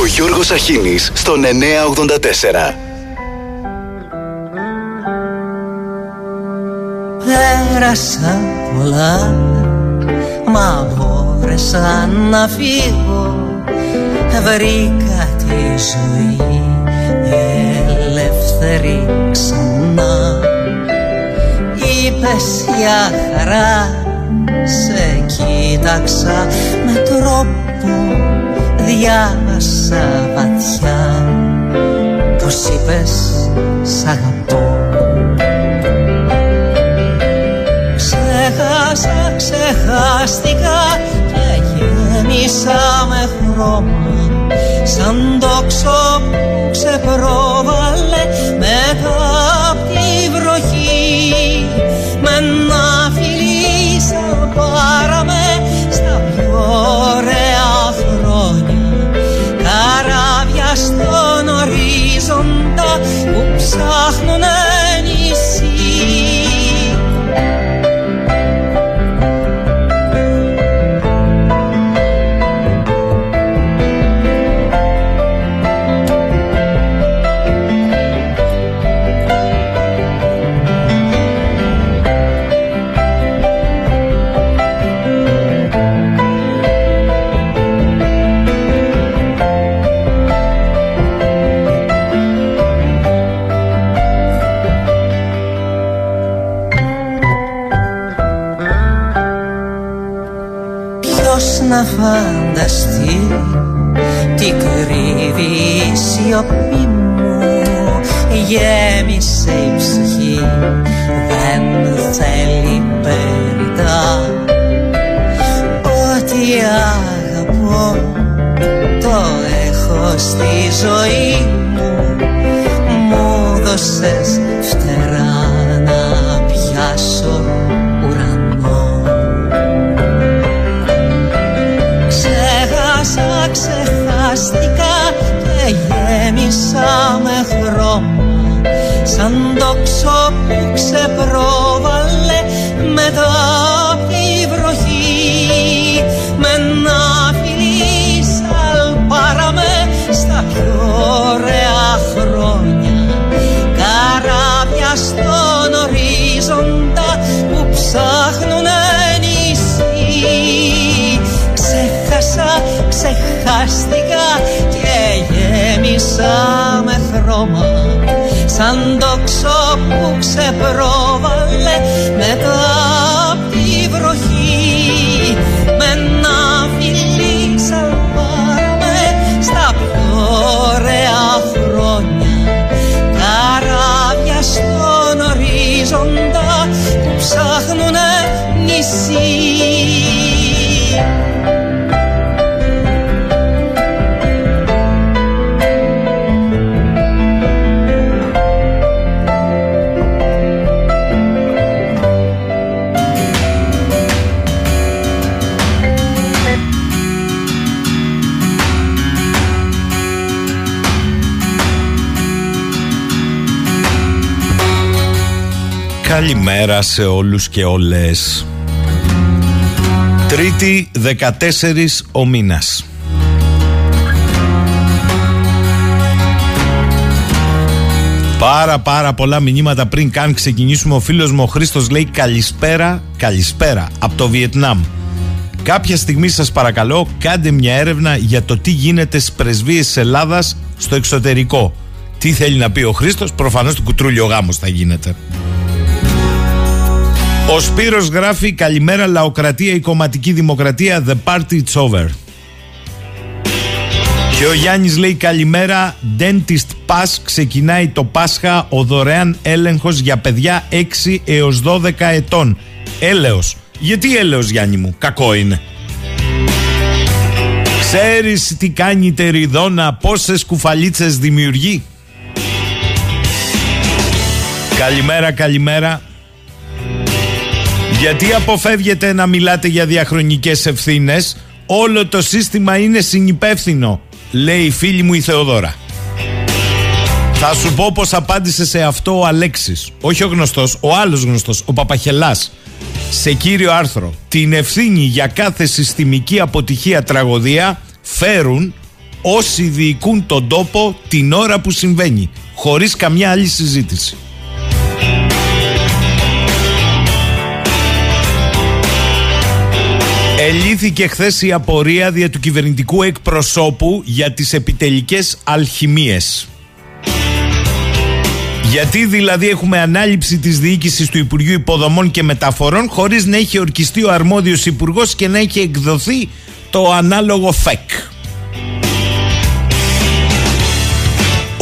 Ο Γιώργος Αχίνης στον 984. Πέρασα πολλά Μα μπόρεσα να φύγω. Βρήκα τη ζωή ελεύθερη ξανά. Είπες για χαρά Σε κοίταξα με τρόπο Διάβασα βαθιά. Πως είπες σ' αγαπώ Ξέχασα, ξεχάστηκα και γέμισα με χρώμα. Σαν τόξο που ξεπρόβαλε μετά φανταστεί. Τι κρύβει η σιωπή μου Γέμισε η ψυχή. Δεν θέλει περιτά Ό,τι αγαπώ το έχω στη ζωή μου. Μου δώσες φτερά να πιάσω σαν τόξο που ξεπρόβαλε σαν τόξο που ξεπρόβαλε μετά απ' τη βροχή. Με ένα φιλί σαλπάραμε στα πιο ωραία χρόνια καράβια στον ορίζοντα που ψάχνουνε Καλημέρα σε όλους και όλες. Τρίτη 14 ο μήνας. Πάρα πάρα πολλά μηνύματα πριν καν ξεκινήσουμε. Ο φίλος μου ο Χρήστος λέει καλησπέρα, καλησπέρα από το Βιετνάμ Κάποια στιγμή σας παρακαλώ κάντε μια έρευνα για το τι γίνεται στις πρεσβείες της Ελλάδας στο εξωτερικό. Τι θέλει να πει ο Χρήστος, προφανώς του κουτρούλιο γάμος θα γίνεται ο Σπύρος γράφει Καλημέρα λαοκρατία η κομματική δημοκρατία The party it's over Και ο Γιάννης λέει Καλημέρα Dentist Pass ξεκινάει το Πάσχα Ο δωρεάν έλεγχος για παιδιά 6 έως 12 ετών Έλεος. Γιατί έλεος Γιάννη μου Κακό είναι. Ξέρεις τι κάνει η τεριδόνα Πόσες κουφαλίτσες δημιουργεί; Καλημέρα καλημέρα γιατί αποφεύγετε να μιλάτε για διαχρονικές ευθύνες. Όλο το σύστημα είναι συνυπεύθυνο Λέει η φίλη μου η Θεοδόρα Θα σου πω πως απάντησε σε αυτό ο Αλέξης. Όχι ο γνωστός, ο άλλος γνωστός, ο Παπαχελάς. Σε κύριο άρθρο Την ευθύνη για κάθε συστημική αποτυχία τραγωδία Φέρουν όσοι διοικούν τον τόπο την ώρα που συμβαίνει, χωρίς καμιά άλλη συζήτηση. Ελήθηκε χθες η απορία δια του κυβερνητικού εκπροσώπου για τις επιτελικές αλχημίες. Γιατί δηλαδή έχουμε ανάληψη της διοίκησης του Υπουργείου Υποδομών και Μεταφορών χωρίς να έχει ορκιστεί ο αρμόδιος υπουργός και να έχει εκδοθεί το ανάλογο ΦΕΚ.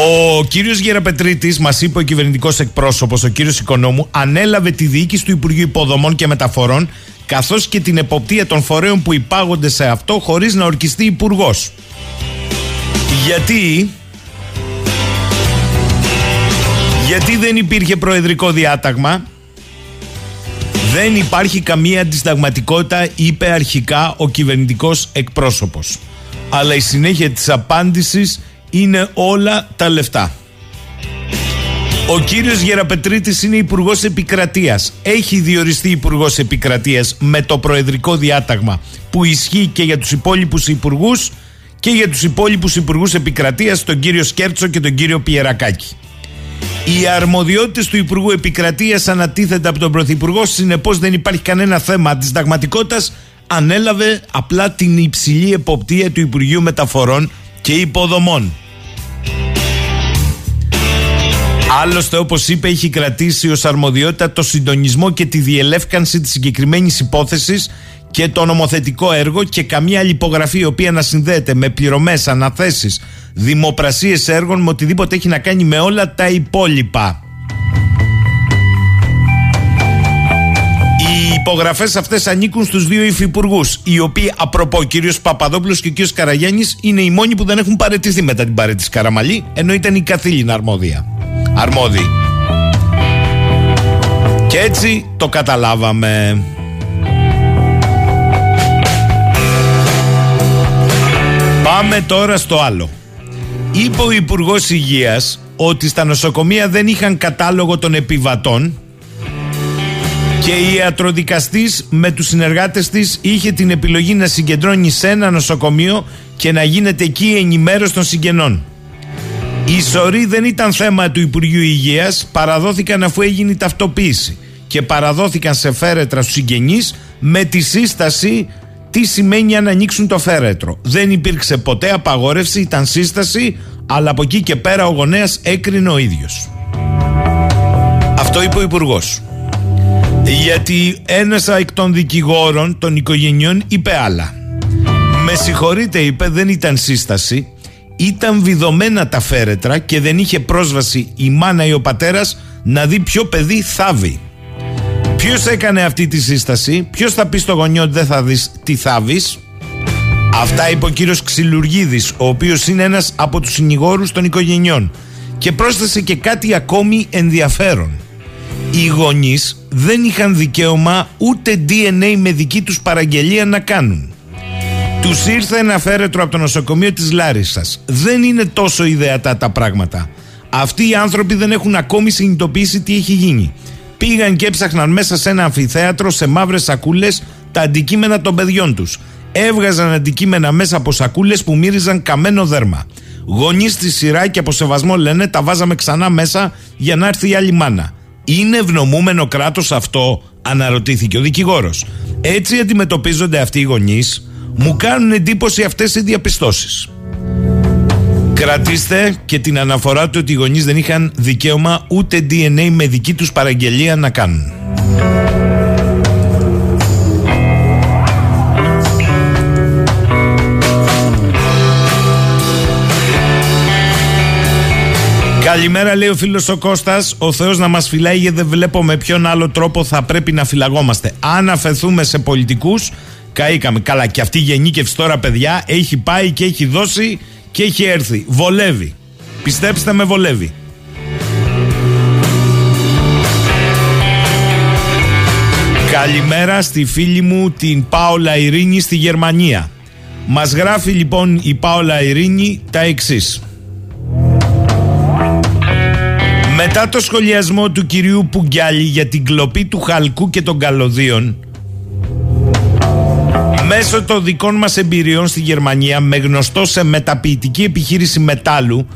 Ο κύριος Γεραπετρίτης, μας είπε ο κυβερνητικός εκπρόσωπος, ο κύριος Οικονόμου, ανέλαβε τη διοίκηση του Υπουργείου Υποδομών και Μεταφορών καθώς και την εποπτεία των φορέων που υπάγονται σε αυτό χωρίς να ορκιστεί υπουργός. Γιατί; Γιατί δεν υπήρχε προεδρικό διάταγμα; Δεν υπάρχει καμία αντισταγματικότητα είπε αρχικά ο κυβερνητικός εκπρόσωπος αλλά η συνέχεια της απάντησης είναι όλα τα λεφτά ο κύριος Γεραπετρίτης είναι υπουργός επικρατείας. Έχει διοριστεί υπουργός επικρατείας με το προεδρικό διάταγμα που ισχύει και για τους υπόλοιπους υπουργούς και για τους υπόλοιπους υπουργούς επικρατείας, τον κύριο Σκέρτσο και τον κύριο Πιερακάκη. Οι αρμοδιότητες του Υπουργού Επικρατείας ανατίθεται από τον Πρωθυπουργό, συνεπώς δεν υπάρχει κανένα θέμα αντισταγματικότητας. Ανέλαβε απλά την υψηλή εποπτεία του Υπουργείου Μεταφορών και Υποδομών. Άλλωστε, όπως είπε, έχει κρατήσει ως αρμοδιότητα το συντονισμό και τη διελεύκανση της συγκεκριμένης υπόθεσης και το νομοθετικό έργο και καμία άλλη υπογραφή η οποία να συνδέεται με πληρωμές, αναθέσεις, δημοπρασίες έργων, με οτιδήποτε έχει να κάνει με όλα τα υπόλοιπα. Υπογραφές αυτές ανήκουν στους δύο υφυπουργούς, οι οποίοι, απροπό, ο κύριος Παπαδόπουλος και ο κύριος Καραγιάννης είναι οι μόνοι που δεν έχουν παρετηθεί μετά την παρέτηση Καραμαλή, ενώ ήταν η καθήλυνα αρμόδια αρμόδιοι. Και έτσι το καταλάβαμε. Πάμε τώρα στο άλλο. Είπε ο Υπουργός Υγείας ότι στα νοσοκομεία δεν είχαν κατάλογο των επιβατών και η ιατροδικαστής με τους συνεργάτες της είχε την επιλογή να συγκεντρώνει σε ένα νοσοκομείο και να γίνεται εκεί ενημέρωση των συγγενών. Οι σωροί δεν ήταν θέμα του Υπουργείου Υγείας, παραδόθηκαν αφού έγινε η ταυτοποίηση και παραδόθηκαν σε φέρετρα στους συγγενείς με τη σύσταση τι σημαίνει αν ανοίξουν το φέρετρο. Δεν υπήρξε ποτέ απαγόρευση, ήταν σύσταση, αλλά από εκεί και πέρα ο γονέας έκρινε ο ίδιος. Αυτό είπε ο υπουργός. Γιατί ένας εκ των δικηγόρων των οικογενειών είπε άλλα. Με συγχωρείτε είπε δεν ήταν σύσταση ήταν βιδωμένα τα φέρετρα και δεν είχε πρόσβαση η μάνα ή ο πατέρας να δει ποιο παιδί θάβει. Ποιος έκανε αυτή τη σύσταση, ποιος θα πει στο γονιό ότι δεν θα δεις τι θάβει. Αυτά είπε ο κύριος Ξυλουργίδης, ο οποίος είναι ένας από τους συνηγόρους των οικογενειών. Και πρόσθεσε και κάτι ακόμη ενδιαφέρον. Οι γονείς δεν είχαν δικαίωμα ούτε DNA με δική τους παραγγελία να κάνουν. Τους ήρθε ένα φέρετρο από το νοσοκομείο της Λάρισας. Δεν είναι τόσο ιδεατά τα πράγματα. Αυτοί οι άνθρωποι δεν έχουν ακόμη συνειδητοποιήσει τι έχει γίνει. Πήγαν και έψαχναν μέσα σε ένα αμφιθέατρο σε μαύρες σακούλες τα αντικείμενα των παιδιών τους. Έβγαζαν αντικείμενα μέσα από σακούλες που μύριζαν καμένο δέρμα. Γονείς στη σειρά και από σεβασμό λένε τα βάζαμε ξανά μέσα για να έρθει η άλλη μάνα. Είναι ευνομούμενο κράτος αυτό, αναρωτήθηκε ο δικηγόρος. Έτσι αντιμετωπίζονται αυτοί οι γονείς μου κάνουν εντύπωση αυτές οι διαπιστώσεις. Κρατήστε και την αναφορά του ότι οι γονείς δεν είχαν δικαίωμα ούτε DNA με δική τους παραγγελία να κάνουν. Καλημέρα λέει ο φίλος ο Κώστας Ο Θεός να μας φυλάει γιατί δεν βλέπω με ποιον άλλο τρόπο θα πρέπει να φυλαγόμαστε Αν αφαιθούμε σε πολιτικούς Καήκαμε. Καλά, και αυτή η γενίκευση τώρα, παιδιά, έχει πάει και έχει δώσει και έχει έρθει. Βολεύει. Πιστέψτε με, βολεύει. Καλημέρα στη φίλη μου την Πάολα Ειρήνη στη Γερμανία. Μας γράφει λοιπόν η Πάολα Ειρήνη τα εξής. Μετά το σχολιασμό του κυρίου Πουγκιάλη για την κλοπή του χαλκού και των καλωδίων Μέσω των δικών μας εμπειριών στη Γερμανία με γνωστό σε μεταποιητική επιχείρηση μετάλλου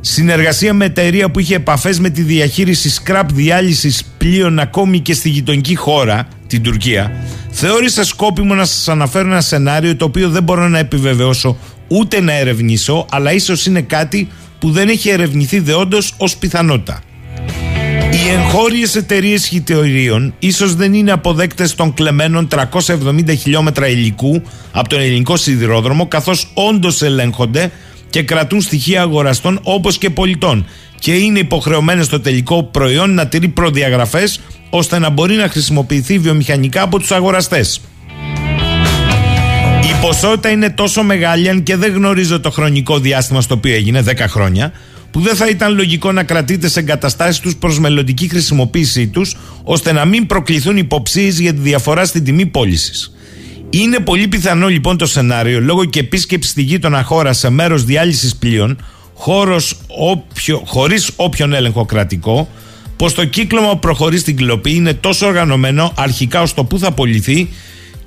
συνεργασία με εταιρεία που είχε επαφές με τη διαχείριση σκραπ διάλυσης πλοίων ακόμη και στη γειτονική χώρα, την Τουρκία θεώρησα σκόπιμο να σας αναφέρω ένα σενάριο το οποίο δεν μπορώ να επιβεβαιώσω ούτε να ερευνήσω αλλά ίσως είναι κάτι που δεν έχει ερευνηθεί δεόντως ως πιθανότητα. Οι εγχώριες εταιρείες χιτεωρίων ίσως δεν είναι αποδέκτες των κλεμμένων 370 χιλιόμετρα υλικού από τον ελληνικό σιδηρόδρομο καθώς όντως ελέγχονται και κρατούν στοιχεία αγοραστών όπως και πολιτών και είναι υποχρεωμένες στο τελικό προϊόν να τηρεί προδιαγραφές ώστε να μπορεί να χρησιμοποιηθεί βιομηχανικά από τους αγοραστές. Η ποσότητα είναι τόσο μεγάλη αν και δεν γνωρίζω το χρονικό διάστημα στο οποίο έγινε, 10 χρόνια, που δεν θα ήταν λογικό να κρατείτε σε εγκαταστάσεις τους προς μελλοντική χρησιμοποίησή τους, ώστε να μην προκληθούν υποψίες για τη διαφορά στην τιμή πώλησης. Είναι πολύ πιθανό λοιπόν το σενάριο, λόγω και επίσκεψης στη γείτονα χώρα σε μέρος διάλυσης πλοίων, χώρος χωρίς όποιον έλεγχο κρατικό, πως το κύκλωμα που προχωρεί στην κλοπή είναι τόσο οργανωμένο αρχικά ως το που θα πωληθεί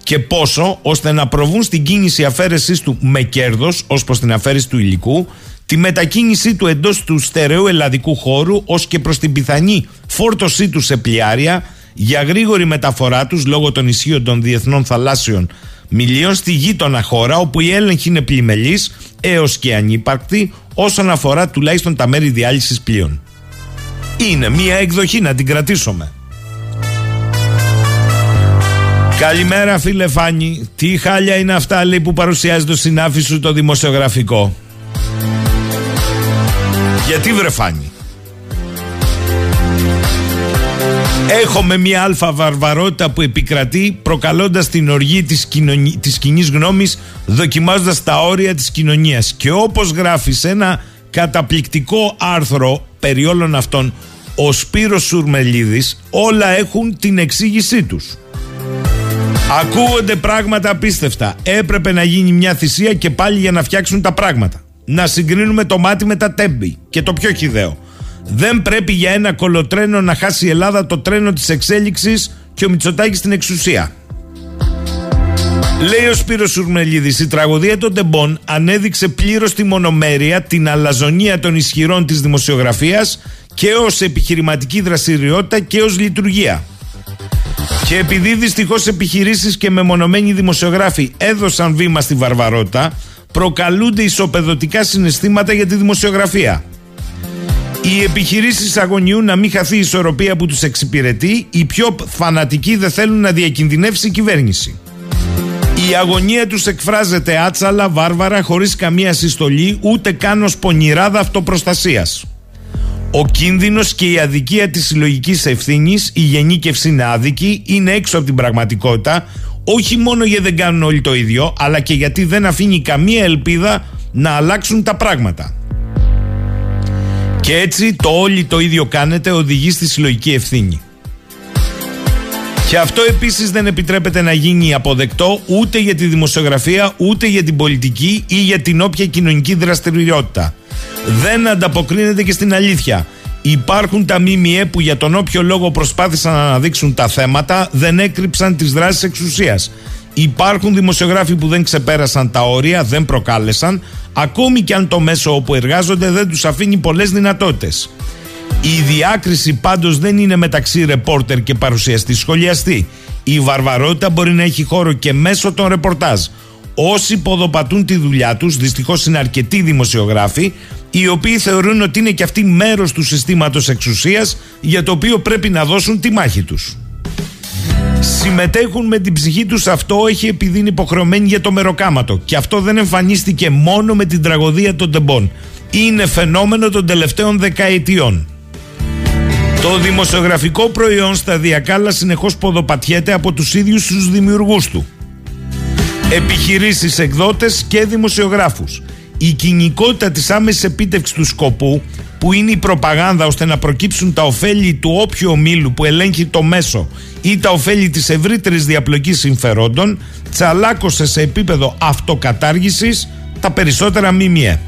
και πόσο ώστε να προβούν στην κίνηση αφαίρεσής του με κέρδος ως προς την αφαίρεση του υλικού, τη μετακίνησή του εντός του στερεού ελλαδικού χώρου ως και προς την πιθανή φόρτωσή του σε πλοιάρια για γρήγορη μεταφορά τους λόγω των ισχύων των διεθνών θαλάσσιων μιλίων στη γείτονα χώρα όπου η έλεγχη είναι πλημελή έως και ανύπαρκτη όσον αφορά τουλάχιστον τα μέρη διάλυσης πλοίων. Είναι μία εκδοχή να την κρατήσουμε. Καλημέρα φίλε Φάνη. Τι χάλια είναι αυτά λέει που παρουσιάζει το συνάφι σου το δημοσιογραφικό; Γιατί βρε Φάνη; Έχουμε μια αλφα βαρβαρότητα που επικρατεί προκαλώντας την οργή της, κοινωνι... της κοινής γνώμης δοκιμάζοντας τα όρια της κοινωνίας και όπως γράφει σε ένα καταπληκτικό άρθρο περί όλων αυτών ο Σπύρος Σουρμελίδης όλα έχουν την εξήγησή τους. Ακούγονται πράγματα απίστευτα. Έπρεπε να γίνει μια θυσία και πάλι για να φτιάξουν τα πράγματα. Να συγκρίνουμε το μάτι με τα τέμπη. Και το πιο χιδαίο. Δεν πρέπει για ένα κολοτρένο να χάσει η Ελλάδα το τρένο της εξέλιξης και ο Μητσοτάκης στην εξουσία. Λέει ο Σπύρος Σουρμελίδης, η τραγωδία των τεμπών ανέδειξε πλήρως τη μονομέρεια, την αλαζονία των ισχυρών της δημοσιογραφίας και ως επιχειρηματική δραστηριότητα και ως λειτουργία. Και επειδή δυστυχώς επιχειρήσεις και μεμονωμένοι δημοσιογράφοι έδωσαν βήμα στη βαρβαρότητα, προκαλούνται ισοπεδωτικά συναισθήματα για τη δημοσιογραφία. Οι επιχειρήσεις αγωνιούν να μην χαθεί η ισορροπία που τους εξυπηρετεί, οι πιο φανατικοί δεν θέλουν να διακινδυνεύσει η κυβέρνηση. Η αγωνία τους εκφράζεται άτσαλα, βάρβαρα, χωρίς καμία συστολή, ούτε καν ως πονηράδα αυτοπροστασίας. Ο κίνδυνος και η αδικία της συλλογικής ευθύνης, η γενίκευση είναι άδικη, είναι έξω από την πραγματικότητα, όχι μόνο γιατί δεν κάνουν όλοι το ίδιο, αλλά και γιατί δεν αφήνει καμία ελπίδα να αλλάξουν τα πράγματα. Και έτσι το όλοι το ίδιο κάνετε οδηγεί στη συλλογική ευθύνη. Και αυτό επίσης δεν επιτρέπεται να γίνει αποδεκτό ούτε για τη δημοσιογραφία, ούτε για την πολιτική ή για την όποια κοινωνική δραστηριότητα δεν ανταποκρίνεται και στην αλήθεια. Υπάρχουν τα ΜΜΕ που για τον όποιο λόγο προσπάθησαν να αναδείξουν τα θέματα, δεν έκρυψαν τις δράσεις εξουσίας. Υπάρχουν δημοσιογράφοι που δεν ξεπέρασαν τα όρια, δεν προκάλεσαν, ακόμη και αν το μέσο όπου εργάζονται δεν τους αφήνει πολλές δυνατότητες. Η διάκριση πάντως δεν είναι μεταξύ ρεπόρτερ και παρουσιαστή σχολιαστή. Η βαρβαρότητα μπορεί να έχει χώρο και μέσω των ρεπορτάζ. Όσοι ποδοπατούν τη δουλειά τους, δυστυχώς είναι αρκετοί δημοσιογράφοι, οι οποίοι θεωρούν ότι είναι και αυτοί μέρος του συστήματος εξουσίας για το οποίο πρέπει να δώσουν τη μάχη τους. Συμμετέχουν με την ψυχή τους αυτό έχει επειδή είναι υποχρεωμένοι για το μεροκάματο και αυτό δεν εμφανίστηκε μόνο με την τραγωδία των τεμπών. Είναι φαινόμενο των τελευταίων δεκαετιών. Το δημοσιογραφικό προϊόν σταδιακά αλλά συνεχώς ποδοπατιέται από τους ίδιους τους δημιουργούς του. Επιχειρήσεις, εκδότες και δημοσιογράφους η κοινικότητα της άμεσης επίτευξης του σκοπού που είναι η προπαγάνδα ώστε να προκύψουν τα ωφέλη του όποιου ομίλου που ελέγχει το μέσο ή τα ωφέλη της ευρύτερης διαπλοκής συμφερόντων τσαλάκωσε σε επίπεδο αυτοκατάργησης τα περισσότερα ΜΜΕ.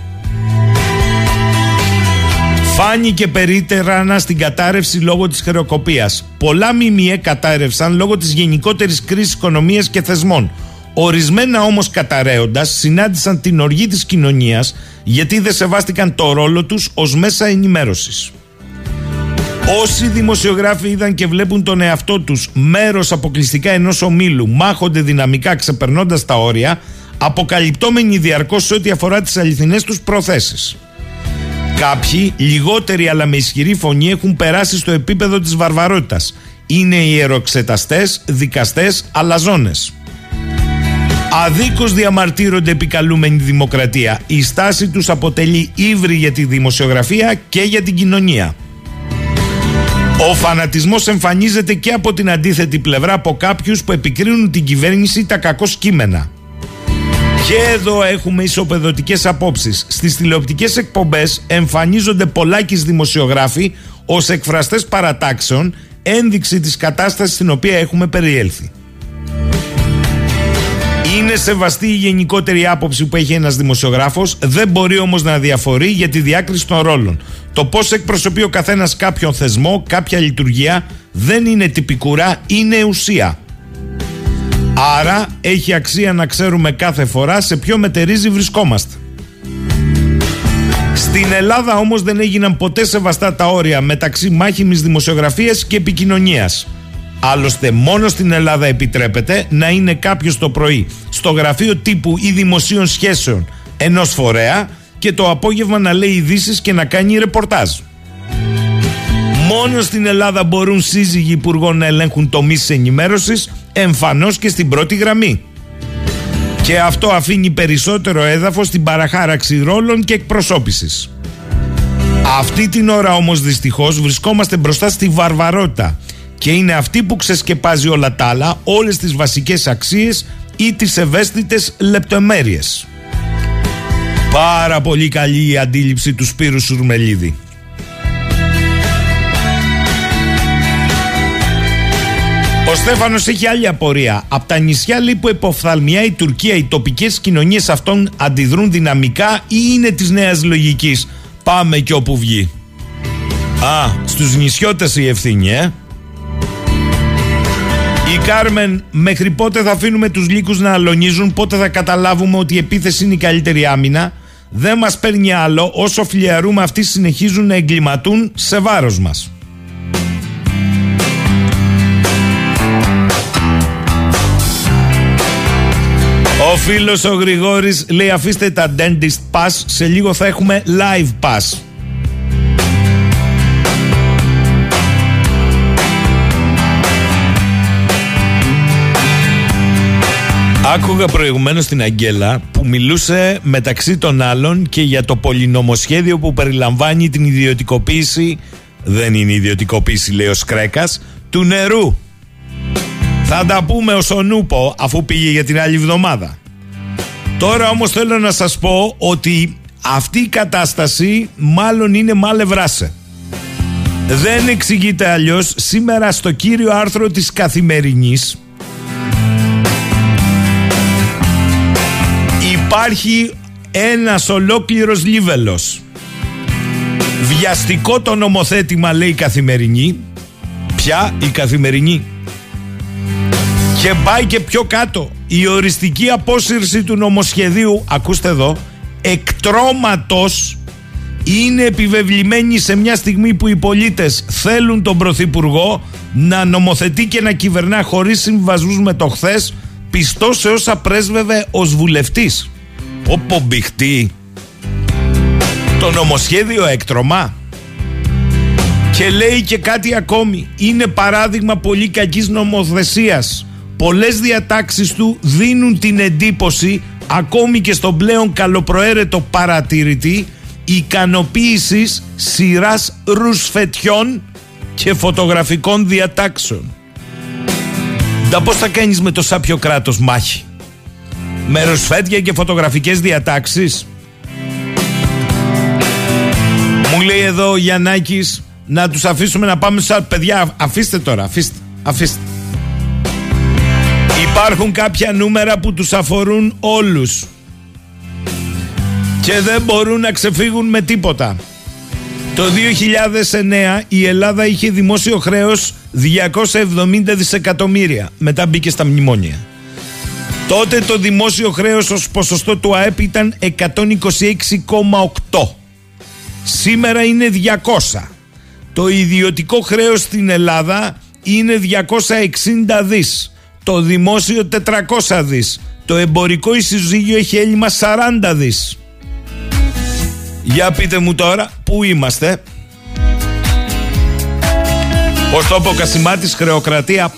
Φάνηκε περίτερα στην κατάρρευση λόγω της χρεοκοπίας. Πολλά ΜΜΕ κατάρρευσαν λόγω της γενικότερης κρίσης οικονομίας και θεσμών Ορισμένα όμως καταραίοντας συνάντησαν την οργή της κοινωνίας γιατί δεν σεβάστηκαν το ρόλο τους ως μέσα ενημέρωσης. Όσοι δημοσιογράφοι είδαν και βλέπουν τον εαυτό τους μέρος αποκλειστικά ενός ομίλου μάχονται δυναμικά ξεπερνώντας τα όρια αποκαλυπτόμενοι διαρκώς σε ό,τι αφορά τις αληθινές τους προθέσεις. Κάποιοι, λιγότεροι αλλά με ισχυρή φωνή, έχουν περάσει στο επίπεδο της βαρβαρότητας. Είναι ιεροξεταστές, δικαστές, αλαζόνες. Αδίκως διαμαρτύρονται επικαλούμενη δημοκρατία. Η στάση τους αποτελεί ύβρι για τη δημοσιογραφία και για την κοινωνία. Ο φανατισμός εμφανίζεται και από την αντίθετη πλευρά από κάποιους που επικρίνουν την κυβέρνηση τα κακό κείμενα. Και εδώ έχουμε ισοπεδωτικές απόψεις. Στις τηλεοπτικές εκπομπές εμφανίζονται πολλάκις δημοσιογράφοι ως εκφραστές παρατάξεων ένδειξη της κατάστασης στην οποία έχουμε περιέλθει. Είναι σεβαστή η γενικότερη άποψη που έχει ένας δημοσιογράφος, δεν μπορεί όμως να διαφορεί για τη διάκριση των ρόλων. Το πώς εκπροσωπεί ο καθένας κάποιον θεσμό, κάποια λειτουργία, δεν είναι τυπικουρά, είναι ουσία. Άρα έχει αξία να ξέρουμε κάθε φορά σε ποιο μετερίζει βρισκόμαστε. Στην Ελλάδα όμως δεν έγιναν ποτέ σεβαστά τα όρια μεταξύ μάχημης δημοσιογραφίας και επικοινωνίας. Άλλωστε μόνο στην Ελλάδα επιτρέπεται να είναι κάποιος το πρωί στο γραφείο τύπου ή δημοσίων σχέσεων ενός φορέα και το απόγευμα να λέει ειδήσει και να κάνει ρεπορτάζ. Μόνο στην Ελλάδα μπορούν σύζυγοι υπουργών να ελέγχουν τομείς ενημέρωσης, εμφανώς και στην πρώτη γραμμή. Και αυτό αφήνει περισσότερο έδαφος στην παραχάραξη ρόλων και εκπροσώπησης. Αυτή την ώρα όμως δυστυχώς βρισκόμαστε μπροστά στη βαρβαρότητα και είναι αυτή που ξεσκεπάζει όλα τα άλλα, όλες τις βασικές αξίες ή τις ευαίσθητες λεπτομέρειες. Πάρα πολύ καλή η αντίληψη του Σπύρου Σουρμελίδη. Ο Στέφανος έχει άλλη απορία. Από τα νησιά λέει που εποφθαλμιά η Τουρκία, οι τοπικές κοινωνίες αυτών αντιδρούν δυναμικά ή είναι της νέας λογικής. Πάμε και όπου βγει. Α, στους νησιώτες η ευθύνη, ε. Η Κάρμεν, μέχρι πότε θα αφήνουμε τους λύκους να αλωνίζουν, πότε θα καταλάβουμε ότι η επίθεση είναι η καλύτερη άμυνα. Δεν μας παίρνει άλλο όσο φιλιαρούμε αυτοί συνεχίζουν να εγκληματούν σε βάρος μας. Ο φίλος ο Γρηγόρης λέει αφήστε τα dentist pass, σε λίγο θα έχουμε live pass. Άκουγα προηγουμένως την Αγγέλα που μιλούσε μεταξύ των άλλων και για το πολυνομοσχέδιο που περιλαμβάνει την ιδιωτικοποίηση δεν είναι ιδιωτικοποίηση λέει ο Σκρέκας του νερού. Θα τα πούμε ως ο Νούπο αφού πήγε για την άλλη εβδομάδα. Τώρα όμως θέλω να σας πω ότι αυτή η κατάσταση μάλλον είναι μάλε βράσε. Δεν εξηγείται αλλιώς. Σήμερα στο κύριο άρθρο της Καθημερινής υπάρχει ένας ολόκληρος λίβελος. Βιαστικό το νομοθέτημα λέει η καθημερινή. Πια η καθημερινή; Και πάει και πιο κάτω. Η οριστική απόσυρση του νομοσχεδίου, ακούστε εδώ, εκτρώματος είναι επιβεβλημένη σε μια στιγμή που οι πολίτες θέλουν τον Πρωθυπουργό να νομοθετεί και να κυβερνά χωρίς συμβασμούς με το χθες πιστός σε όσα πρέσβευε ως βουλευτής. Όπο μπηχτή. Το νομοσχέδιο έκτρωμα. Και λέει και κάτι ακόμη. Είναι παράδειγμα πολύ κακής νομοθεσίας. Πολλές διατάξεις του δίνουν την εντύπωση ακόμη και στον πλέον καλοπροαίρετο παρατηρητή ικανοποίησης σειράς ρουσφετιών και φωτογραφικών διατάξεων. Τα πώς θα κάνεις με το σάπιο κράτος μάχη; Με ρουσφέτια και φωτογραφικές διατάξεις. Μου λέει εδώ ο Γιαννάκης να τους αφήσουμε να πάμε σαν παιδιά. Αφήστε τώρα, αφήστε, αφήστε. Υπάρχουν κάποια νούμερα που τους αφορούν όλους και δεν μπορούν να ξεφύγουν με τίποτα. Το 2009 η Ελλάδα είχε δημόσιο χρέος 270 δισεκατομμύρια. Μετά μπήκε στα μνημόνια. Τότε το δημόσιο χρέος ως ποσοστό του ΑΕΠ ήταν 126,8. Σήμερα είναι 200. Το ιδιωτικό χρέος στην Ελλάδα είναι 260 δις. Το δημόσιο 400 δις. Το εμπορικό ισοζύγιο έχει έλλειμμα 40 δις. Για πείτε μου τώρα, πού είμαστε; Πώς το πω Κασιμάτης, χρεοκρατία.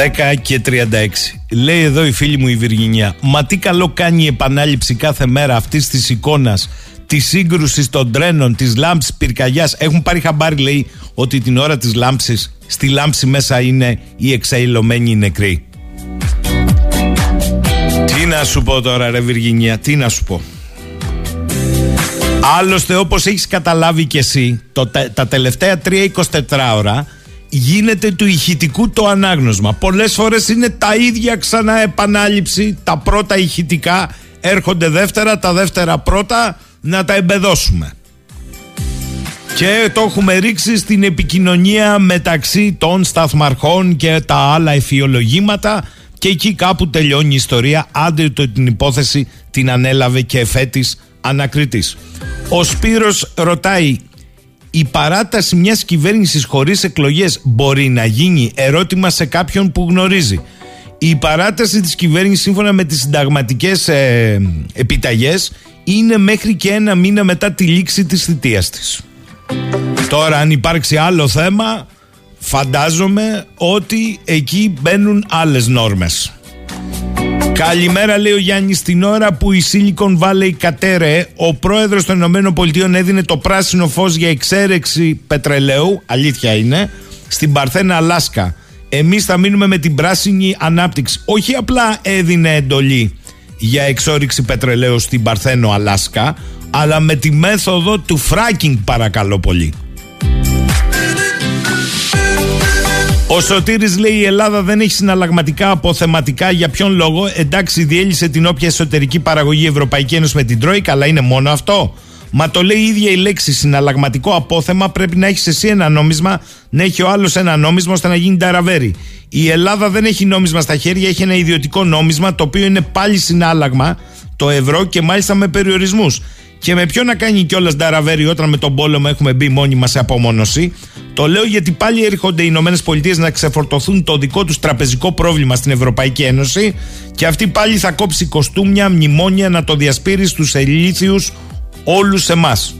10 και 36. Λέει εδώ η φίλη μου η Βυργινιά. Μα τι καλό κάνει η επανάληψη κάθε μέρα αυτής της εικόνας της σύγκρουσης των τρένων, της λάμψης πυρκαγιάς. Έχουν πάρει χαμπάρι, λέει, ότι την ώρα της λάμψης, στη λάμψη μέσα είναι οι εξαϊλωμένοι νεκροί. Τι να σου πω τώρα, ρε Βυργινία, τι να σου πω. Άλλωστε, όπως έχεις καταλάβει κι εσύ, το, τα τελευταία 3-24 ώρα γίνεται του ηχητικού το ανάγνωσμα. Πολλές φορές είναι τα ίδια ξανά επανάληψη, τα πρώτα ηχητικά έρχονται δεύτερα, τα δεύτερα πρώτα να τα εμπεδώσουμε. Και το έχουμε ρίξει στην επικοινωνία μεταξύ των σταθμαρχών και τα άλλα εφιολογήματα και εκεί κάπου τελειώνει η ιστορία, άντε το την υπόθεση την ανέλαβε και εφέτης ανακριτής. Ο Σπύρος ρωτάει η παράταση μιας κυβέρνησης χωρίς εκλογές μπορεί να γίνει ερώτημα σε κάποιον που γνωρίζει. Η παράταση της κυβέρνησης σύμφωνα με τις συνταγματικές ε, επιταγές είναι μέχρι και ένα μήνα μετά τη λήξη της θητείας της. Τώρα αν υπάρξει άλλο θέμα φαντάζομαι ότι εκεί μπαίνουν άλλες νόρμες. Καλημέρα, λέει ο Γιάννης. Την ώρα που η Silicon Valley κατέρε, ο πρόεδρος των ΗΠΑ έδινε το πράσινο φως για εξέρεξη πετρελαίου, αλήθεια είναι, στην Παρθένα Αλάσκα. Εμείς θα μείνουμε με την πράσινη ανάπτυξη. Όχι απλά έδινε εντολή για εξόριξη πετρελαίου στην Παρθένο Αλάσκα, αλλά με τη μέθοδο του fracking, παρακαλώ πολύ. Ο Σωτήρης λέει η Ελλάδα δεν έχει συναλλαγματικά αποθεματικά για ποιον λόγο; Εντάξει, διέλυσε την όποια εσωτερική παραγωγή Ευρωπαϊκή Ένωση με την Τρόικα, αλλά είναι μόνο αυτό. Μα το λέει η ίδια η λέξη συναλλαγματικό απόθεμα. Πρέπει να έχεις εσύ ένα νόμισμα, να έχει ο άλλος ένα νόμισμα ώστε να γίνει ταραβέρι. Η Ελλάδα δεν έχει νόμισμα στα χέρια, έχει ένα ιδιωτικό νόμισμα το οποίο είναι πάλι συνάλλαγμα, το ευρώ και μάλιστα με περιορισμούς. Και με ποιο να κάνει κιόλας Νταραβέρι όταν με τον πόλεμο έχουμε μπει μόνοι μας σε απομόνωση; Το λέω γιατί πάλι έρχονται οι Ηνωμένες Πολιτείες να ξεφορτωθούν το δικό τους τραπεζικό πρόβλημα στην Ευρωπαϊκή Ένωση και αυτή πάλι θα κόψει κοστούμια, μνημόνια να το διασπείρει στους ελίθιους όλους εμάς.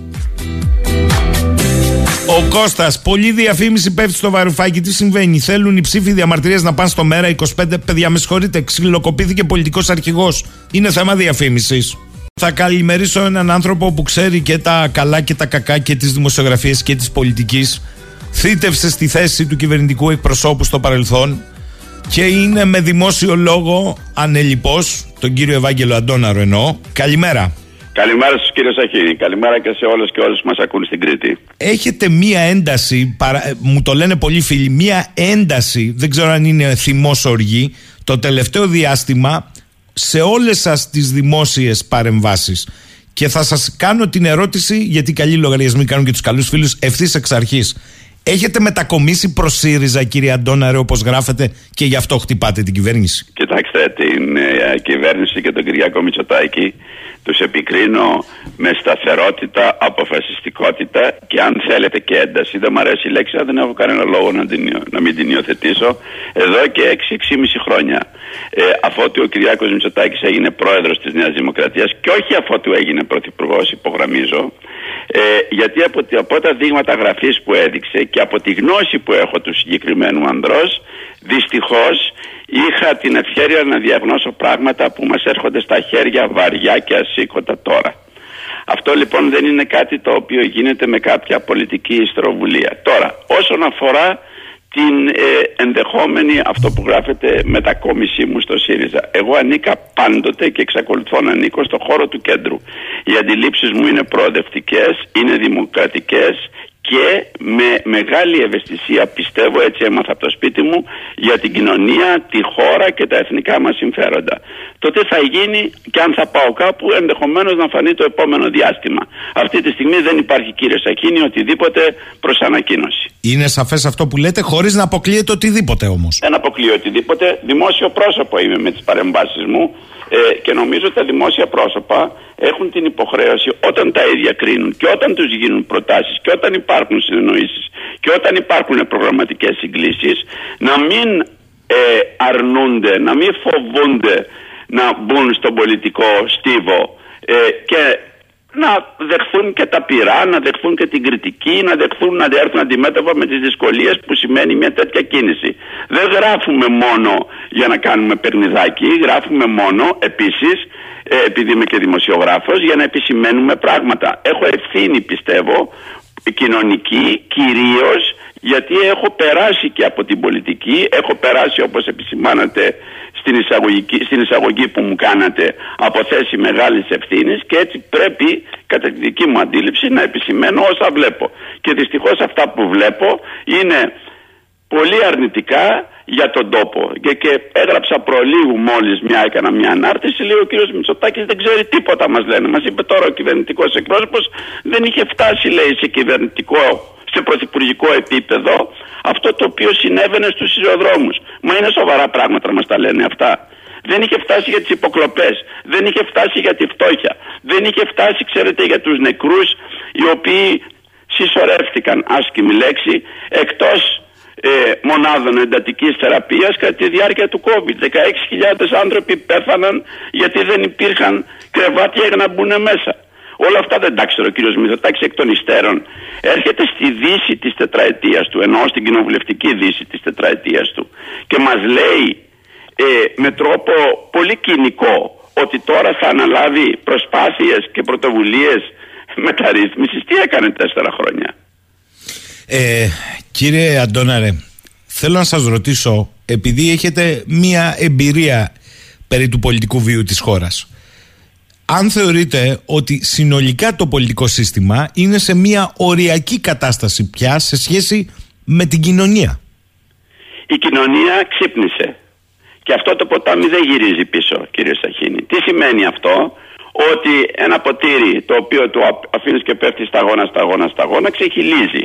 Ο Κώστας, πολλή διαφήμιση πέφτει στο βαρουφάκι. Τι συμβαίνει, θέλουν οι ψήφοι διαμαρτυρίες να πάνε στο μέρα 25. Παιδιά, με συγχωρείτε, ξυλοκοπήθηκε πολιτικός αρχηγός. Είναι θέμα διαφήμισης. Θα καλημερίσω έναν άνθρωπο που ξέρει και τα καλά και τα κακά και τις δημοσιογραφίες και της πολιτικής. Θήτευσε στη θέση του κυβερνητικού εκπροσώπου στο παρελθόν και είναι με δημόσιο λόγο ανελιπώς, τον κύριο Ευάγγελο Αντώναρο εννοώ. Καλημέρα. Καλημέρα στους κύριε Σαχίνη. Καλημέρα και σε όλους και όλους που μας ακούν στην Κρήτη. Έχετε μία ένταση, παρα... Ε, μου το λένε πολλοί φίλοι, μία ένταση, δεν ξέρω αν είναι θυμός οργή, το τελευταίο διάστημα σε όλες σας τις δημόσιες παρεμβάσεις. Και θα σας κάνω την ερώτηση γιατί καλοί λογαριασμοί κάνουν και τους καλούς φίλους ευθύς εξ αρχής Έχετε μετακομίσει προς ΣΥΡΙΖΑ, κύριε Αντώναρε, όπως γράφετε, και γι' αυτό χτυπάτε την κυβέρνηση; Κοιτάξτε, την ε, κυβέρνηση και τον Κυριακό Μητσοτάκη τους επικρίνω με σταθερότητα, αποφασιστικότητα και αν θέλετε και ένταση. Δεν μου αρέσει η λέξη, αλλά δεν έχω κανένα λόγο να, την, να μην την υιοθετήσω. Εδώ και 6-6,5 χρόνια. Ε, αφότου ο Κυριάκος Μητσοτάκης έγινε πρόεδρος της Νέας Δημοκρατίας και όχι αφότου έγινε πρωθυπουργός, υπογραμμίζω, ε, γιατί από, από τα δείγματα γραφής που έδειξε και από τη γνώση που έχω του συγκεκριμένου ανδρός δυστυχώς είχα την ευχαίρεια να διαγνώσω πράγματα που μας έρχονται στα χέρια βαριά και ασήκωτα τώρα. Αυτό λοιπόν δεν είναι κάτι το οποίο γίνεται με κάποια πολιτική ιστροβουλία. Τώρα, όσον αφορά την ε, ενδεχόμενη αυτό που γράφεται μετακόμισή μου στο ΣΥΡΙΖΑ. Εγώ ανήκα πάντοτε και εξακολουθώ να ανήκω στο χώρο του κέντρου. Οι αντιλήψεις μου είναι προοδευτικές, είναι δημοκρατικές και με μεγάλη ευαισθησία πιστεύω έτσι έμαθα από το σπίτι μου για την κοινωνία, τη χώρα και τα εθνικά μας συμφέροντα. Το τι θα γίνει και αν θα πάω κάπου ενδεχομένως να φανεί το επόμενο διάστημα. Αυτή τη στιγμή δεν υπάρχει κύριε Σαχίνη οτιδήποτε προς ανακοίνωση. Είναι σαφές αυτό που λέτε χωρίς να αποκλείεται οτιδήποτε όμως. Δεν αποκλείω οτιδήποτε. Δημόσιο πρόσωπο είμαι με τις παρεμβάσεις μου ε, και νομίζω ότι τα δημόσια πρόσωπα έχουν την υποχρέωση όταν τα ίδια κρίνουν και όταν τους γίνουν προτάσεις και όταν υπάρχουν συνεννοήσεις και όταν υπάρχουν προγραμματικές συγκλήσεις να μην ε, αρνούνται, να μην φοβούνται να μπουν στον πολιτικό στίβο ε, και να δεχθούν και τα πειρά, να δεχθούν και την κριτική, να δεχθούν να έρθουν αντιμέτωπα με τις δυσκολίες που σημαίνει μια τέτοια κίνηση. Δεν γράφουμε μόνο για να κάνουμε περνιδάκι, γράφουμε μόνο επίσης, ε, επειδή είμαι και δημοσιογράφος, για να επισημαίνουμε πράγματα. Έχω ευθύνη πιστεύω, κοινωνική κυρίως γιατί έχω περάσει και από την πολιτική, έχω περάσει όπως επισημάνατε στην, στην εισαγωγή που μου κάνατε από θέση μεγάλης ευθύνης και έτσι πρέπει κατά τη δική μου αντίληψη να επισημαίνω όσα βλέπω. Και δυστυχώς αυτά που βλέπω είναι πολύ αρνητικά για τον τόπο. Και, και έγραψα προλίγου μόλις μια έκανα μια ανάρτηση. Λέει ο κύριος Μητσοτάκης δεν ξέρει τίποτα, μας λένε. Μας είπε τώρα ο κυβερνητικός εκπρόσωπος δεν είχε φτάσει, λέει, σε κυβερνητικό σε πρωθυπουργικό επίπεδο αυτό το οποίο συνέβαινε στους σιδηροδρόμους. Μα είναι σοβαρά πράγματα να μας τα λένε αυτά. Δεν είχε φτάσει για τις υποκλοπές, δεν είχε φτάσει για τη φτώχεια, δεν είχε φτάσει ξέρετε για τους νεκρούς οι οποίοι συσσωρεύτηκαν, άσχημη λέξη, εκτός ε, μονάδων εντατικής θεραπείας κατά τη διάρκεια του COVID. 16.000 άνθρωποι πέθαναν γιατί δεν υπήρχαν κρεβάτια για να μπουν μέσα. Όλα αυτά δεν τα ξέρω ο κύριο Μητσοτάκη εκ των υστέρων. Έρχεται στη δύση της τετραετίας του, ενώ στην κοινοβουλευτική δύση της τετραετίας του και μας λέει ε, με τρόπο πολύ κοινικό ότι τώρα θα αναλάβει προσπάθειες και πρωτοβουλίες μεταρρύθμισης. Τι έκανε τέσσερα χρόνια; Ε, κύριε Αντώναρε, θέλω να σας ρωτήσω, επειδή έχετε μία εμπειρία περί του πολιτικού βίου της χώρας, αν θεωρείτε ότι συνολικά το πολιτικό σύστημα είναι σε μια οριακή κατάσταση πια σε σχέση με την κοινωνία; Η κοινωνία ξύπνησε. Και αυτό το ποτάμι δεν γυρίζει πίσω, κύριε Σαχίνη. Τι σημαίνει αυτό, ότι ένα ποτήρι το οποίο το αφήνεις και πέφτει σταγόνα, σταγόνα, σταγόνα, ξεχυλίζει.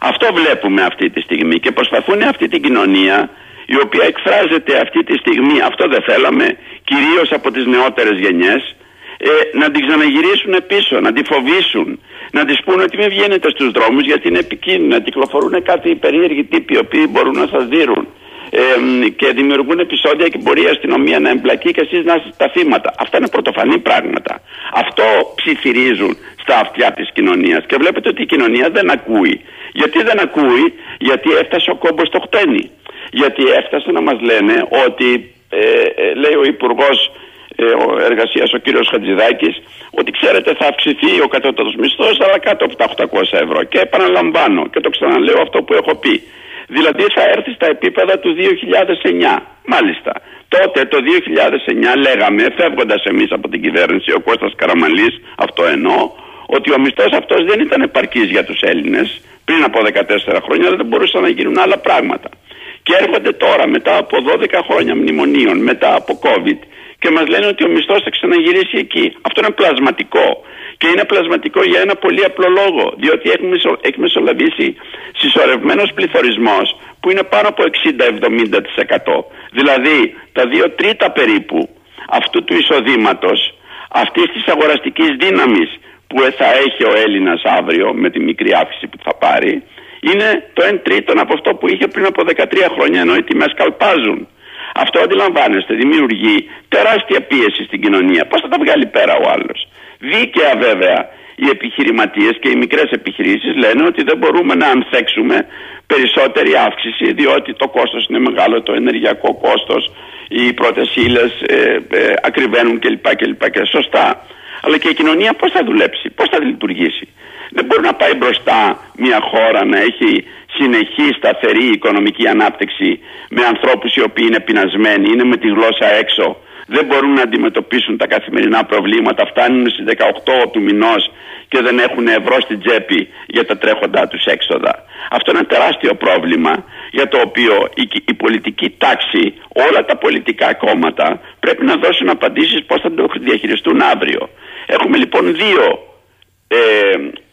Αυτό βλέπουμε αυτή τη στιγμή και προσπαθούν αυτή την κοινωνία η οποία εκφράζεται αυτή τη στιγμή, αυτό δεν θέλαμε, κυρίως από τις νεότερες γενιές, ε, να την ξαναγυρίσουν πίσω, να τη φοβήσουν, να της πούνε ότι μην βγαίνετε στους δρόμους γιατί είναι επικίνδυνο, να κυκλοφορούν κάτι περίεργοι τύποι οι οποίοι μπορούν να σας δίνουν ε, και δημιουργούν επεισόδια και μπορεί η αστυνομία να εμπλακεί και εσείς να είστε τα θύματα. Αυτά είναι πρωτοφανή πράγματα. Αυτό ψιθυρίζουν στα αυτιά της κοινωνίας και βλέπετε ότι η κοινωνία δεν ακούει. Γιατί δεν ακούει, γιατί έφτασε ο κόμπος στο χτένι. Γιατί έφτασε να μας λένε ότι, ε, ε λέει ο Υπουργός ε, εργασίας ο κύριος Χατζηδάκης ότι ξέρετε θα αυξηθεί ο κατώτατος μισθός αλλά κάτω από τα 800 ευρώ. Και επαναλαμβάνω και το ξαναλέω αυτό που έχω πει. Δηλαδή θα έρθει στα επίπεδα του 2009. Μάλιστα. Τότε το 2009 λέγαμε, φεύγοντας εμείς από την κυβέρνηση, ο Κώστας Καραμαλής, αυτό εννοώ, ότι ο μισθός αυτός δεν ήταν επαρκής για τους Έλληνες πριν από 14 χρόνια, δεν μπορούσαν να γίνουν άλλα πράγματα. Και έρχονται τώρα μετά από 12 χρόνια μνημονίων, μετά από COVID και μας λένε ότι ο μισθός θα ξαναγυρίσει εκεί. Αυτό είναι πλασματικό. Και είναι πλασματικό για ένα πολύ απλό λόγο. Διότι έχει μεσολαβήσει συσσωρευμένος πληθωρισμός που είναι πάνω από 60-70%. Δηλαδή τα δύο τρίτα περίπου αυτού του εισοδήματος, αυτής της αγοραστικής δύναμης που θα έχει ο Έλληνας αύριο με τη μικρή αύξηση που θα πάρει, είναι το 1 τρίτο από αυτό που είχε πριν από 13 χρόνια ενώ οι τιμές καλπάζουν. Αυτό αντιλαμβάνεστε, δημιουργεί τεράστια πίεση στην κοινωνία. Πώς θα τα βγάλει πέρα ο άλλος; Δίκαια βέβαια οι επιχειρηματίες και οι μικρές επιχειρήσεις λένε ότι δεν μπορούμε να ανθέξουμε περισσότερη αύξηση διότι το κόστος είναι μεγάλο, το ενεργειακό κόστος, οι πρώτες ύλες ε, ε, ακριβένουν κλπ. κλπ. Και σωστά. Αλλά και η κοινωνία πώς θα δουλέψει, πώς θα λειτουργήσει; Δεν μπορεί να πάει μπροστά μια χώρα να έχει συνεχή σταθερή οικονομική ανάπτυξη με ανθρώπους οι οποίοι είναι πεινασμένοι, είναι με τη γλώσσα έξω, δεν μπορούν να αντιμετωπίσουν τα καθημερινά προβλήματα, φτάνουν στις 18 του μηνός και δεν έχουν ευρώ στην τσέπη για τα τρέχοντά τους έξοδα. Αυτό είναι ένα τεράστιο πρόβλημα για το οποίο η, η πολιτική τάξη, όλα τα πολιτικά κόμματα πρέπει να δώσουν απαντήσεις πώς θα το διαχειριστούν αύριο. Έχουμε λοιπόν δύο, ε,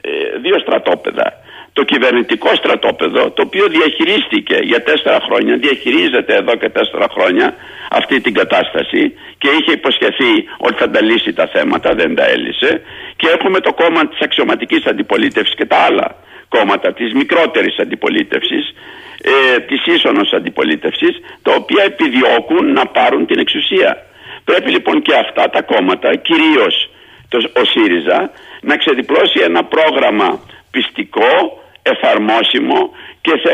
ε, δύο στρατόπεδα το κυβερνητικό στρατόπεδο το οποίο διαχειρίστηκε για τέσσερα χρόνια, διαχειρίζεται εδώ και τέσσερα χρόνια αυτή την κατάσταση και είχε υποσχεθεί ότι θα τα λύσει τα θέματα, δεν τα έλυσε και έχουμε το κόμμα της αξιωματικής αντιπολίτευσης και τα άλλα κόμματα της μικρότερης αντιπολίτευσης ε, της ίσονος αντιπολίτευσης τα οποία επιδιώκουν να πάρουν την εξουσία. Πρέπει λοιπόν και αυτά τα κόμματα, κυρίως το, ο ΣΥΡΙΖΑ, να ξεδιπλώσει ένα πρόγραμμα πιστικό εφαρμόσιμο και θα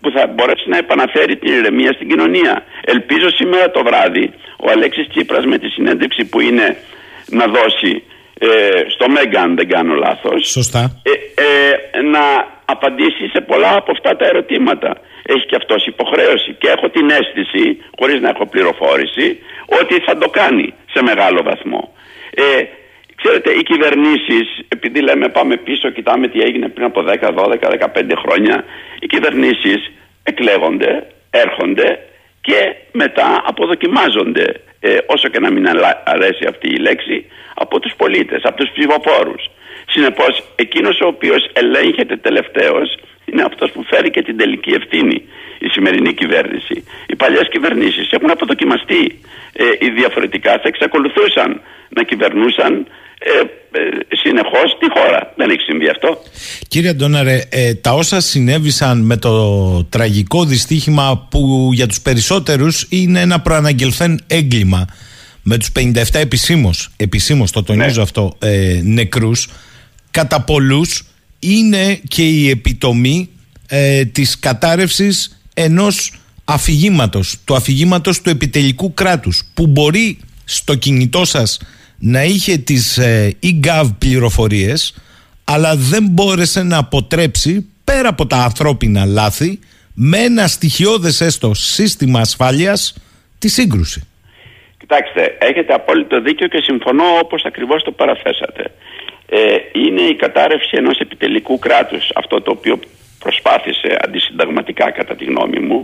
που θα μπορέσει να επαναφέρει την ηρεμία στην κοινωνία. Ελπίζω σήμερα το βράδυ ο Αλέξης Τσίπρας με τη συνέντευξη που είναι να δώσει ε, στο Μέγκα αν δεν κάνω λάθος Σωστά. Ε, ε, να απαντήσει σε πολλά από αυτά τα ερωτήματα. Έχει και αυτός υποχρέωση και έχω την αίσθηση χωρίς να έχω πληροφόρηση ότι θα το κάνει σε μεγάλο βαθμό. Ε, Ξέρετε, οι κυβερνήσεις, επειδή λέμε πάμε πίσω, κοιτάμε τι έγινε πριν από 10, 12, 15 χρόνια, οι κυβερνήσεις εκλέγονται, έρχονται και μετά αποδοκιμάζονται, ε, όσο και να μην αρέσει αυτή η λέξη, από τους πολίτες, από τους ψηφοφόρους. Συνεπώς, εκείνος ο οποίος ελέγχεται τελευταίος είναι αυτός που φέρει και την τελική ευθύνη. Η σημερινή κυβέρνηση. Οι παλιές κυβερνήσεις έχουν αποδοκιμαστεί. Ε, οι διαφορετικά θα εξακολουθούσαν να κυβερνούσαν ε, ε, συνεχώς τη χώρα. Δεν έχει συμβεί αυτό. Κύριε Αντώναρε, ε, τα όσα συνέβησαν με το τραγικό δυστύχημα που για τους περισσότερους είναι ένα προαναγγελθέν έγκλημα με τους 57 επισήμως, επισήμως το τονίζω ναι. αυτό, ε, νεκρούς, κατά πολλούς είναι και η επιτομή ε, της κατάρρευσης ενός αφηγήματος, του αφηγήματος του επιτελικού κράτους που μπορεί στο κινητό σας να είχε τις ε, e-gov πληροφορίες αλλά δεν μπόρεσε να αποτρέψει πέρα από τα ανθρώπινα λάθη με ένα στοιχειώδες έστω σύστημα ασφάλειας τη σύγκρουση. Κοιτάξτε, έχετε απόλυτο δίκιο και συμφωνώ όπως ακριβώς το παραθέσατε. Ε, είναι η κατάρρευση ενός επιτελικού κράτους αυτό το οποίο προσπάθησε αντισυνταγματικά κατά τη γνώμη μου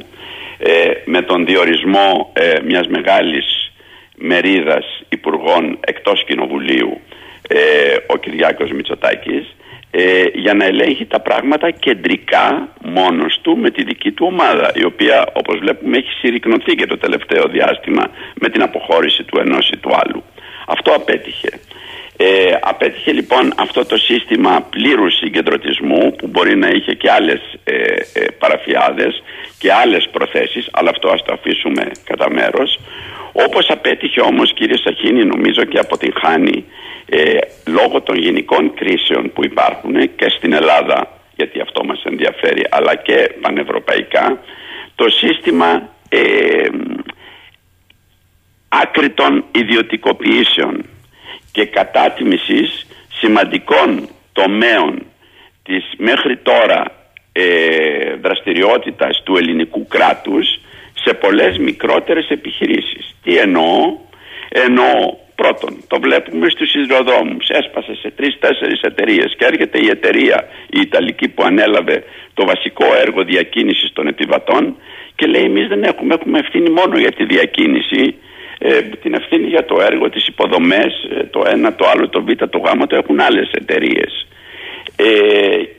ε, με τον διορισμό ε, μιας μεγάλης μερίδας υπουργών εκτός κοινοβουλίου ε, ο Κυριάκος Μητσοτάκης ε, για να ελέγχει τα πράγματα κεντρικά μόνος του με τη δική του ομάδα η οποία όπως βλέπουμε έχει συρρυκνωθεί και το τελευταίο διάστημα με την αποχώρηση του ενός ή του άλλου. Αυτό απέτυχε. Ε, απέτυχε λοιπόν αυτό το σύστημα πλήρους συγκεντρωτισμού που μπορεί να είχε και άλλες ε, ε παραφιάδες και άλλες προθέσεις αλλά αυτό ας το αφήσουμε κατά μέρος. Όπως απέτυχε όμως κύριε Σαχίνη νομίζω και αποτυγχάνει ε, λόγω των γενικών κρίσεων που υπάρχουν και στην Ελλάδα γιατί αυτό μας ενδιαφέρει αλλά και πανευρωπαϊκά το σύστημα ε, άκρητων ιδιωτικοποιήσεων και κατάτιμησης σημαντικών τομέων της μέχρι τώρα ε, δραστηριότητας του ελληνικού κράτους σε πολλές μικρότερες επιχειρήσεις. Τι εννοώ, εννοώ πρώτον, το βλέπουμε στους σιδηροδρόμους, έσπασε σε τρεις-τέσσερις εταιρείες και έρχεται η εταιρεία η Ιταλική που ανέλαβε το βασικό έργο διακίνησης των επιβατών και λέει εμείς δεν έχουμε, έχουμε ευθύνη μόνο για τη διακίνηση, ε, την ευθύνη για το έργο, τις υποδομές, ε, το ένα, το άλλο, το β, το γ, το έχουν άλλες εταιρείες. Ε,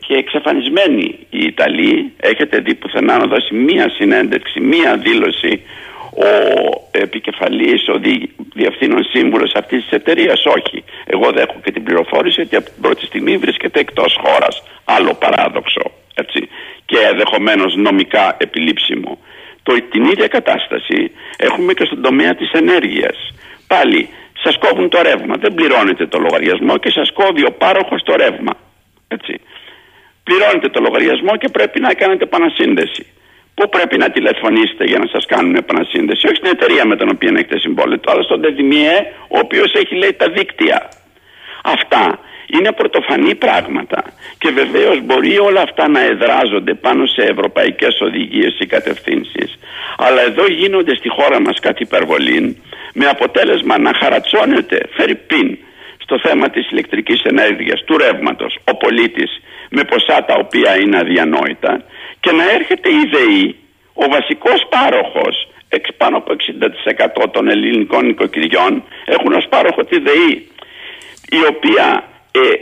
και εξαφανισμένοι οι Ιταλοί έχετε δει πουθενά να δώσει μία συνέντευξη, μία δήλωση ο επικεφαλής, ο δι, διευθύνων σύμβουλος αυτής της εταιρείας. Όχι εγώ δεν έχω και την πληροφόρηση ότι από την πρώτη στιγμή βρίσκεται εκτός χώρας. Άλλο παράδοξο έτσι, και ενδεχομένως νομικά επιλήψιμο το, την ίδια κατάσταση έχουμε και στον τομέα της ενέργειας πάλι σας κόβουν το ρεύμα δεν πληρώνετε το λογαριασμό και σας κόβει ο πάροχος το ρεύμα έτσι. Πληρώνετε το λογαριασμό και πρέπει να κάνετε επανασύνδεση. Πού πρέπει να τηλεφωνήσετε για να σας κάνουν επανασύνδεση, όχι στην εταιρεία με την οποία έχετε συμβόλαιο, αλλά στον ΔΕΔΙΜΙΕ, ο οποίος έχει λέει τα δίκτυα. Αυτά είναι πρωτοφανή πράγματα. Και βεβαίως μπορεί όλα αυτά να εδράζονται πάνω σε ευρωπαϊκές οδηγίες ή κατευθύνσεις. Αλλά εδώ γίνονται στη χώρα μας κάτι υπερβολή με αποτέλεσμα να χαρατσώνεται φέρει πίν στο θέμα της ηλεκτρικής ενέργειας, του ρεύματος, ο πολίτης με ποσά τα οποία είναι αδιανόητα και να έρχεται η ΔΕΗ, ο βασικός πάροχος πάνω από 60% των ελληνικών οικοκυριών έχουν ως πάροχο τη ΔΕΗ η οποία ε,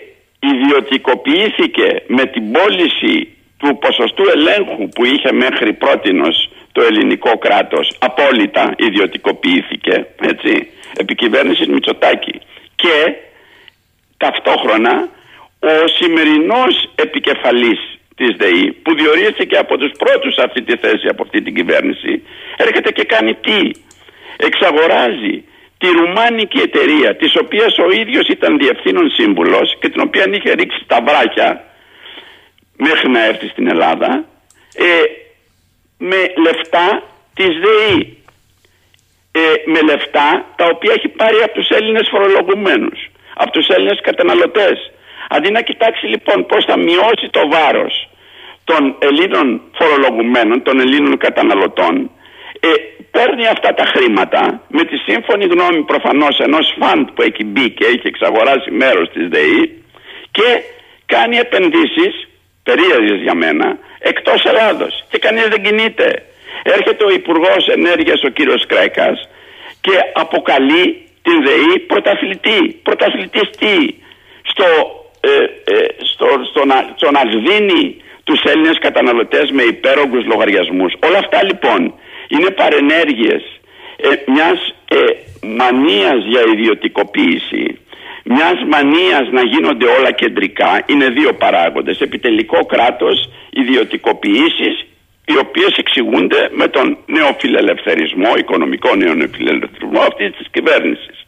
ιδιωτικοποιήθηκε με την πώληση του ποσοστού ελέγχου που είχε μέχρι πρότινος το ελληνικό κράτος. Απόλυτα ιδιωτικοποιήθηκε έτσι, επί κυβέρνησης Μητσοτάκη. Και ταυτόχρονα ο σημερινός επικεφαλής της ΔΕΗ που διορίστηκε από τους πρώτους αυτή τη θέση από αυτή την κυβέρνηση έρχεται και κάνει τι; Εξαγοράζει τη ρουμάνικη εταιρεία της οποίας ο ίδιος ήταν διευθύνων σύμβουλος και την οποία είχε ρίξει τα βράχια μέχρι να έρθει στην Ελλάδα ε, με λεφτά της ΔΕΗ. Ε, με λεφτά τα οποία έχει πάρει από τους Έλληνες φορολογουμένους από τους Έλληνες καταναλωτές. Αντί να κοιτάξει λοιπόν πώς θα μειώσει το βάρος των Ελλήνων φορολογουμένων, των Ελλήνων καταναλωτών ε, παίρνει αυτά τα χρήματα με τη σύμφωνη γνώμη προφανώς ενός φαντ που έχει μπει και έχει εξαγοράσει μέρος της ΔΕΗ και κάνει επενδύσεις περίεργες για μένα εκτός Ελλάδος και κανείς δεν κινείται. Έρχεται ο Υπουργός Ενέργειας ο κύριος Κρέκας και αποκαλεί την ΔΕΗ πρωταθλητή. Πρωταθλητής τι; Στο, ε, ε, στο, στο, να, στο να δίνει τους Έλληνες καταναλωτές με υπέρογκους λογαριασμούς. Όλα αυτά λοιπόν είναι παρενέργειες ε, μιας ε, μανίας για ιδιωτικοποίηση μιας μανίας να γίνονται όλα κεντρικά είναι δύο παράγοντες. Επιτελικό κράτος ιδιωτικοποιήσεις οι οποίες εξηγούνται με τον νεοφιλελευθερισμό οικονομικό νεοφιλελευθερισμό αυτής της κυβέρνησης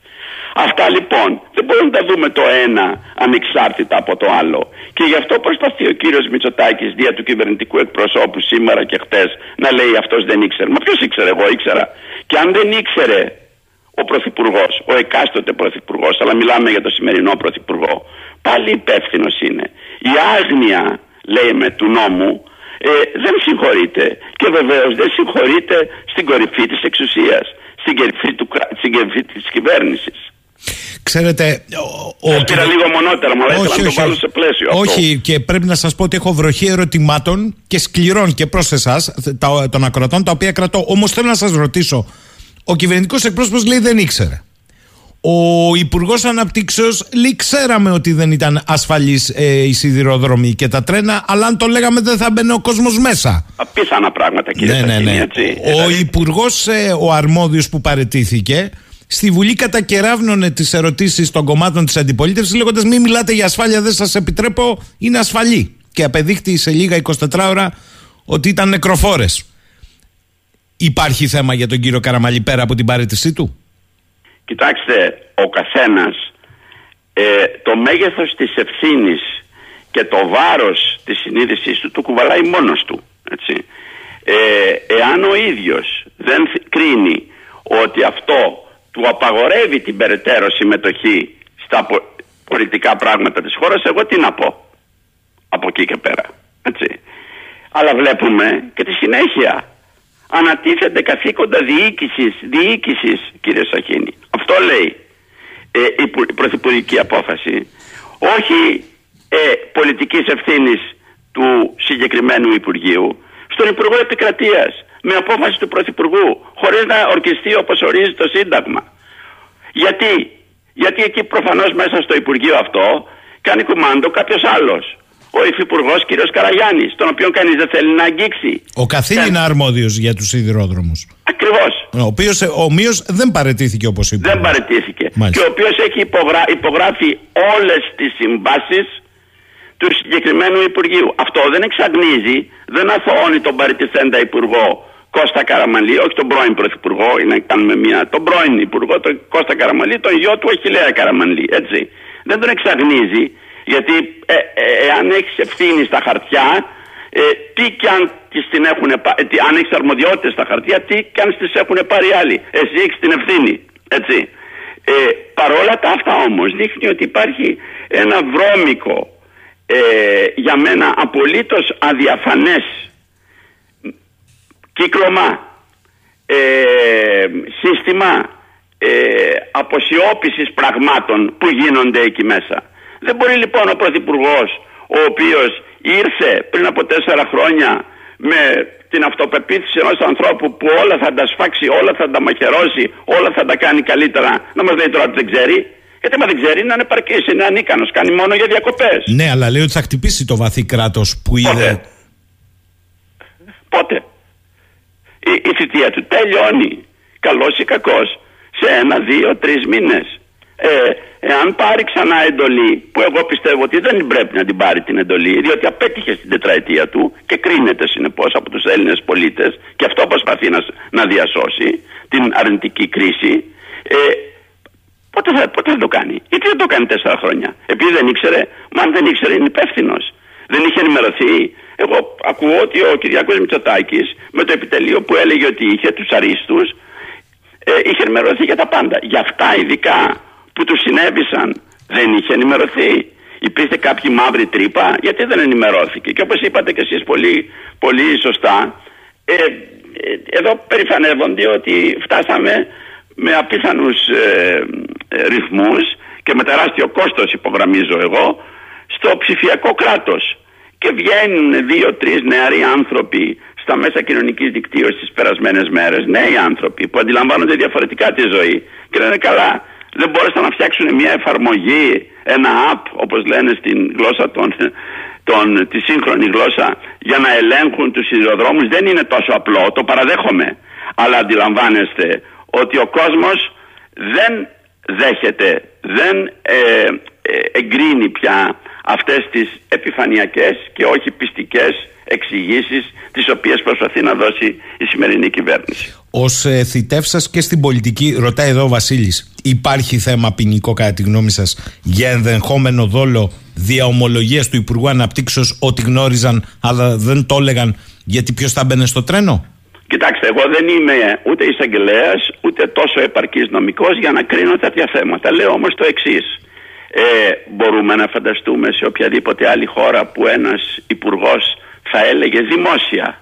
Αυτά λοιπόν δεν μπορούμε να τα δούμε το ένα ανεξάρτητα από το άλλο. Και γι' αυτό προσπαθεί ο κύριος Μητσοτάκης δια του κυβερνητικού εκπροσώπου σήμερα και χτε να λέει αυτός δεν ήξερε. Μα ποιος ήξερε, εγώ ήξερα. Και αν δεν ήξερε ο πρωθυπουργός, ο εκάστοτε πρωθυπουργός, αλλά μιλάμε για το σημερινό πρωθυπουργό, πάλι υπεύθυνος είναι. Η άγνοια, λέει με του νόμου, ε, δεν συγχωρείται. Και βεβαίως δεν συγχωρείται στην κορυφή της εξουσίας, στην κορυφή, του, στην κορυφή της κυβέρνησης. Ξέρετε. Ο, ο, πήρα λίγο μονότερα, αλλά όχι, ήθελα να το βάλω σε πλαίσιο. Όχι, αυτό. και πρέπει να σας πω ότι έχω βροχή ερωτημάτων και σκληρών και προς εσάς, των ακροτών, τα οποία κρατώ. Όμως θέλω να σας ρωτήσω. Ο κυβερνητικός εκπρόσωπος λέει δεν ήξερε. Ο Υπουργός Αναπτύξεως λέει: Ξέραμε ότι δεν ήταν ασφαλεί ε, οι σιδηροδρομοί και τα τρένα, αλλά αν το λέγαμε δεν θα μπαίνει ο κόσμος μέσα. Απίθανα πράγματα, κύριε ναι, ναι, ναι. Έτσι. Ο Υπουργός, ε, ο αρμόδιος που παρετήθηκε, στη Βουλή κατακεράβνωνε τις ερωτήσεις των κομμάτων της αντιπολίτευσης, λέγοντας: Μην μιλάτε για ασφάλεια, δεν σας επιτρέπω, είναι ασφαλή. Και απεδείχθη σε λίγα 24 ώρα ότι ήταν νεκροφόρες. Υπάρχει θέμα για τον κύριο Καραμαλή πέρα από την παρέτησή του; Κοιτάξτε, ο καθένας ε, το μέγεθος της ευθύνης και το βάρος της συνείδησής του το κουβαλάει μόνος του. Έτσι. Ε, εάν ο ίδιος δεν κρίνει ότι αυτό του απαγορεύει την περαιτέρω συμμετοχή στα πολιτικά πράγματα της χώρας, εγώ τι να πω από εκεί και πέρα. Έτσι. Αλλά βλέπουμε και τη συνέχεια. Ανατίθενται καθήκοντα διοίκησης, διοίκησης κύριε Σαχίνη. Αυτό λέει ε, η πρωθυπουργική απόφαση. Όχι ε, πολιτικής ευθύνης του συγκεκριμένου Υπουργείου. Στον Υπουργό Επικρατείας με απόφαση του Πρωθυπουργού, χωρίς να ορκιστεί όπως ορίζει το Σύνταγμα. Γιατί, γιατί εκεί προφανώς μέσα στο Υπουργείο αυτό κάνει κουμάντο κάποιος άλλος. Ο Υφυπουργός κ. Καραγιάννης, τον οποίο κανείς δεν θέλει να αγγίξει. Ο Καθήλ είναι αρμόδιος για τους σιδηρόδρομους. Ακριβώς. Ο οποίος ομοίως δεν παρετήθηκε όπως είπε. Δεν παρετήθηκε. Και ο οποίος έχει υπογρα... υπογράφει όλες τις συμβάσεις του συγκεκριμένου Υπουργείου. Αυτό δεν εξαγνίζει, δεν αθωώνει τον παρετηθέντα Υπουργό Κώστα Καραμαλή, όχι τον πρώην Πρωθυπουργό, ή να κάνουμε μια. τον πρώην Υπουργό, τον Κώστα Καραμαλή, τον γιο του Αχηλέα Καραμαλή. Έτσι. Δεν τον εξαγνίζει, γιατί ε, ε, εάν έχεις ευθύνη στα χαρτιά, ε, τι κι αν τις την έχουν πάρει, αν έχεις αρμοδιότητες στα χαρτιά, τι κι αν τι έχουν πάρει άλλοι. Εσύ έχεις την ευθύνη. Έτσι. Ε, παρόλα τα αυτά όμως δείχνει ότι υπάρχει ένα βρώμικο ε, για μένα απολύτως αδιαφανές κύκλωμα ε, σύστημα ε, αποσιώπησης πραγμάτων που γίνονται εκεί μέσα. Δεν μπορεί λοιπόν ο Πρωθυπουργός, ο οποίος ήρθε πριν από τέσσερα χρόνια με την αυτοπεποίθηση ενός ανθρώπου που όλα θα τα σφάξει, όλα θα τα μαχαιρώσει, όλα θα τα κάνει καλύτερα, να μας λέει τώρα ότι δεν ξέρει. Γιατί μα δεν ξέρει, είναι ανεπαρκή, είναι ανίκανος, κάνει μόνο για διακοπές. Ναι, αλλά λέει ότι θα χτυπήσει το βαθύ κράτος που είδε. Πότε; Η, η θητεία του τελειώνει. Καλός ή κακός. Σε ένα, δύο, τρεις μήνες. Ε, εάν πάρει ξανά εντολή, που εγώ πιστεύω ότι δεν πρέπει να την πάρει την εντολή, διότι απέτυχε στην τετραετία του και κρίνεται συνεπώς από τους Έλληνες πολίτες και αυτό προσπαθεί να, να διασώσει την αρνητική κρίση. Ε, πότε, θα, πότε θα το κάνει, γιατί δεν το κάνει τέσσερα χρόνια, επειδή δεν ήξερε, μα αν δεν ήξερε είναι υπεύθυνος. Δεν είχε ενημερωθεί. Εγώ ακούω ότι ο Κυριακός Μητσοτάκης με το επιτελείο που έλεγε ότι είχε τους αρίστους, ε, είχε ενημερωθεί για τα πάντα. Για αυτά ειδικά που τους συνέβησαν δεν είχε ενημερωθεί. Υπήρχε κάποια μαύρη τρύπα γιατί δεν ενημερώθηκε. Και όπως είπατε και εσείς πολύ, πολύ σωστά, ε, ε, εδώ περηφανεύονται ότι φτάσαμε με απίθανους ε, ε, ρυθμούς και με τεράστιο κόστος υπογραμμίζω εγώ στο ψηφιακό κράτος. Και βγαίνουν δύο-τρεις νεαροί άνθρωποι στα μέσα κοινωνικής δικτύωσης τις περασμένες μέρες, νέοι άνθρωποι που αντιλαμβάνονται διαφορετικά τη ζωή και λένε καλά δεν μπόρεσαν να φτιάξουν μια εφαρμογή, ένα app όπως λένε στην γλώσσα των, των, τη σύγχρονη γλώσσα για να ελέγχουν τους σιδηροδρόμους δεν είναι τόσο απλό, το παραδέχομαι. Αλλά αντιλαμβάνεστε ότι ο κόσμος δεν δέχεται, δεν ε, ε, εγκρίνει πια αυτές τις επιφανειακές και όχι πιστικές εξηγήσεις τις οποίες προσπαθεί να δώσει η σημερινή κυβέρνηση. Ως ε, και στην πολιτική, ρωτάει εδώ ο Βασίλης, υπάρχει θέμα ποινικό κατά τη γνώμη σας για ενδεχόμενο δόλο διαομολογία του Υπουργού Αναπτύξεως ότι γνώριζαν αλλά δεν το έλεγαν γιατί ποιος θα μπαινε στο τρένο; Κοιτάξτε, εγώ δεν είμαι ούτε εισαγγελέας ούτε τόσο επαρκής νομικός για να κρίνω τέτοια θέματα. Λέω όμως το εξής. Ε, μπορούμε να φανταστούμε σε οποιαδήποτε άλλη χώρα που ένας υπουργός θα έλεγε δημόσια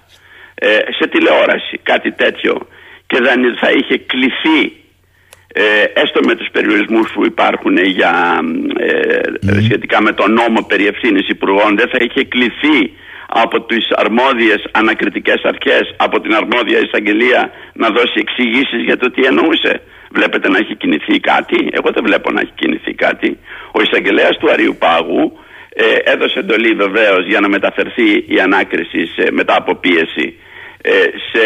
ε, σε τηλεόραση κάτι τέτοιο και δεν θα είχε κληθεί ε, έστω με τους περιορισμούς που υπάρχουν για, ε, σχετικά με τον νόμο περί ευθύνης υπουργών δεν θα είχε κληθεί από τις αρμόδιες ανακριτικές αρχές από την αρμόδια εισαγγελία να δώσει εξηγήσεις για το τι εννοούσε. Βλέπετε να έχει κινηθεί κάτι; Εγώ δεν βλέπω να έχει κινηθεί κάτι. Ο εισαγγελέας του Αρίου Πάγου ε, έδωσε εντολή βεβαίως για να μεταφερθεί η ανάκριση σε, μετά από πίεση ε, σε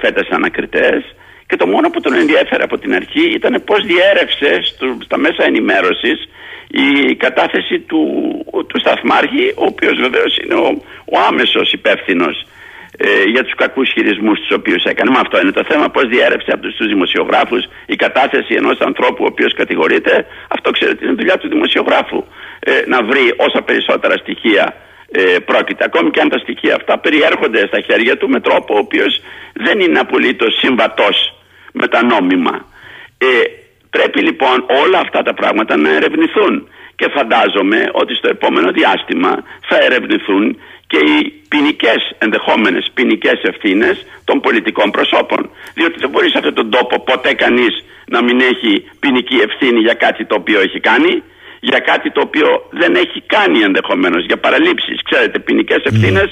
φέτες ανακριτές και το μόνο που τον ενδιέφερε από την αρχή ήταν πώς διέρευσε στα μέσα ενημέρωσης η κατάθεση του, του σταθμάρχη ο οποίος βεβαίως είναι ο, ο άμεσος υπεύθυνος ε, για τους κακούς χειρισμούς τους οποίους έκανε. Μα αυτό είναι το θέμα πώς διέρευσε από τους, τους δημοσιογράφους η κατάθεση ενός ανθρώπου ο οποίος κατηγορείται. Αυτό ξέρετε είναι δουλειά του δημοσιογράφου ε, να βρει όσα περισσότερα στοιχεία ε, πρόκειται. Ακόμη και αν τα στοιχεία αυτά περιέρχονται στα χέρια του με τρόπο ο οποίος δεν είναι απολύτως συμβατός με τα νόμιμα. Ε, πρέπει λοιπόν όλα αυτά τα πράγματα να ερευνηθούν και φαντάζομαι ότι στο επόμενο διάστημα θα ερευνηθούν και οι ποινικές ενδεχόμενες ποινικές ευθύνες των πολιτικών προσώπων. Διότι δεν μπορείς σε αυτόν τον τόπο ποτέ κανείς να μην έχει ποινική ευθύνη για κάτι το οποίο έχει κάνει για κάτι το οποίο δεν έχει κάνει ενδεχομένως, για παραλήψεις. Ξέρετε, ποινικές ευθύνες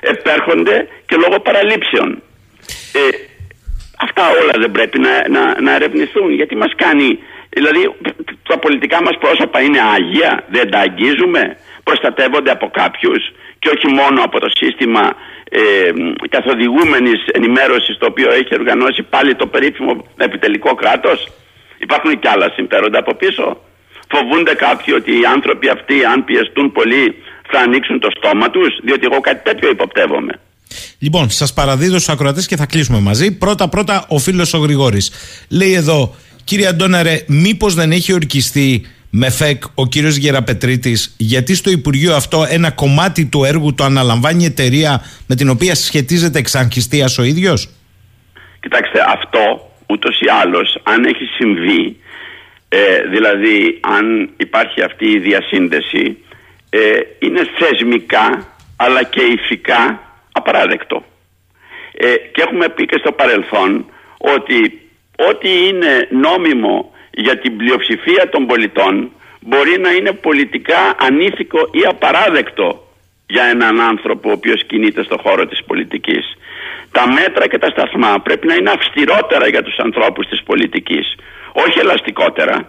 επέρχονται και λόγω παραλήψεων. Ε, αυτά όλα δεν πρέπει να, να, να ερευνηθούν γιατί μας κάνει, δηλαδή τα πολιτικά μας πρόσωπα είναι άγια, δεν τα αγγίζουμε, προστατεύονται από κάποιους και όχι μόνο από το σύστημα ε, καθοδηγούμενης ενημέρωσης το οποίο έχει οργανώσει πάλι το περίφημο επιτελικό κράτος. Υπάρχουν και άλλα συμφέροντα από πίσω. Φοβούνται κάποιοι ότι οι άνθρωποι αυτοί, αν πιεστούν πολύ, θα ανοίξουν το στόμα τους, διότι εγώ κάτι τέτοιο υποπτεύομαι. Λοιπόν, σας παραδίδω στους ακροατές και θα κλείσουμε μαζί. Πρώτα-πρώτα, ο φίλος ο Γρηγόρης. Λέει εδώ, κύριε Αντώναρε, μήπως δεν έχει ορκιστεί με ΦΕΚ ο κύριος Γεραπετρίτης, γιατί στο Υπουργείο αυτό ένα κομμάτι του έργου το αναλαμβάνει η εταιρεία με την οποία σχετίζεται εξαγχιστία ο ίδιος. Κοιτάξτε, αυτό ούτως ή άλλως, αν έχει συμβεί, Ε, δηλαδή αν υπάρχει αυτή η διασύνδεση ε, είναι θεσμικά αλλά και ηθικά απαράδεκτο. Ε, και έχουμε πει και στο παρελθόν ότι ό,τι είναι νόμιμο για την πλειοψηφία των πολιτών μπορεί να είναι πολιτικά ανήθικο ή απαράδεκτο για έναν άνθρωπο ο οποίος κινείται στον χώρο της πολιτικής. Τα μέτρα και τα σταθμά πρέπει να είναι αυστηρότερα για τους ανθρώπους της πολιτικής, όχι ελαστικότερα.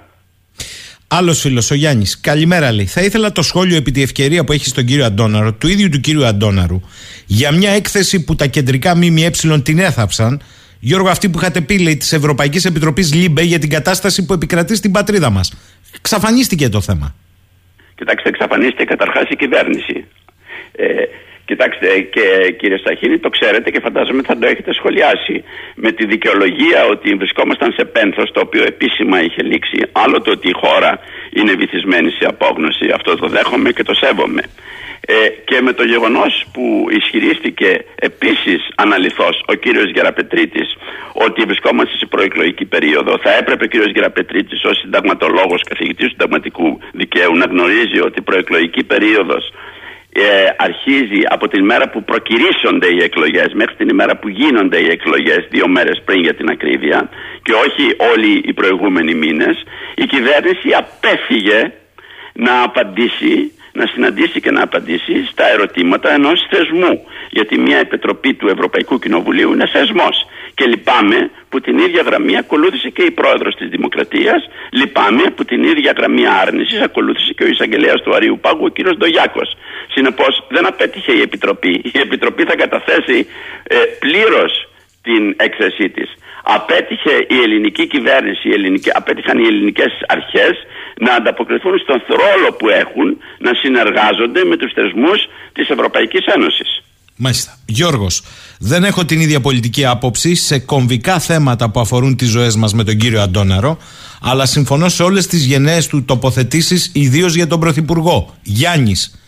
Άλλος φίλος, ο Γιάννης. Καλημέρα, λέει. Θα ήθελα το σχόλιο επί τη ευκαιρία που έχεις στον κύριο Αντώναρο, του ίδιου του κύριου Αντώναρου, για μια έκθεση που τα κεντρικά ΜΜΕ την έθαψαν. Γιώργο, αυτή που είχατε πει, λέει, της Ευρωπαϊκής Επιτροπής LIBE για την κατάσταση που επικρατεί στην πατρίδα μας. Εξαφανίστηκε το θέμα. Κοιτάξτε, εξαφανίστηκε καταρχάς η κυβέρνηση. Ε, Κοιτάξτε, και κύριε Σαχίνη, το ξέρετε και φαντάζομαι θα το έχετε σχολιάσει. Με τη δικαιολογία ότι βρισκόμασταν σε πένθος το οποίο επίσημα είχε λήξει. Άλλο το ότι η χώρα είναι βυθισμένη σε απόγνωση. Αυτό το δέχομαι και το σέβομαι. Ε, και με το γεγονός που ισχυρίστηκε επίσης αναλυθώς ο κύριος Γεραπετρίτης ότι βρισκόμαστε σε προεκλογική περίοδο θα έπρεπε ο κύριος Γεραπετρίτης ως συνταγματολόγος καθηγητής του συνταγματικού δικαίου να γνωρίζει ότι η προεκλογική περίοδος ε, αρχίζει από την μέρα που προκυρήσονται οι εκλογές μέχρι την ημέρα που γίνονται οι εκλογές δύο μέρες πριν για την ακρίβεια και όχι όλοι οι προηγούμενοι μήνες η κυβέρνηση απέφυγε να απαντήσει να συναντήσει και να απαντήσει στα ερωτήματα ενός θεσμού γιατί μια επιτροπή του Ευρωπαϊκού Κοινοβουλίου είναι θεσμός και λυπάμαι που την ίδια γραμμή ακολούθησε και η πρόεδρος της Δημοκρατίας. Λυπάμαι που την ίδια γραμμή άρνησης ακολούθησε και ο εισαγγελέας του Αρίου Πάγου, ο κ. Ντογιάκος. Συνεπώς δεν απέτυχε η Επιτροπή. Η Επιτροπή θα καταθέσει ε, πλήρως την έκθεσή της. Απέτυχε η ελληνική κυβέρνηση, η ελληνική, απέτυχαν οι ελληνικές αρχές να ανταποκριθούν στον ρόλο που έχουν να συνεργάζονται με τους θεσμούς της Ευρωπαϊκής Ένωσης. Μάλιστα. Γιώργος, δεν έχω την ίδια πολιτική άποψη σε κομβικά θέματα που αφορούν τις ζωές μας με τον κύριο Αντώναρο, αλλά συμφωνώ σε όλες τις γενναίες του τοποθετήσεις, ιδίως για τον Πρωθυπουργό. Γιάννης,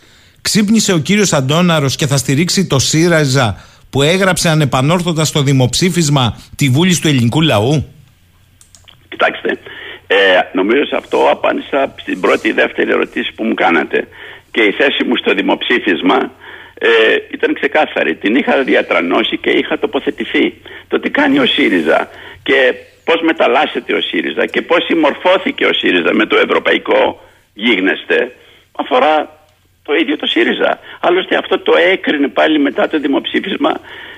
ξύπνησε ο κύριος Αντώναρος και θα στηρίξει το ΣΥΡΑΖΑ που έγραψε ανεπανόρθωτα στο δημοψήφισμα τη βούληση του ελληνικού λαού; Κοιτάξτε, ε, νομίζω σε αυτό απάντησα στην πρώτη ή δεύτερη ερωτήση που μου κάνατε. Και η θέση μου στο δημοψήφισμα ε, ήταν ξεκάθαρη. Την είχα διατρανώσει και είχα τοποθετηθεί. Το τι κάνει ο ΣΥΡΙΖΑ και πώς μεταλλάσσεται ο ΣΥΡΙΖΑ και πώς συμμορφώθηκε ο ΣΥΡΙΖΑ με το ευρωπαϊκό γίγνεσθε αφορά το ίδιο το ΣΥΡΙΖΑ. Άλλωστε αυτό το έκρινε πάλι μετά το δημοψήφισμα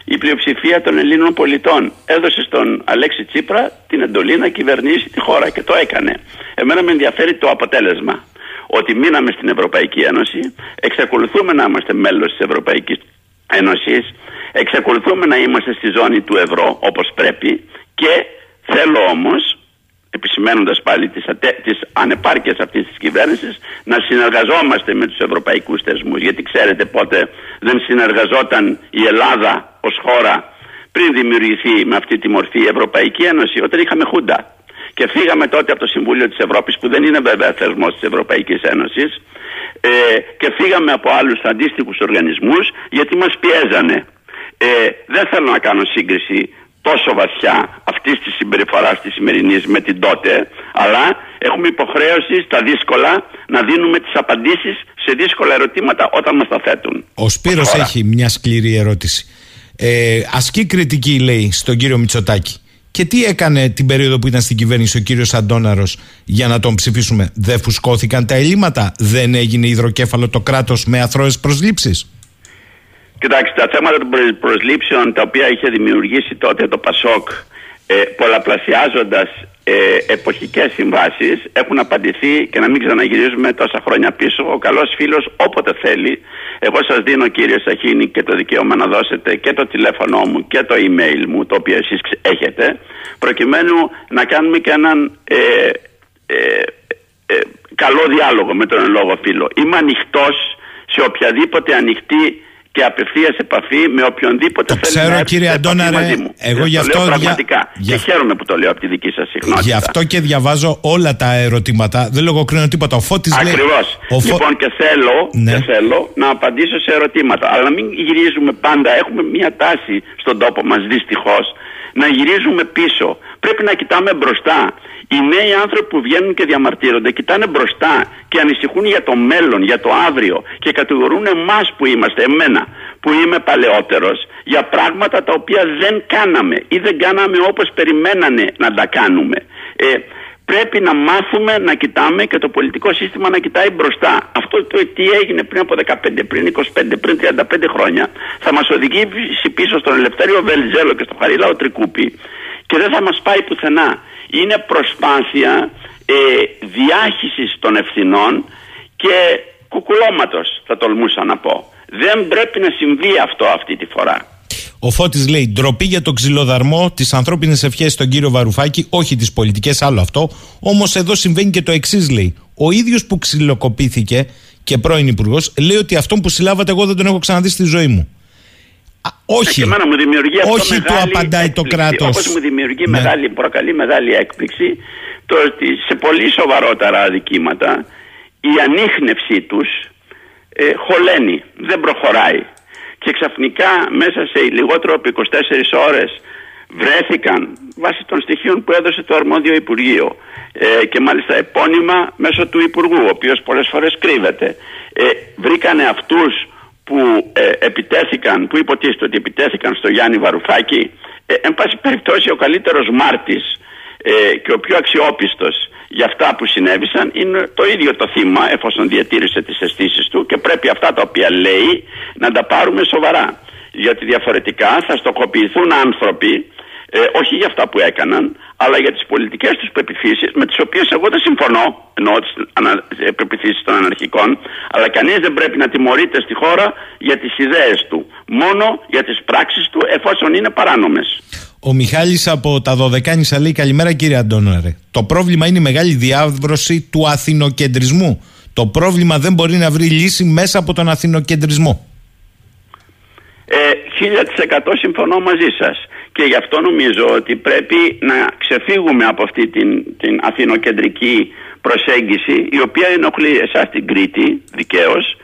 η πλειοψηφία των Ελλήνων πολιτών. Έδωσε στον Αλέξη Τσίπρα την εντολή να κυβερνήσει τη χώρα και το έκανε. Εμένα με ενδιαφέρει το αποτέλεσμα ότι μείναμε στην Ευρωπαϊκή Ένωση, εξακολουθούμε να είμαστε μέλος της Ευρωπαϊκής Ένωσης, εξακολουθούμε να είμαστε στη ζώνη του ευρώ όπως πρέπει και θέλω όμως, επισημένοντας πάλι τις, ατε, τις ανεπάρκειες αυτής της κυβέρνησης, να συνεργαζόμαστε με τους ευρωπαϊκούς θεσμούς. Γιατί ξέρετε πότε δεν συνεργαζόταν η Ελλάδα ως χώρα πριν δημιουργηθεί με αυτή τη μορφή η Ευρωπαϊκή Ένωση, όταν είχαμε χούντα και φύγαμε τότε από το Συμβούλιο της Ευρώπης που δεν είναι βέβαια θεσμός της Ευρωπαϊκής Ένωσης ε, και φύγαμε από άλλους αντίστοιχους οργανισμούς γιατί μας πιέζανε. Ε, δεν θέλω να κάνω σύγκριση τόσο βαθιά αυτής της συμπεριφοράς της σημερινής με την τότε, αλλά έχουμε υποχρέωση στα δύσκολα να δίνουμε τις απαντήσεις σε δύσκολα ερωτήματα όταν μας τα θέτουν. Ο Σπύρος έχει μια σκληρή ερώτηση. Ε, ασκεί κριτική, λέει, στον κύριο Μητσοτάκη. Και τι έκανε την περίοδο που ήταν στην κυβέρνηση ο κύριος Αντώναρος για να τον ψηφίσουμε; Δεν φουσκώθηκαν τα ελλείμματα, δεν έγινε υδροκέφαλο το κράτος με αθρώες προσλήψεις; Κοιτάξτε, τα θέματα των προσλήψεων τα οποία είχε δημιουργήσει τότε το ΠΑΣΟΚ ε, πολλαπλασιάζοντας ε, εποχικές συμβάσεις έχουν απαντηθεί και να μην ξαναγυρίζουμε τόσα χρόνια πίσω. Ο καλός φίλος όποτε θέλει εγώ σας δίνω κύριε Σαχίνη και το δικαίωμα να δώσετε και το τηλέφωνο μου και το email μου το οποίο εσείς έχετε προκειμένου να κάνουμε και έναν ε, ε, ε, καλό διάλογο με τον λόγο φίλο. Είμαι ανοιχτός σε οποιαδήποτε ανοιχτή και απευθείας επαφή με οποιονδήποτε το θέλει ξέρω, να κύριε Αντώναρε, μαζί μου. Εγώ γι' αυτό. πραγματικά. Για... Και χαίρομαι που το λέω από τη δική σας συχνότητα. Γι' αυτό και διαβάζω όλα τα ερωτήματα. Δεν λογοκρίνω τίποτα. Ο Φώτης Ακριβώς. Φω... Λοιπόν, και θέλω, ναι. και θέλω να απαντήσω σε ερωτήματα. Αλλά μην γυρίζουμε πάντα. Έχουμε μια τάση στον τόπο μας δυστυχώς να γυρίζουμε πίσω. Πρέπει να κοιτάμε μπροστά. Οι νέοι άνθρωποι που βγαίνουν και διαμαρτύρονται κοιτάνε μπροστά και ανησυχούν για το μέλλον, για το αύριο και κατηγορούν εμάς που είμαστε, εμένα που είμαι παλαιότερος για πράγματα τα οποία δεν κάναμε ή δεν κάναμε όπως περιμένανε να τα κάνουμε. Ε, πρέπει να μάθουμε να κοιτάμε και το πολιτικό σύστημα να κοιτάει μπροστά. Αυτό το τι έγινε πριν από 15, πριν 25, πριν 35 χρόνια θα μας οδηγήσει πίσω στον Ελευθέριο Βελζέλο και στον Χαρίλαο Τρικούπη και δεν θα μας πάει πουθενά. Είναι προσπάθεια ε, διάχυσης των ευθυνών και κουκουλώματος θα τολμούσα να πω. Δεν πρέπει να συμβεί αυτό αυτή τη φορά. Ο Φώτης λέει ντροπή για τον ξυλοδαρμό, τι ανθρώπινε ευχέ στον κύριο Βαρουφάκη, όχι τις πολιτικές, άλλο αυτό. Όμως εδώ συμβαίνει και το εξής, λέει. Ο ίδιος που ξυλοκοπήθηκε και πρώην υπουργός, λέει ότι αυτόν που συλλάβατε εγώ δεν τον έχω ξαναδεί στη ζωή μου. Α, όχι, μου δημιουργεί όχι του απαντάει το κράτος. Όπως μου δημιουργεί ναι. μεγάλη, προκαλεί μεγάλη έκπληξη το ότι σε πολύ σοβαρότερα αδικήματα η ανείχνευσή τους ε, χωλαίνει, δεν προχωράει και ξαφνικά μέσα σε λιγότερο από 24 ώρες βρέθηκαν βάσει των στοιχείων που έδωσε το αρμόδιο Υπουργείο ε, και μάλιστα επώνυμα μέσω του Υπουργού, ο οποίος πολλές φορές κρύβεται. Ε, βρήκανε αυτούς που ε, επιτέθηκαν, που υποτίθεται ότι επιτέθηκαν στο Γιάννη Βαρουφάκη, ε, εν πάση περιπτώσει ο καλύτερος μάρτης ε, και ο πιο αξιόπιστος για αυτά που συνέβησαν είναι το ίδιο το θύμα εφόσον διατήρησε τις αισθήσεις του και πρέπει αυτά τα οποία λέει να τα πάρουμε σοβαρά. Γιατί διαφορετικά θα στοχοποιηθούν άνθρωποι ε, όχι για αυτά που έκαναν αλλά για τις πολιτικές τους πεπιθήσεις με τις οποίες εγώ δεν συμφωνώ εννοώ τις ανα, ε, πεπιθήσεις των αναρχικών αλλά κανείς δεν πρέπει να τιμωρείται στη χώρα για τις ιδέες του μόνο για τις πράξεις του εφόσον είναι παράνομες ο Μιχάλης από τα Δωδεκάνησα λέει καλημέρα κύριε Αντώναρε. Το πρόβλημα είναι η μεγάλη διάβρωση του αθηνοκεντρισμού. Το πρόβλημα δεν μπορεί να βρει λύση μέσα από τον αθηνοκεντρισμό. Ε, 1000% συμφωνώ μαζί σας και γι' αυτό νομίζω ότι πρέπει να ξεφύγουμε από αυτή την, την αθηνοκεντρική προσέγγιση η οποία ενοχλεί εσάς την Κρήτη δικαίως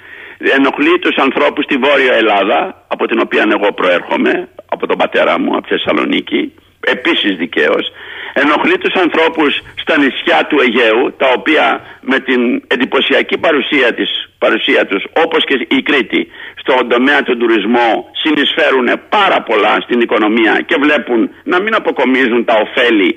ενοχλεί τους ανθρώπους στη Βόρεια Ελλάδα από την οποία εγώ προέρχομαι από τον πατέρα μου από τη Θεσσαλονίκη επίσης δικαίως ενοχλεί τους ανθρώπους στα νησιά του Αιγαίου τα οποία με την εντυπωσιακή παρουσία, της, παρουσία τους όπως και η Κρήτη στον τομέα του τουρισμού συνεισφέρουν πάρα πολλά στην οικονομία και βλέπουν να μην αποκομίζουν τα ωφέλη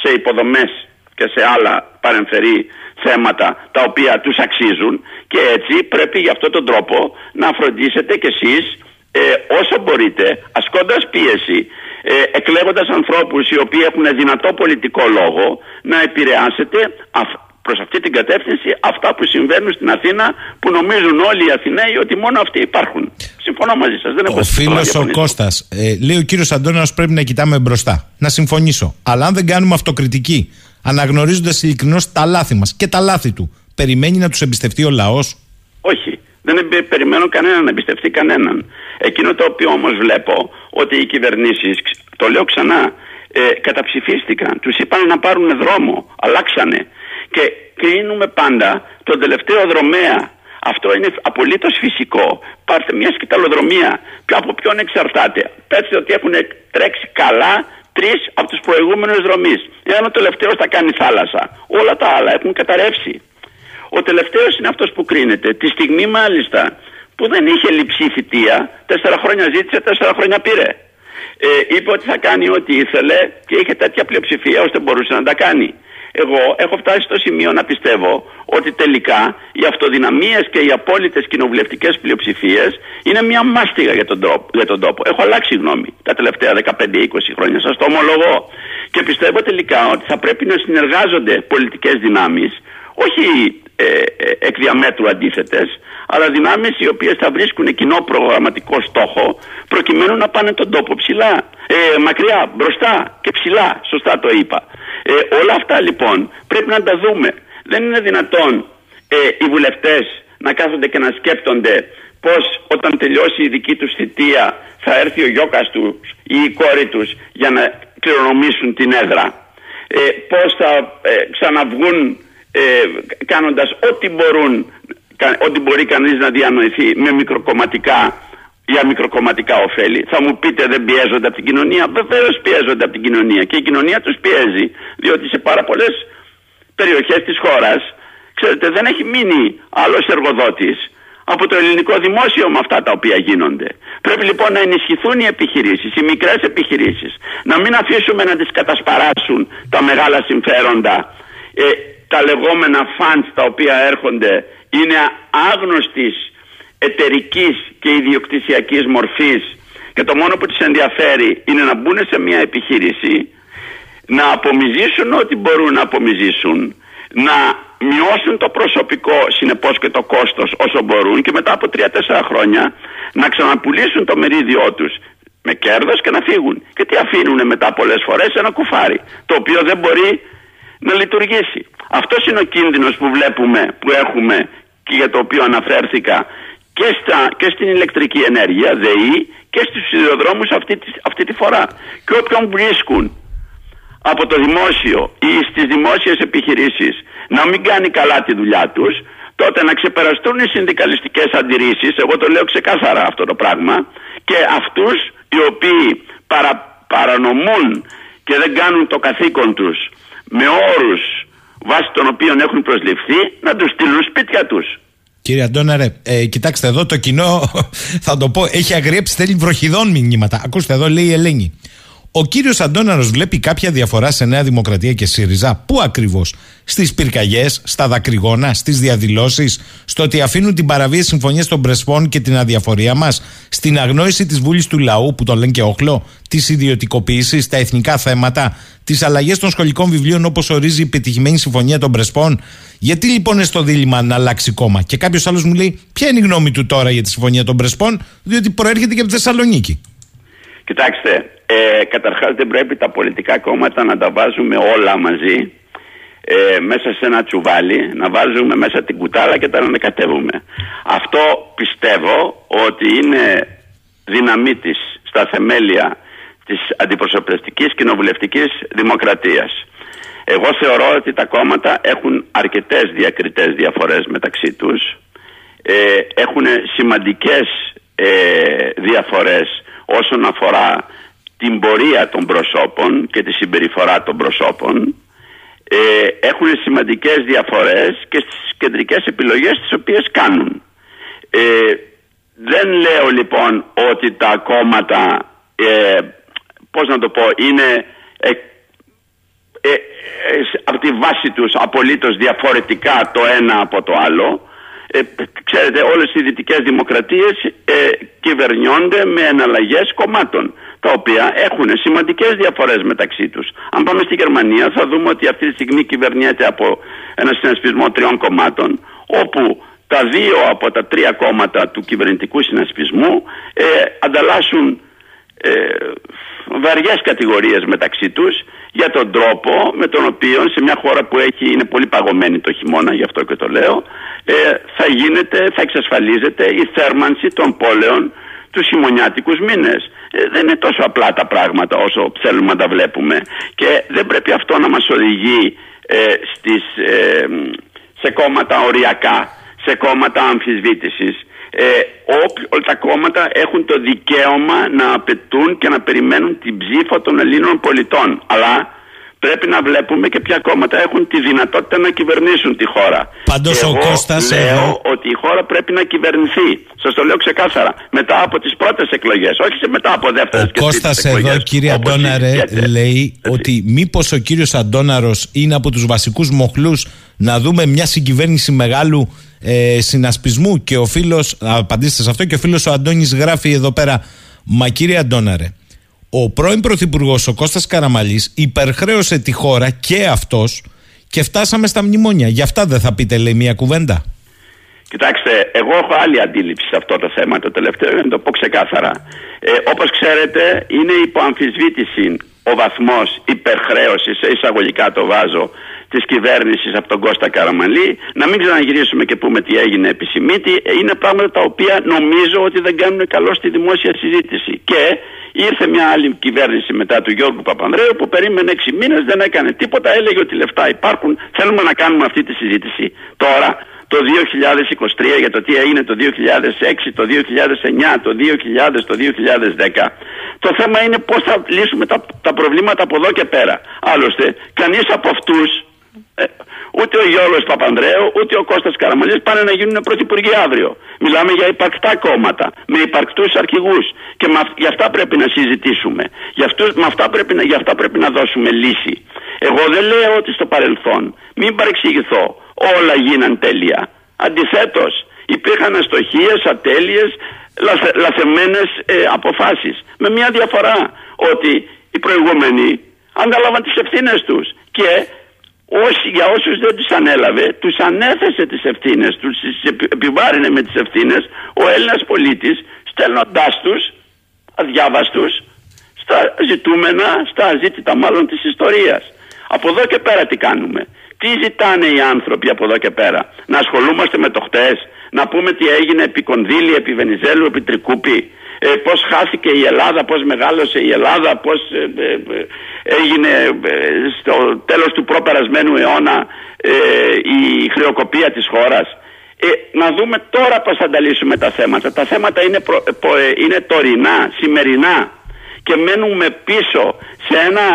σε υποδομές και σε άλλα παρεμφερή θέματα τα οποία τους αξίζουν. Και έτσι πρέπει για αυτόν τον τρόπο να φροντίσετε κι εσείς ε, όσο μπορείτε, ασκώντας πίεση, ε, εκλέγοντας ανθρώπους οι οποίοι έχουν δυνατό πολιτικό λόγο, να επηρεάσετε προς αυτή την κατεύθυνση αυτά που συμβαίνουν στην Αθήνα που νομίζουν όλοι οι Αθηναίοι ότι μόνο αυτοί υπάρχουν. Συμφωνώ μαζί σας. Δεν ο φίλος ο Κώστας ε, λέει ο κύριος Αντώναος πρέπει να κοιτάμε μπροστά. Να συμφωνήσω. Αλλά αν δεν κάνουμε αυτοκριτική, αναγνωρίζοντας ειλικρινώς τα λάθη μας και τα λάθη του, περιμένει να τους εμπιστευτεί ο λαός; Όχι. Δεν περιμένω κανέναν να εμπιστευτεί κανέναν. Εκείνο το οποίο όμως βλέπω ότι οι κυβερνήσεις, το λέω ξανά, ε, καταψηφίστηκαν. Τους είπαν να πάρουν δρόμο, αλλάξανε. Και κρίνουμε πάντα τον τελευταίο δρομέα. Αυτό είναι απολύτως φυσικό. Πάρτε μια σκηταλοδρομία. Από ποιον εξαρτάται. Πέστε ότι έχουν τρέξει καλά τρεις από τους προηγούμενους δρομείς. Εάν ο τελευταίος θα κάνει θάλασσα. Όλα τα άλλα έχουν καταρρεύσει. Ο τελευταίος είναι αυτός που κρίνεται. Τη στιγμή μάλιστα που δεν είχε λειψή θητεία, τέσσερα χρόνια ζήτησε, τέσσερα χρόνια πήρε. Ε, είπε ότι θα κάνει ό,τι ήθελε και είχε τέτοια πλειοψηφία ώστε μπορούσε να τα κάνει. Εγώ έχω φτάσει στο σημείο να πιστεύω ότι τελικά οι αυτοδυναμίες και οι απόλυτες κοινοβουλευτικές πλειοψηφίες είναι μια μάστιγα για τον, τρόπο, για τον τόπο. Έχω αλλάξει γνώμη τα τελευταία 15-20 χρόνια, σας το ομολογώ. Και πιστεύω τελικά ότι θα πρέπει να συνεργάζονται πολιτικές δυνάμεις, όχι ε, ε, εκ διαμέτρου αντίθετες, αλλά δυνάμεις οι οποίες θα βρίσκουν κοινό προγραμματικό στόχο προκειμένου να πάνε τον τόπο ψηλά, ε, μακριά, μπροστά και ψηλά, σωστά το είπα. Ε, όλα αυτά λοιπόν πρέπει να τα δούμε. Δεν είναι δυνατόν ε, οι βουλευτές να κάθονται και να σκέπτονται πως όταν τελειώσει η δική τους θητεία θα έρθει ο γιώκας τους ή η κόρη τους για να κληρονομήσουν την έδρα. Ε, πώς θα ε, ξαναβγούν ε, κάνοντας ό,τι μπορούν ό,τι μπορεί κανείς να διανοηθεί με μικροκομματικά για μικροκομματικά ωφέλη. Θα μου πείτε δεν πιέζονται από την κοινωνία. Βεβαίως πιέζονται από την κοινωνία και η κοινωνία τους πιέζει. Διότι σε πάρα πολλές περιοχές της χώρας, ξέρετε, δεν έχει μείνει άλλος εργοδότης από το ελληνικό δημόσιο με αυτά τα οποία γίνονται. Πρέπει λοιπόν να ενισχυθούν οι επιχειρήσεις, οι μικρές επιχειρήσεις. Να μην αφήσουμε να τις κατασπαράσουν τα μεγάλα συμφέροντα. Ε, τα λεγόμενα funds τα οποία έρχονται είναι άγνωστης εταιρικής και ιδιοκτησιακής μορφής και το μόνο που τις ενδιαφέρει είναι να μπουν σε μια επιχείρηση να απομυζήσουν ό,τι μπορούν να απομυζήσουν να μειώσουν το προσωπικό συνεπώς και το κόστος όσο μπορούν και μετά από 3-4 χρόνια να ξαναπουλήσουν το μερίδιό τους με κέρδος και να φύγουν. Και τι αφήνουν μετά πολλές φορές ένα κουφάρι το οποίο δεν μπορεί να λειτουργήσει. Αυτός είναι ο κίνδυνος που βλέπουμε, που έχουμε και για το οποίο αναφέρθηκα και, στα, και στην ηλεκτρική ενέργεια, ΔΕΗ και στους σιδηροδρόμους αυτή, αυτή τη φορά. Και όποιον βρίσκουν από το δημόσιο ή στις δημόσιες επιχειρήσεις να μην κάνει καλά τη δουλειά τους, τότε να ξεπεραστούν οι συνδικαλιστικές αντιρρήσεις, εγώ το λέω ξεκάθαρα αυτό το πράγμα, και αυτούς οι οποίοι παρα, παρανομούν και δεν κάνουν το καθήκον τους με όρους βάσει των οποίων έχουν προσληφθεί, να τους στείλουν σπίτια τους. Κύριε Αντώναρε, ε, κοιτάξτε εδώ το κοινό, θα το πω, έχει αγριέψει, θέλει βροχιδών μηνύματα. Ακούστε εδώ, λέει η Ελένη. Ο κύριος Αντώναρος βλέπει κάποια διαφορά σε Νέα Δημοκρατία και ΣΥΡΙΖΑ; Πού ακριβώς, στις πυρκαγιές, στα δακρυγόνα, στις διαδηλώσεις, στο ότι αφήνουν την παραβίαση συμφωνίας των Πρεσπών και την αδιαφορία μας, στην αγνόηση της βούλης του λαού, που τον λένε και όχλο, της ιδιωτικοποίησης, τα εθνικά θέματα, τις αλλαγές των σχολικών βιβλίων όπως ορίζει η πετυχημένη συμφωνία των Πρεσπών; Γιατί λοιπόν είναι στο δίλημα να αλλάξει κόμμα; Και κάποιος άλλος μου λέει, Ποια είναι η γνώμη του τώρα για τη συμφωνία των Πρεσπών, διότι προέρχεται και από τη Θεσσαλονίκη. Κοιτάξτε, ε, καταρχάς δεν πρέπει τα πολιτικά κόμματα να τα βάζουμε όλα μαζί ε, μέσα σε ένα τσουβάλι, να βάζουμε μέσα την κουτάλα και τα ανακατεύουμε. Αυτό πιστεύω ότι είναι δύναμή της στα θεμέλια της αντιπροσωπευτικής κοινοβουλευτικής δημοκρατίας. Εγώ θεωρώ ότι τα κόμματα έχουν αρκετές διακριτές διαφορές μεταξύ τους, ε, έχουν σημαντικές ε, διαφορές όσον αφορά την πορεία των προσώπων και τη συμπεριφορά των προσώπων ε, έχουν σημαντικές διαφορές και στις κεντρικές επιλογές τις οποίες κάνουν. Ε, δεν λέω λοιπόν ότι τα κόμματα, ε, πώς να το πω, είναι ε, ε, από τη βάση τους απολύτως διαφορετικά το ένα από το άλλο ε, ξέρετε όλες οι δυτικές δημοκρατίες ε, κυβερνιόνται με εναλλαγές κομμάτων τα οποία έχουν σημαντικές διαφορές μεταξύ τους. Αν πάμε στη Γερμανία θα δούμε ότι αυτή τη στιγμή κυβερνιέται από ένα συνασπισμό τριών κομμάτων όπου τα δύο από τα τρία κόμματα του κυβερνητικού συνασπισμού ε, ανταλλάσσουν ε, βαριές κατηγορίες μεταξύ τους για τον τρόπο με τον οποίο σε μια χώρα που έχει, είναι πολύ παγωμένη το χειμώνα, γι' αυτό και το λέω, ε, θα γίνεται, θα εξασφαλίζεται η θέρμανση των πόλεων τους χειμωνιάτικους μήνες. Ε, δεν είναι τόσο απλά τα πράγματα όσο θέλουμε να τα βλέπουμε και δεν πρέπει αυτό να μας οδηγεί ε, στις, ε, σε κόμματα οριακά, σε κόμματα αμφισβήτησης ε, όλα τα κόμματα έχουν το δικαίωμα να απαιτούν και να περιμένουν την ψήφο των Ελλήνων πολιτών. Αλλά πρέπει να βλέπουμε και ποια κόμματα έχουν τη δυνατότητα να κυβερνήσουν τη χώρα. Πάντω ο Κώστας. Λέω εδώ... ότι η χώρα πρέπει να κυβερνηθεί. Σας το λέω ξεκάθαρα. Μετά από τις πρώτες εκλογές, όχι σε μετά από δεύτερες Ο Κώστας εδώ, κύριε Αντώναρε, λέει ότι μήπως ο κύριος Αντώναρος είναι από τους βασικούς μοχλούς να δούμε μια συγκυβέρνηση μεγάλου ε, συνασπισμού και ο φίλος, απαντήστε σε αυτό, και ο φίλος ο Αντώνης γράφει εδώ πέρα. Μα κύριε Αντώναρε, ο πρώην Πρωθυπουργός ο Κώστας Καραμαλής υπερχρέωσε τη χώρα και αυτός και φτάσαμε στα μνημόνια. Γι' αυτά δεν θα πείτε λέει μια κουβέντα. Κοιτάξτε, εγώ έχω άλλη αντίληψη σε αυτό το θέμα το τελευταίο, να το πω ξεκάθαρα. Ε, Όπως ξέρετε, είναι υπό αμφισβήτηση ο βαθμός υπερχρέωσης, σε εισαγωγικά το βάζω, της κυβέρνησης από τον Κώστα Καραμαλή. Να μην ξαναγυρίσουμε και πούμε τι έγινε επισημήτη. Ε, είναι πράγματα τα οποία νομίζω ότι δεν κάνουν καλό στη δημόσια συζήτηση. Και ήρθε μια άλλη κυβέρνηση μετά του Γιώργου Παπανδρέου που περίμενε 6 μήνες, δεν έκανε τίποτα. Έλεγε ότι λεφτά υπάρχουν. Θέλουμε να κάνουμε αυτή τη συζήτηση. Τώρα το 2023 για το τι έγινε το 2006, το 2009, το 2000, το 2010. Το θέμα είναι πώς θα λύσουμε τα, τα προβλήματα από εδώ και πέρα. Άλλωστε, κανείς από αυτούς ε, ούτε ο Γιώργος Παπανδρέου ούτε ο Κώστας Καραμαλής πάνε να γίνουν πρωθυπουργοί αύριο. Μιλάμε για υπαρκτά κόμματα, με υπαρκτούς αρχηγούς και με, για αυτά πρέπει να συζητήσουμε. Για, αυτούς, με αυτά πρέπει να, για αυτά πρέπει να δώσουμε λύση. Εγώ δεν λέω ότι στο παρελθόν, μην παρεξηγηθώ, όλα γίναν τέλεια. Αντιθέτως, υπήρχαν αστοχίες, ατέλειες, λαθε, λαθεμένες ε, αποφάσεις. Με μια διαφορά ότι οι προηγούμενοι ανάλαβαν τις ευθύνες τους και όσοι, για όσους δεν τους ανέλαβε, τους ανέθεσε τις ευθύνες, τους επιβάρυνε με τις ευθύνες ο Έλληνας πολίτης, στέλνοντάς τους αδιάβαστους στα ζητούμενα, στα ζήτητα μάλλον της ιστορίας. Από εδώ και πέρα τι κάνουμε. Τι ζητάνε οι άνθρωποι από εδώ και πέρα; Να ασχολούμαστε με το χτες, να πούμε τι έγινε επί Κονδύλη, επί Βενιζέλου, επί Τρικούπη, ε, πώς χάθηκε η Ελλάδα, πώς μεγάλωσε η Ελλάδα, πώς ε, ε, ε έγινε ε, στο τέλος του προπερασμένου αιώνα η χρεοκοπία της χώρας. να δούμε τώρα πώς θα ανταλύσουμε τα θέματα. Τα θέματα είναι, είναι τωρινά, σημερινά και μένουμε πίσω σε ένα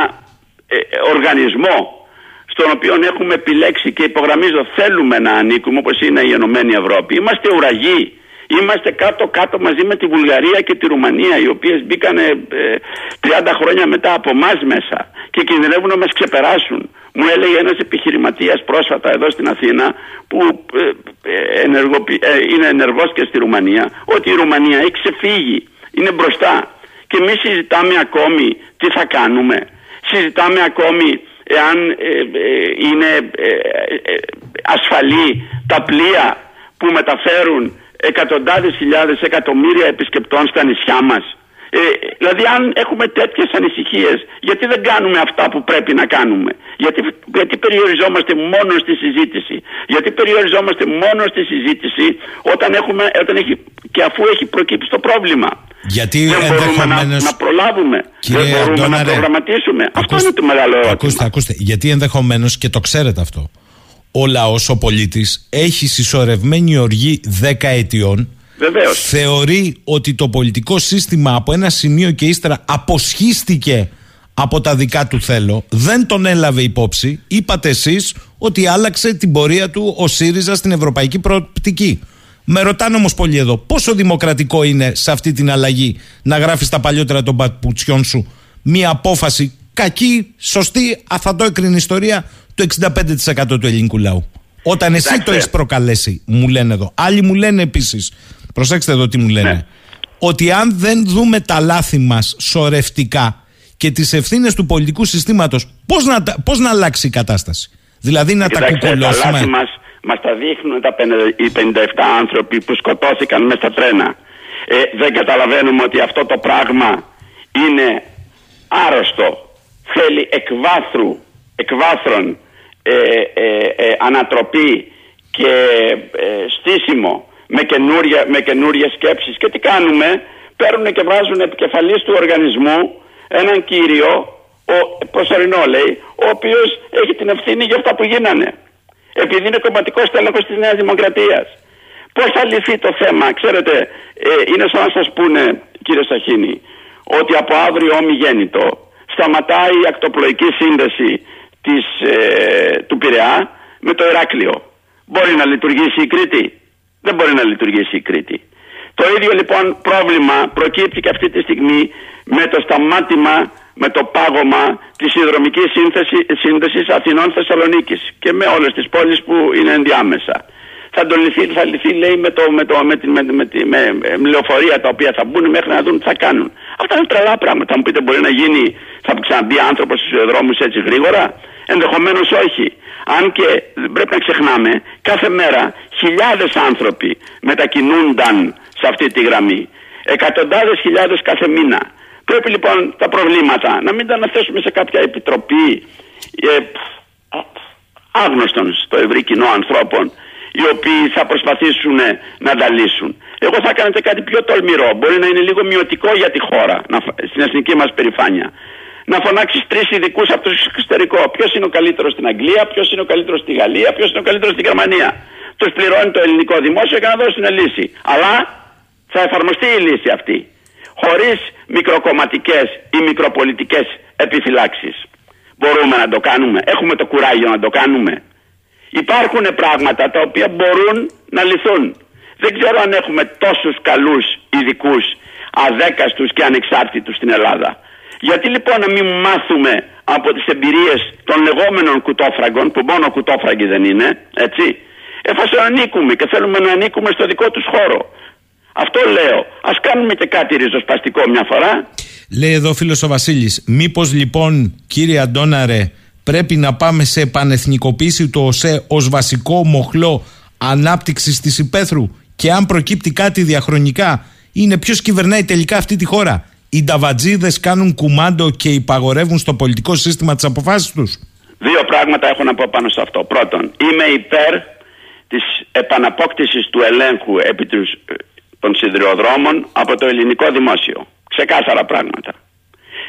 οργανισμό στον οποίο έχουμε επιλέξει και υπογραμμίζω θέλουμε να ανήκουμε όπως είναι η Ενωμένη Ευρώπη. Είμαστε ουραγοί Είμαστε κάτω-κάτω μαζί με τη Βουλγαρία και τη Ρουμανία, οι οποίες μπήκανε 30 ε, χρόνια μετά από εμά μέσα και κινδυνεύουν να μας ξεπεράσουν. Μου έλεγε ένας επιχειρηματίας πρόσφατα εδώ στην Αθήνα που ε, ε, είναι ενεργός και στη Ρουμανία ότι η Ρουμανία έχει ξεφύγει, είναι μπροστά και εμείς συζητάμε ακόμη τι θα κάνουμε. Συζητάμε ακόμη εάν είναι ασφαλή τα πλοία που μεταφέρουν εκατοντάδες χιλιάδες εκατομμύρια επισκεπτών στα νησιά μας. Ε, δηλαδή αν έχουμε τέτοιες ανησυχίες γιατί δεν κάνουμε αυτά που πρέπει να κάνουμε; Γιατί, γιατί περιοριζόμαστε μόνο στη συζήτηση; Γιατί περιοριζόμαστε μόνο στη συζήτηση όταν, έχουμε, όταν έχει, και αφού έχει προκύψει το πρόβλημα; Γιατί δεν μπορούμε να, να προλάβουμε. Δεν μπορούμε να προγραμματίσουμε. Αυτό είναι το μεγάλο ερώτημα. ακούστε, ακούστε, γιατί ενδεχομένως και το ξέρετε αυτό ο λαός, ο πολίτης, έχει συσσωρευμένη οργή 10 ετιών. Βεβαίως. Θεωρεί ότι το πολιτικό σύστημα από ένα σημείο και ύστερα αποσχίστηκε από τα δικά του θέλω. Δεν τον έλαβε υπόψη. Είπατε εσείς ότι άλλαξε την πορεία του ο ΣΥΡΙΖΑ στην ευρωπαϊκή προοπτική. Με ρωτάνε όμως πολύ εδώ, πόσο δημοκρατικό είναι σε αυτή την αλλαγή να γράφεις τα παλιότερα των παπουτσιών σου μία απόφαση κακή, σωστή, θα το έκρινε ιστορία το 65% του ελληνικού λαού. Όταν εσύ το έχεις προκαλέσει, μου λένε εδώ. Άλλοι μου λένε επίσης, προσέξτε εδώ τι μου λένε, ναι. ότι αν δεν δούμε τα λάθη μας σορευτικά και τις ευθύνες του πολιτικού συστήματος, πώς να, πώς να αλλάξει η κατάσταση; Δηλαδή να τα κουκουλώσουμε. Τα λάθη μα μας τα δείχνουν τα, οι 57 άνθρωποι που σκοτώθηκαν μέσα στα τρένα. Ε, δεν καταλαβαίνουμε ότι αυτό το πράγμα είναι άρρωστο. Θέλει εκβάθρου, εκβάθρων ε, ε, ε, ανατροπή και στήσιμο με, καινούρια, με καινούριες σκέψεις. Και τι κάνουμε; Παίρνουν και βάζουν επικεφαλής του οργανισμού έναν κύριο ο, προσωρινό λέει ο οποίος έχει την ευθύνη για αυτά που γίνανε. Επειδή είναι κομματικός τέλεχος της Νέας Δημοκρατίας. Πώς θα λυθεί το θέμα, ξέρετε, είναι σαν να σας πούνε, κύριε Σαχίνη, ότι από αύριο ομιγέννητο σταματάει η ακτοπλοϊκή σύνδεση της, ε, του Πειραιά με το Ηράκλειο. Μπορεί να λειτουργήσει η Κρήτη; Δεν μπορεί να λειτουργήσει η Κρήτη. Το ίδιο λοιπόν πρόβλημα προκύπτει και αυτή τη στιγμή με το σταμάτημα, με το πάγωμα της συνδρομικής σύνθεση, σύνδεσης Αθηνών Θεσσαλονίκης και με όλες τις πόλεις που είναι ενδιάμεσα. Θα, το λυθεί, θα λυθεί λέει με, το, με, το, με, με, με, με, με λεωφορεία τα οποία θα μπουν μέχρι να δουν τι θα κάνουν. Αυτά είναι τρελά πράγματα. Θα μου πείτε μπορεί να γίνει, θα ξαναμπεί άνθρωπος στους δρόμους έτσι γρήγορα; Ενδεχομένως όχι. Αν και πρέπει να ξεχνάμε, κάθε μέρα χιλιάδες άνθρωποι μετακινούνταν σε αυτή τη γραμμή. Εκατοντάδες χιλιάδες κάθε μήνα. Πρέπει λοιπόν τα προβλήματα να μην τα αναθέσουμε σε κάποια επιτροπή ε, άγνωστων στο ευρύ κοινό ανθρώπων οι οποίοι θα προσπαθήσουν να τα λύσουν. Εγώ θα κάνετε κάτι πιο τολμηρό. Μπορεί να είναι λίγο μειωτικό για τη χώρα, στην εθνική μας περηφάνεια να φωνάξεις τρεις ειδικούς από το εξωτερικό. Ποιος είναι ο καλύτερος στην Αγγλία, ποιος είναι ο καλύτερος στη Γαλλία, ποιος είναι ο καλύτερος στη Γερμανία. Το Τους πληρώνει το ελληνικό δημόσιο για να δώσουν λύση. Αλλά θα εφαρμοστεί η λύση αυτή. Χωρίς μικροκομματικές ή μικροπολιτικές επιφυλάξεις. Μπορούμε να το κάνουμε. Έχουμε το κουράγιο να το κάνουμε. Υπάρχουν πράγματα τα οποία μπορούν να λυθούν. Δεν ξέρω αν έχουμε τόσους καλούς ειδικούς αδέκαστους και ανεξάρτητους στην Ελλάδα. Γιατί λοιπόν να μην μάθουμε από τις εμπειρίες των λεγόμενων κουτόφραγκων που μόνο κουτόφραγκοι δεν είναι, έτσι, εφόσον ανήκουμε και θέλουμε να ανήκουμε στο δικό τους χώρο. Αυτό λέω. Ας κάνουμε και κάτι ριζοσπαστικό μια φορά. Λέει εδώ φίλος ο Βασίλης, μήπως λοιπόν κύριε Αντώναρε πρέπει να πάμε σε επανεθνικοποίηση του ΟΣΕ ως βασικό μοχλό ανάπτυξης της υπαίθρου; Και αν προκύπτει κάτι διαχρονικά είναι ποιος κυβερνάει τελικά αυτή τη χώρα; Οι νταβατζίδες κάνουν κουμάντο και υπαγορεύουν στο πολιτικό σύστημα τις αποφάσεις τους. Δύο πράγματα έχω να πω πάνω σε αυτό. Πρώτον, είμαι υπέρ της επαναπόκτησης του ελέγχου επί τους, των σιδηροδρόμων από το ελληνικό δημόσιο. Ξεκάθαρα πράγματα.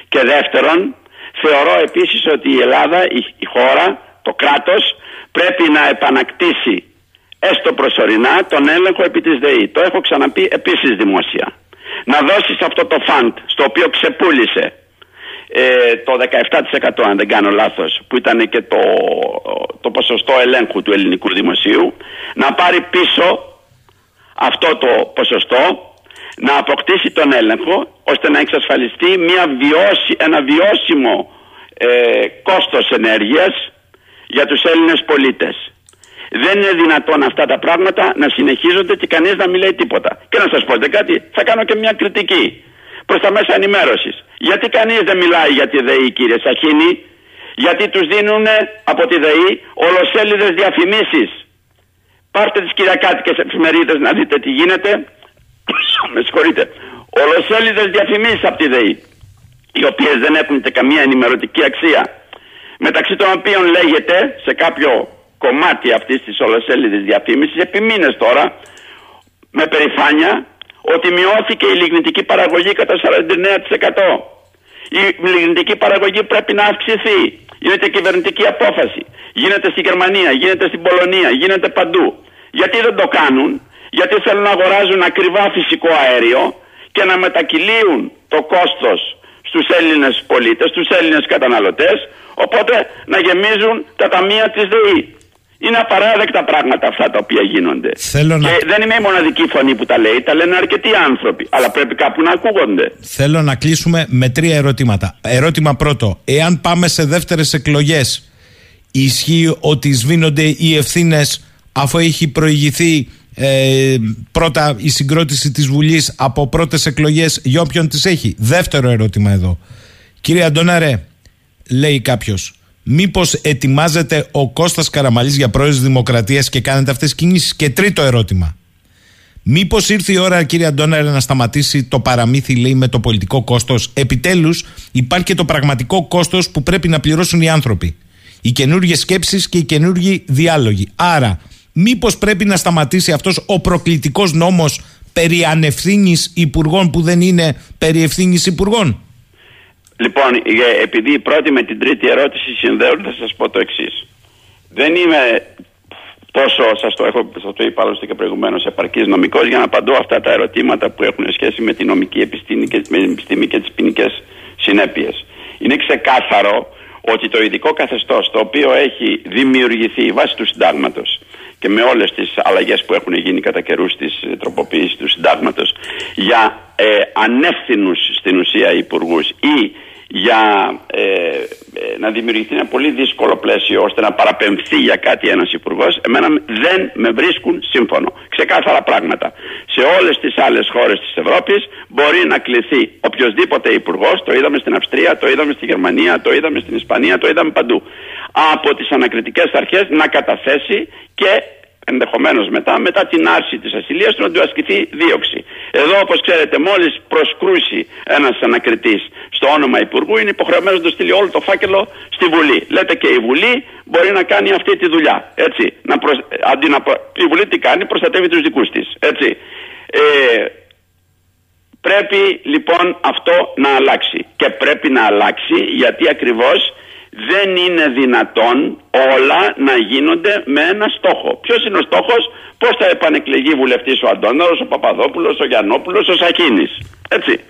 Και δεύτερον, θεωρώ επίσης ότι η Ελλάδα, η, η χώρα, το κράτος πρέπει να επανακτήσει έστω προσωρινά τον έλεγχο επί της ΔΕΗ. Το έχω ξαναπεί επίσης δημόσια. Να δώσεις αυτό το φαντ στο οποίο ξεπούλησε ε, το 17% αν δεν κάνω λάθος που ήταν και το, το ποσοστό ελέγχου του ελληνικού δημοσίου να πάρει πίσω αυτό το ποσοστό να αποκτήσει τον έλεγχο ώστε να εξασφαλιστεί μια βιώση, ένα βιώσιμο ε, κόστος ενέργειας για τους Έλληνες πολίτες. Δεν είναι δυνατόν αυτά τα πράγματα να συνεχίζονται και κανείς να μην λέει τίποτα. Και να σας πω κάτι, θα κάνω και μια κριτική προς τα μέσα ενημέρωσης. Γιατί κανείς δεν μιλάει για τη ΔΕΗ, κύριε Σαχίνη, γιατί τους δίνουν από τη ΔΕΗ ολοσέλιδες διαφημίσεις. Πάρτε τις κυριακάτικες εφημερίδες να δείτε τι γίνεται. Με συγχωρείτε. Ολοσέλιδες διαφημίσεις από τη ΔΕΗ, οι οποίες δεν έχουν καμία ενημερωτική αξία. Μεταξύ των οποίων λέγεται σε κάποιο κομμάτι αυτής της ολοσέλιδης διαφήμισης επί μήνε τώρα με περηφάνεια ότι μειώθηκε η λιγνητική παραγωγή κατά 49%. Η λιγνητική παραγωγή πρέπει να αυξηθεί. Είναι και κυβερνητική απόφαση. Γίνεται στη Γερμανία, γίνεται στην Πολωνία, γίνεται παντού. Γιατί δεν το κάνουν, γιατί θέλουν να αγοράζουν ακριβά φυσικό αέριο και να μετακυλίουν το κόστος στους Έλληνες πολίτες, στους Έλληνες καταναλωτές, οπότε να γεμίζουν τα ταμεία της ΔΕΗ. Είναι απαράδεκτα πράγματα αυτά τα οποία γίνονται. Θέλω και δεν είμαι η μοναδική φωνή που τα λέει, τα λένε αρκετοί άνθρωποι. Αλλά πρέπει κάπου να ακούγονται. Θέλω να κλείσουμε με τρία ερωτήματα. Ερώτημα πρώτο. Εάν πάμε σε δεύτερες εκλογές, ισχύει ότι σβήνονται οι ευθύνες αφού έχει προηγηθεί ε, πρώτα η συγκρότηση της Βουλής από πρώτες εκλογές για όποιον τις έχει; Δεύτερο ερώτημα εδώ. Κύριε Αντώναρε, λέει κάποιος, Μήπως ετοιμάζεται ο Κώστας Καραμαλής για πρόεδρος Δημοκρατίας και κάνετε αυτές τις κινήσεις; Και τρίτο ερώτημα. Μήπως ήρθε η ώρα, κύριε Αντώναρε, να σταματήσει το παραμύθι, λέει, με το πολιτικό κόστος; Επιτέλους, υπάρχει και το πραγματικό κόστος που πρέπει να πληρώσουν οι άνθρωποι. Οι καινούργιες σκέψεις και οι καινούργιοι διάλογοι. Άρα, μήπως πρέπει να σταματήσει αυτός ο προκλητικός νόμος περί ανευθύνης υπουργών που δεν είναι περί ευθύνης υπουργών; Λοιπόν, επειδή η πρώτη με την τρίτη ερώτηση συνδέονται, θα σας πω το εξής. Δεν είμαι τόσο, σας το, έχω, σας το είπα άλλωστε και προηγουμένως, επαρκής νομικός για να απαντώ αυτά τα ερωτήματα που έχουν σχέση με την νομική επιστήμη και, με την επιστήμη και τις ποινικές συνέπειες. Είναι ξεκάθαρο ότι το ειδικό καθεστώς το οποίο έχει δημιουργηθεί βάσει του συντάγματος και με όλες τις αλλαγές που έχουν γίνει κατά καιρούς της τροποποίησης του συντάγματος για ε, ανεύθυνους στην ουσία υπουργούς ή για ε, ε, να δημιουργηθεί ένα πολύ δύσκολο πλαίσιο ώστε να παραπεμφθεί για κάτι ένας υπουργός, εμένα δεν με βρίσκουν σύμφωνο. Ξεκάθαρα πράγματα. Σε όλες τις άλλες χώρες της Ευρώπης μπορεί να κληθεί οποιοδήποτε υπουργός, το είδαμε στην Αυστρία, το είδαμε στη Γερμανία, το είδαμε στην Ισπανία, το είδαμε παντού. Από τις ανακριτικές αρχές να καταθέσει και ενδεχομένως μετά, μετά την άρση της ασυλίας του να του ασκηθεί δίωξη. Εδώ, όπως ξέρετε, μόλις προσκρούσει ένας ανακριτής στο όνομα Υπουργού, είναι υποχρεωμένος να το στείλει όλο το φάκελο στη Βουλή. Λέτε και η Βουλή μπορεί να κάνει αυτή τη δουλειά. Έτσι. Να Αντί να... Η Βουλή τι κάνει, προστατεύει τους δικούς της. Έτσι. Ε, πρέπει λοιπόν αυτό να αλλάξει. Και πρέπει να αλλάξει γιατί ακριβώς δεν είναι δυνατόν όλα να γίνονται με ένα στόχο. Ποιος είναι ο στόχος, πώς θα επανεκλεγεί βουλευτής ο Αντώναρος, ο Παπαδόπουλος, ο Γιαννόπουλος, ο Σακίνης. Έτσι.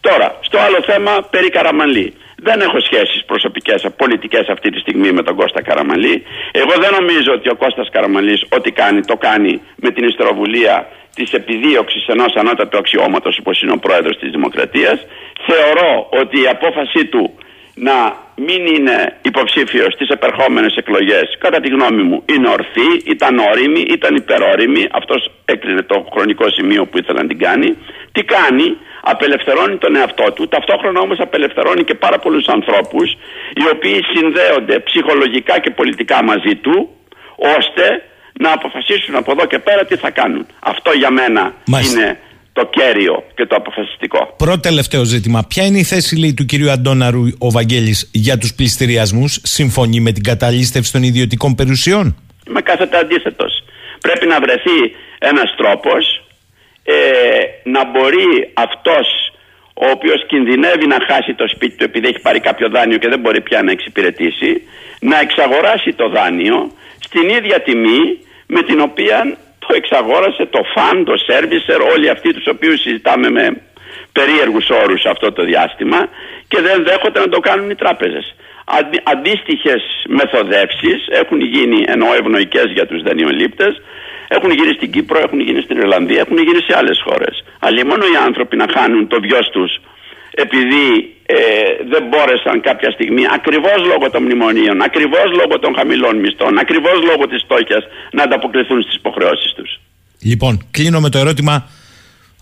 Τώρα, στο άλλο θέμα περί Καραμαλή. Δεν έχω σχέσεις προσωπικές, πολιτικές αυτή τη στιγμή με τον Κώστα Καραμαλή. Εγώ δεν νομίζω ότι ο Κώστας Καραμαλής ό,τι κάνει το κάνει με την ιστροβουλία της επιδίωξης ενός ανώτατου αξιώματος όπως είναι ο πρόεδρος της Δημοκρατίας. Θεωρώ ότι η απόφασή του να μην είναι υποψήφιος στις επερχόμενες εκλογές. Κατά τη γνώμη μου είναι ορθή, ήταν όρημη, ήταν υπερόρημη. Αυτός έκρινε το χρονικό σημείο που ήθελε να την κάνει. Τι κάνει, απελευθερώνει τον εαυτό του. Ταυτόχρονα όμως απελευθερώνει και πάρα πολλούς ανθρώπους οι οποίοι συνδέονται ψυχολογικά και πολιτικά μαζί του ώστε να αποφασίσουν από εδώ και πέρα τι θα κάνουν. Αυτό για μένα είναι το κέριο και το αποφασιστικό. Πρώτο τελευταίο ζήτημα. Ποια είναι η θέση λέει, του κυρίου Αντώναρου ο Βαγγέλης για τους πληστηριασμούς; Συμφωνεί με την καταλήστευση των ιδιωτικών περιουσιών; Είμαι κάθετα αντίθετος. Πρέπει να βρεθεί ένας τρόπος ε, να μπορεί αυτός ο οποίος κινδυνεύει να χάσει το σπίτι του επειδή έχει πάρει κάποιο δάνειο και δεν μπορεί πια να εξυπηρετήσει να εξαγοράσει το δάνειο στην ίδια τιμή με την οποία το εξαγόρασε το φαν, το σέρβισερ, όλοι αυτοί τους οποίους συζητάμε με περίεργους όρους αυτό το διάστημα και δεν δέχονται να το κάνουν οι τράπεζες. Αντί, αντίστοιχες μεθοδεύσεις έχουν γίνει ενώ ευνοϊκές για τους δανειολήπτες έχουν γίνει στην Κύπρο, έχουν γίνει στην Ιρλανδία, έχουν γίνει σε άλλες χώρες. Αλλά μόνο οι άνθρωποι να χάνουν το βιός τους επειδή ε, δεν μπόρεσαν κάποια στιγμή ακριβώς λόγω των μνημονίων, ακριβώς λόγω των χαμηλών μισθών, ακριβώς λόγω της στόχιας να ανταποκριθούν στις υποχρεώσεις τους. Λοιπόν, κλείνω με το ερώτημα,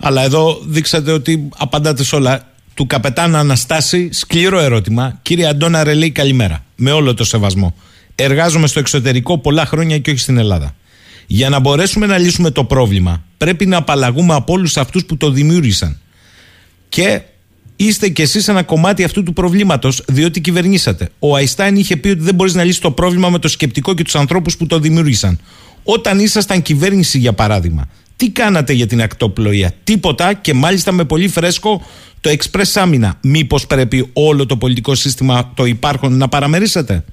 αλλά εδώ δείξατε ότι απαντάτε σε όλα. Του καπετάν Αναστάση, σκληρό ερώτημα. Κύριε Αντώνα Ρελή, καλημέρα. Με όλο το σεβασμό. Εργάζομαι στο εξωτερικό πολλά χρόνια και όχι στην Ελλάδα. Για να μπορέσουμε να λύσουμε το πρόβλημα, πρέπει να απαλλαγούμε από όλους αυτούς που το δημιούργησαν. Και είστε κι εσείς ένα κομμάτι αυτού του προβλήματος, διότι κυβερνήσατε. Ο Αϊστάιν είχε πει ότι δεν μπορείς να λύσεις το πρόβλημα με το σκεπτικό και τους ανθρώπους που το δημιούργησαν. Όταν ήσασταν κυβέρνηση, για παράδειγμα, τι κάνατε για την ακτοπλοεία; Τίποτα και μάλιστα με πολύ φρέσκο το εξπρές άμυνα. Μήπως πρέπει όλο το πολιτικό σύστημα το υπάρχον να παραμερίσετε;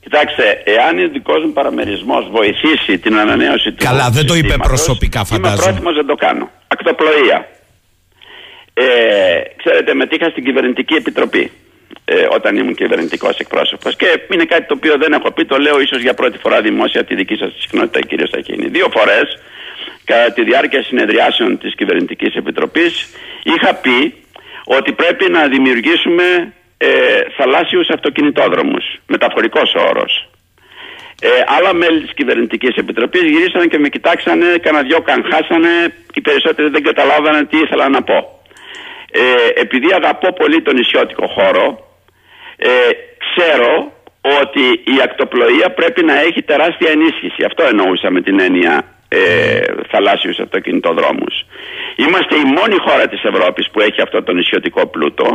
Κοιτάξτε, εάν ο δικός μου παραμερισμός βοηθήσει την ανανέωση του. Καλά, δεν το είπε προσωπικά, φαντάζομαι. Είμαι πρόθυμος να το κάνω. Ακτοπλοεία. Ε, ξέρετε, μετήχα στην κυβερνητική επιτροπή ε, όταν ήμουν κυβερνητικός εκπρόσωπος. Και είναι κάτι το οποίο δεν έχω πει, το λέω ίσως για πρώτη φορά δημόσια τη δική σας συχνότητα, κύριε Σαχίνη. Δύο φορές, κατά τη διάρκεια συνεδριάσεων της κυβερνητικής επιτροπής, είχα πει ότι πρέπει να δημιουργήσουμε ε, θαλάσσιους αυτοκινητόδρομους, μεταφορικός όρος. Ε, άλλα μέλη της κυβερνητικής επιτροπής γυρίσανε και με κοιτάξανε, κανένα δυο καν χάσανε και οι περισσότεροι δεν καταλάβανε τι ήθελα να πω. Ε, επειδή αγαπώ πολύ τον νησιώτικο χώρο, ε, ξέρω ότι η ακτοπλοεία πρέπει να έχει τεράστια ενίσχυση. Αυτό εννοούσα με την έννοια ε, θαλάσσιους αυτοκινητοδρόμους. Είμαστε η μόνη χώρα της Ευρώπης που έχει αυτό το νησιωτικό πλούτο.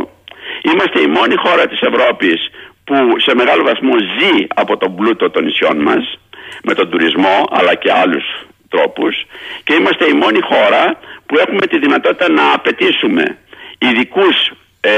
Είμαστε η μόνη χώρα της Ευρώπης που σε μεγάλο βαθμό ζει από τον πλούτο των νησιών μας με τον τουρισμό αλλά και άλλους τρόπους και είμαστε η μόνη χώρα που έχουμε τη δυνατότητα να απαιτήσουμε ειδικούς ε,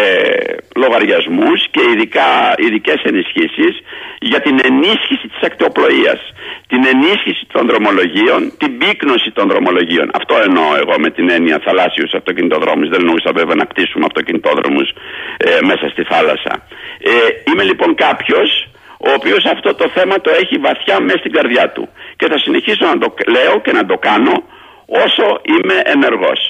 λογαριασμούς και ειδικά, ειδικές ενισχύσεις για την ενίσχυση της ακτοπλοείας, την ενίσχυση των δρομολογίων, την πύκνωση των δρομολογίων. Αυτό εννοώ εγώ με την έννοια θαλάσσιους αυτοκινητοδρόμους. Δεν εννοούσα βέβαια να κτίσουμε αυτοκινητόδρομους ε, μέσα στη θάλασσα. Ε, είμαι λοιπόν κάποιος ο οποίος αυτό το θέμα το έχει βαθιά μέσα στην καρδιά του. Και θα συνεχίσω να το λέω και να το κάνω όσο είμαι ενεργός.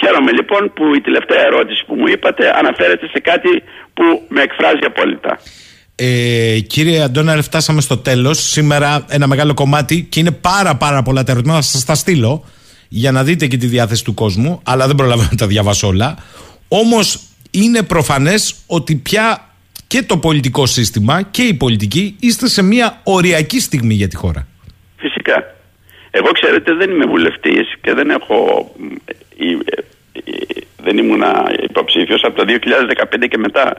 Χαίρομαι λοιπόν που η τελευταία ερώτηση που μου είπατε αναφέρεται σε κάτι που με εκφράζει απόλυτα. Ε, κύριε Αντώναρε, φτάσαμε στο τέλος. Σήμερα ένα μεγάλο κομμάτι και είναι πάρα πάρα πολλά τα ερωτήματα. Θα σας τα στείλω για να δείτε και τη διάθεση του κόσμου, αλλά δεν προλαβαίνω να τα διαβάσω όλα. Όμως είναι προφανές ότι πια και το πολιτικό σύστημα και η πολιτική είστε σε μια οριακή στιγμή για τη χώρα. Φυσικά. Εγώ ξέρετε δεν είμαι βουλευτής και δεν έχω δεν ήμουν υποψήφιος από το 2015 και μετά.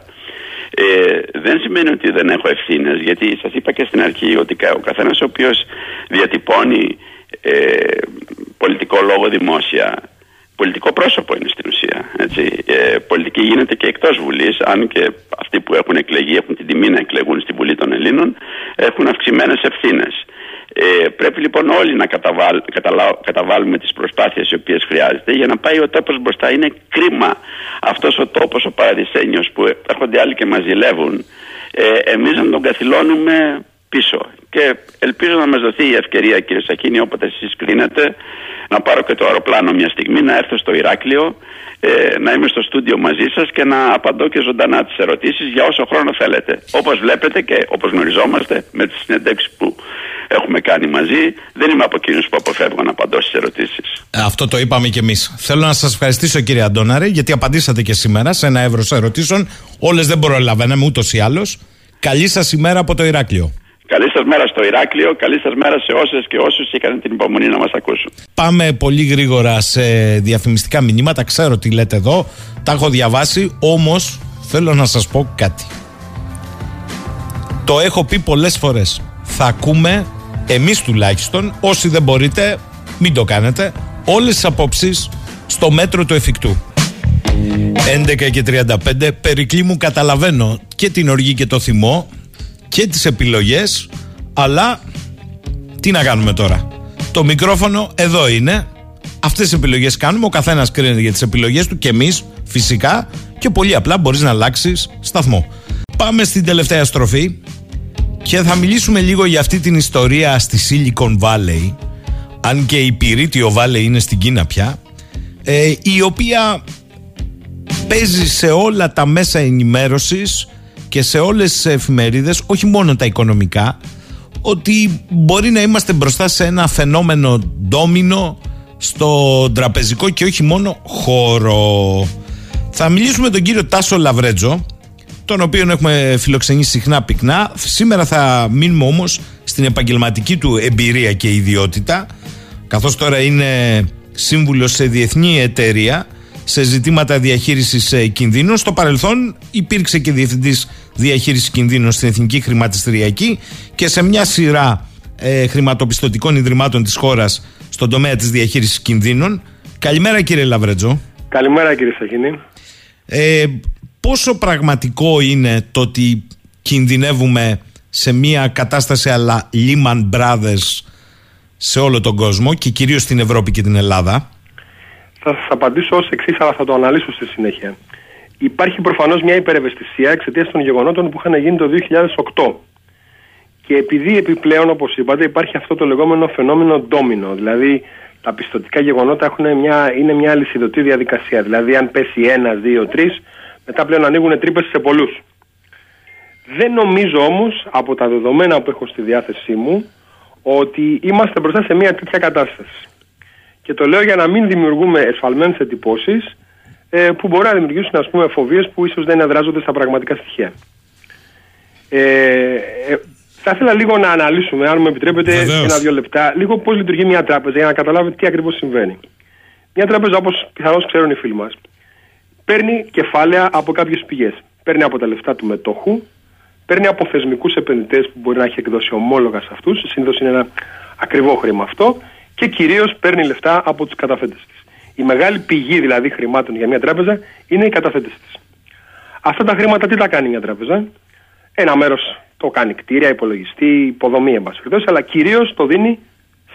Ε, δεν σημαίνει ότι δεν έχω ευθύνες, γιατί σας είπα και στην αρχή ότι ο καθένας ο οποίος διατυπώνει ε, πολιτικό λόγο δημόσια, πολιτικό πρόσωπο είναι στην ουσία. Έτσι. Ε, πολιτική γίνεται και εκτός Βουλής, αν και αυτοί που έχουν εκλεγεί, έχουν την τιμή να εκλεγούν στη Βουλή των Ελλήνων, έχουν αυξημένες ευθύνες. Ε, πρέπει λοιπόν όλοι να καταβάλ, καταβάλουμε τις προσπάθειες οι οποίες χρειάζεται για να πάει ο τόπος μπροστά. Είναι κρίμα αυτός ο τόπος, ο παραδεισένιος που έρχονται άλλοι και μας ζηλεύουν, ε, εμείς να τον καθυλώνουμε πίσω. Και ελπίζω να μας δοθεί η ευκαιρία κύριε Σακίνη όποτε εσείς κρίνετε να πάρω και το αεροπλάνο μια στιγμή, να έρθω στο Ηράκλειο, ε, να είμαι στο στούντιο μαζί σας και να απαντώ και ζωντανά τις ερωτήσεις για όσο χρόνο θέλετε. Όπως βλέπετε και όπως γνωριζόμαστε με τις συνεντεύξεις που έχουμε κάνει μαζί, δεν είμαι από εκείνους που αποφεύγω να απαντώ στις ερωτήσεις. Ε, αυτό το είπαμε κι εμείς. Θέλω να σας ευχαριστήσω κύριε Αντώναρε γιατί απαντήσατε και σήμερα σε ένα εύρος ερωτήσεων. Όλες δεν προλαβαίναμε ούτως ή άλλως. Καλή σας ημέρα από το Ηράκλειο. Καλή σας μέρα στο Ηράκλειο, καλή σας μέρα σε όσες και όσους είχαν την υπομονή να μας ακούσουν. Πάμε πολύ γρήγορα σε διαφημιστικά μηνύματα. Ξέρω τι λέτε εδώ, τα έχω διαβάσει, όμως θέλω να σας πω κάτι. Το έχω πει πολλές φορές. Θα ακούμε εμείς τουλάχιστον, όσοι δεν μπορείτε, μην το κάνετε, όλες τις απόψεις στο μέτρο του εφικτού. 11 και 35, περικλή μου καταλαβαίνω και την οργή και το θυμό και τις επιλογές αλλά τι να κάνουμε τώρα. Το μικρόφωνο εδώ είναι. Αυτές τις επιλογές κάνουμε. Ο καθένας κρίνεται για τις επιλογές του και εμείς φυσικά και πολύ απλά μπορείς να αλλάξεις σταθμό. Πάμε στην τελευταία στροφή και θα μιλήσουμε λίγο για αυτή την ιστορία στη Silicon Valley αν και η Πυρίτιο Valley είναι στην Κίνα πια ε, η οποία παίζει σε όλα τα μέσα ενημέρωσης και σε όλες τις εφημερίδες, όχι μόνο τα οικονομικά, ότι μπορεί να είμαστε μπροστά σε ένα φαινόμενο ντόμινο στο τραπεζικό και όχι μόνο χώρο. Θα μιλήσουμε με τον κύριο Τάσο Λαβρέτζο, τον οποίο έχουμε φιλοξενήσει συχνά πυκνά. Σήμερα θα μείνουμε όμως στην επαγγελματική του εμπειρία και ιδιότητα, καθώς τώρα είναι σύμβουλος σε διεθνή εταιρεία σε ζητήματα διαχείρισης ε, κινδύνων. Στο παρελθόν υπήρξε και διευθυντής διαχείρισης κινδύνων στην Εθνική Χρηματιστηριακή και σε μια σειρά ε, χρηματοπιστωτικών ιδρυμάτων της χώρας στον τομέα της διαχείρισης κινδύνων. Καλημέρα κύριε Λαβρέτζο. Καλημέρα κύριε Σαχίνη. Ε, πόσο πραγματικό είναι το ότι κινδυνεύουμε σε μια κατάσταση αλλά Lehman Brothers σε όλο τον κόσμο και κυρίως στην Ευρώπη και την Ελλάδα; Θα σας απαντήσω ως εξής, αλλά θα το αναλύσω στη συνέχεια. Υπάρχει προφανώς μια υπερευαισθησία εξαιτίας των γεγονότων που είχαν γίνει το 2008. Και επειδή επιπλέον, όπως είπατε, υπάρχει αυτό το λεγόμενο φαινόμενο ντόμινο. Δηλαδή, τα πιστοτικά γεγονότα έχουν μια, είναι μια αλυσιδωτή διαδικασία. Δηλαδή, αν πέσει ένα, δύο, τρεις, μετά πλέον ανοίγουν τρύπες σε πολλούς. Δεν νομίζω όμως, από τα δεδομένα που έχω στη διάθεσή μου, ότι είμαστε μπροστά σε μια τέτοια κατάσταση. Και το λέω για να μην δημιουργούμε εσφαλμένες εντυπώσεις ε, που μπορεί να δημιουργήσουν ας πούμε φοβίες που ίσως δεν εδράζονται στα πραγματικά στοιχεία. Ε, ε, θα ήθελα λίγο να αναλύσουμε, αν μου επιτρέπετε, ένα-δύο λεπτά, λίγο πώς λειτουργεί μια τράπεζα για να καταλάβετε τι ακριβώς συμβαίνει. Μια τράπεζα, όπως πιθανώς ξέρουν οι φίλοι μας, παίρνει κεφάλαια από κάποιες πηγές. Παίρνει από τα λεφτά του μετόχου, παίρνει από θεσμικούς επενδυτές που μπορεί να έχει εκδώσει ομόλογα σε αυτούς, συνήθως είναι ένα ακριβό χρήμα αυτό, και κυρίως παίρνει λεφτά από τους καταθέτε της. Η μεγάλη πηγή δηλαδή χρημάτων για μια τράπεζα είναι οι καταθέτε της. Αυτά τα χρήματα τι τα κάνει μια τράπεζα; Ένα μέρος το κάνει κτίρια, υπολογιστή, υποδομή, εν αλλά κυρίως το δίνει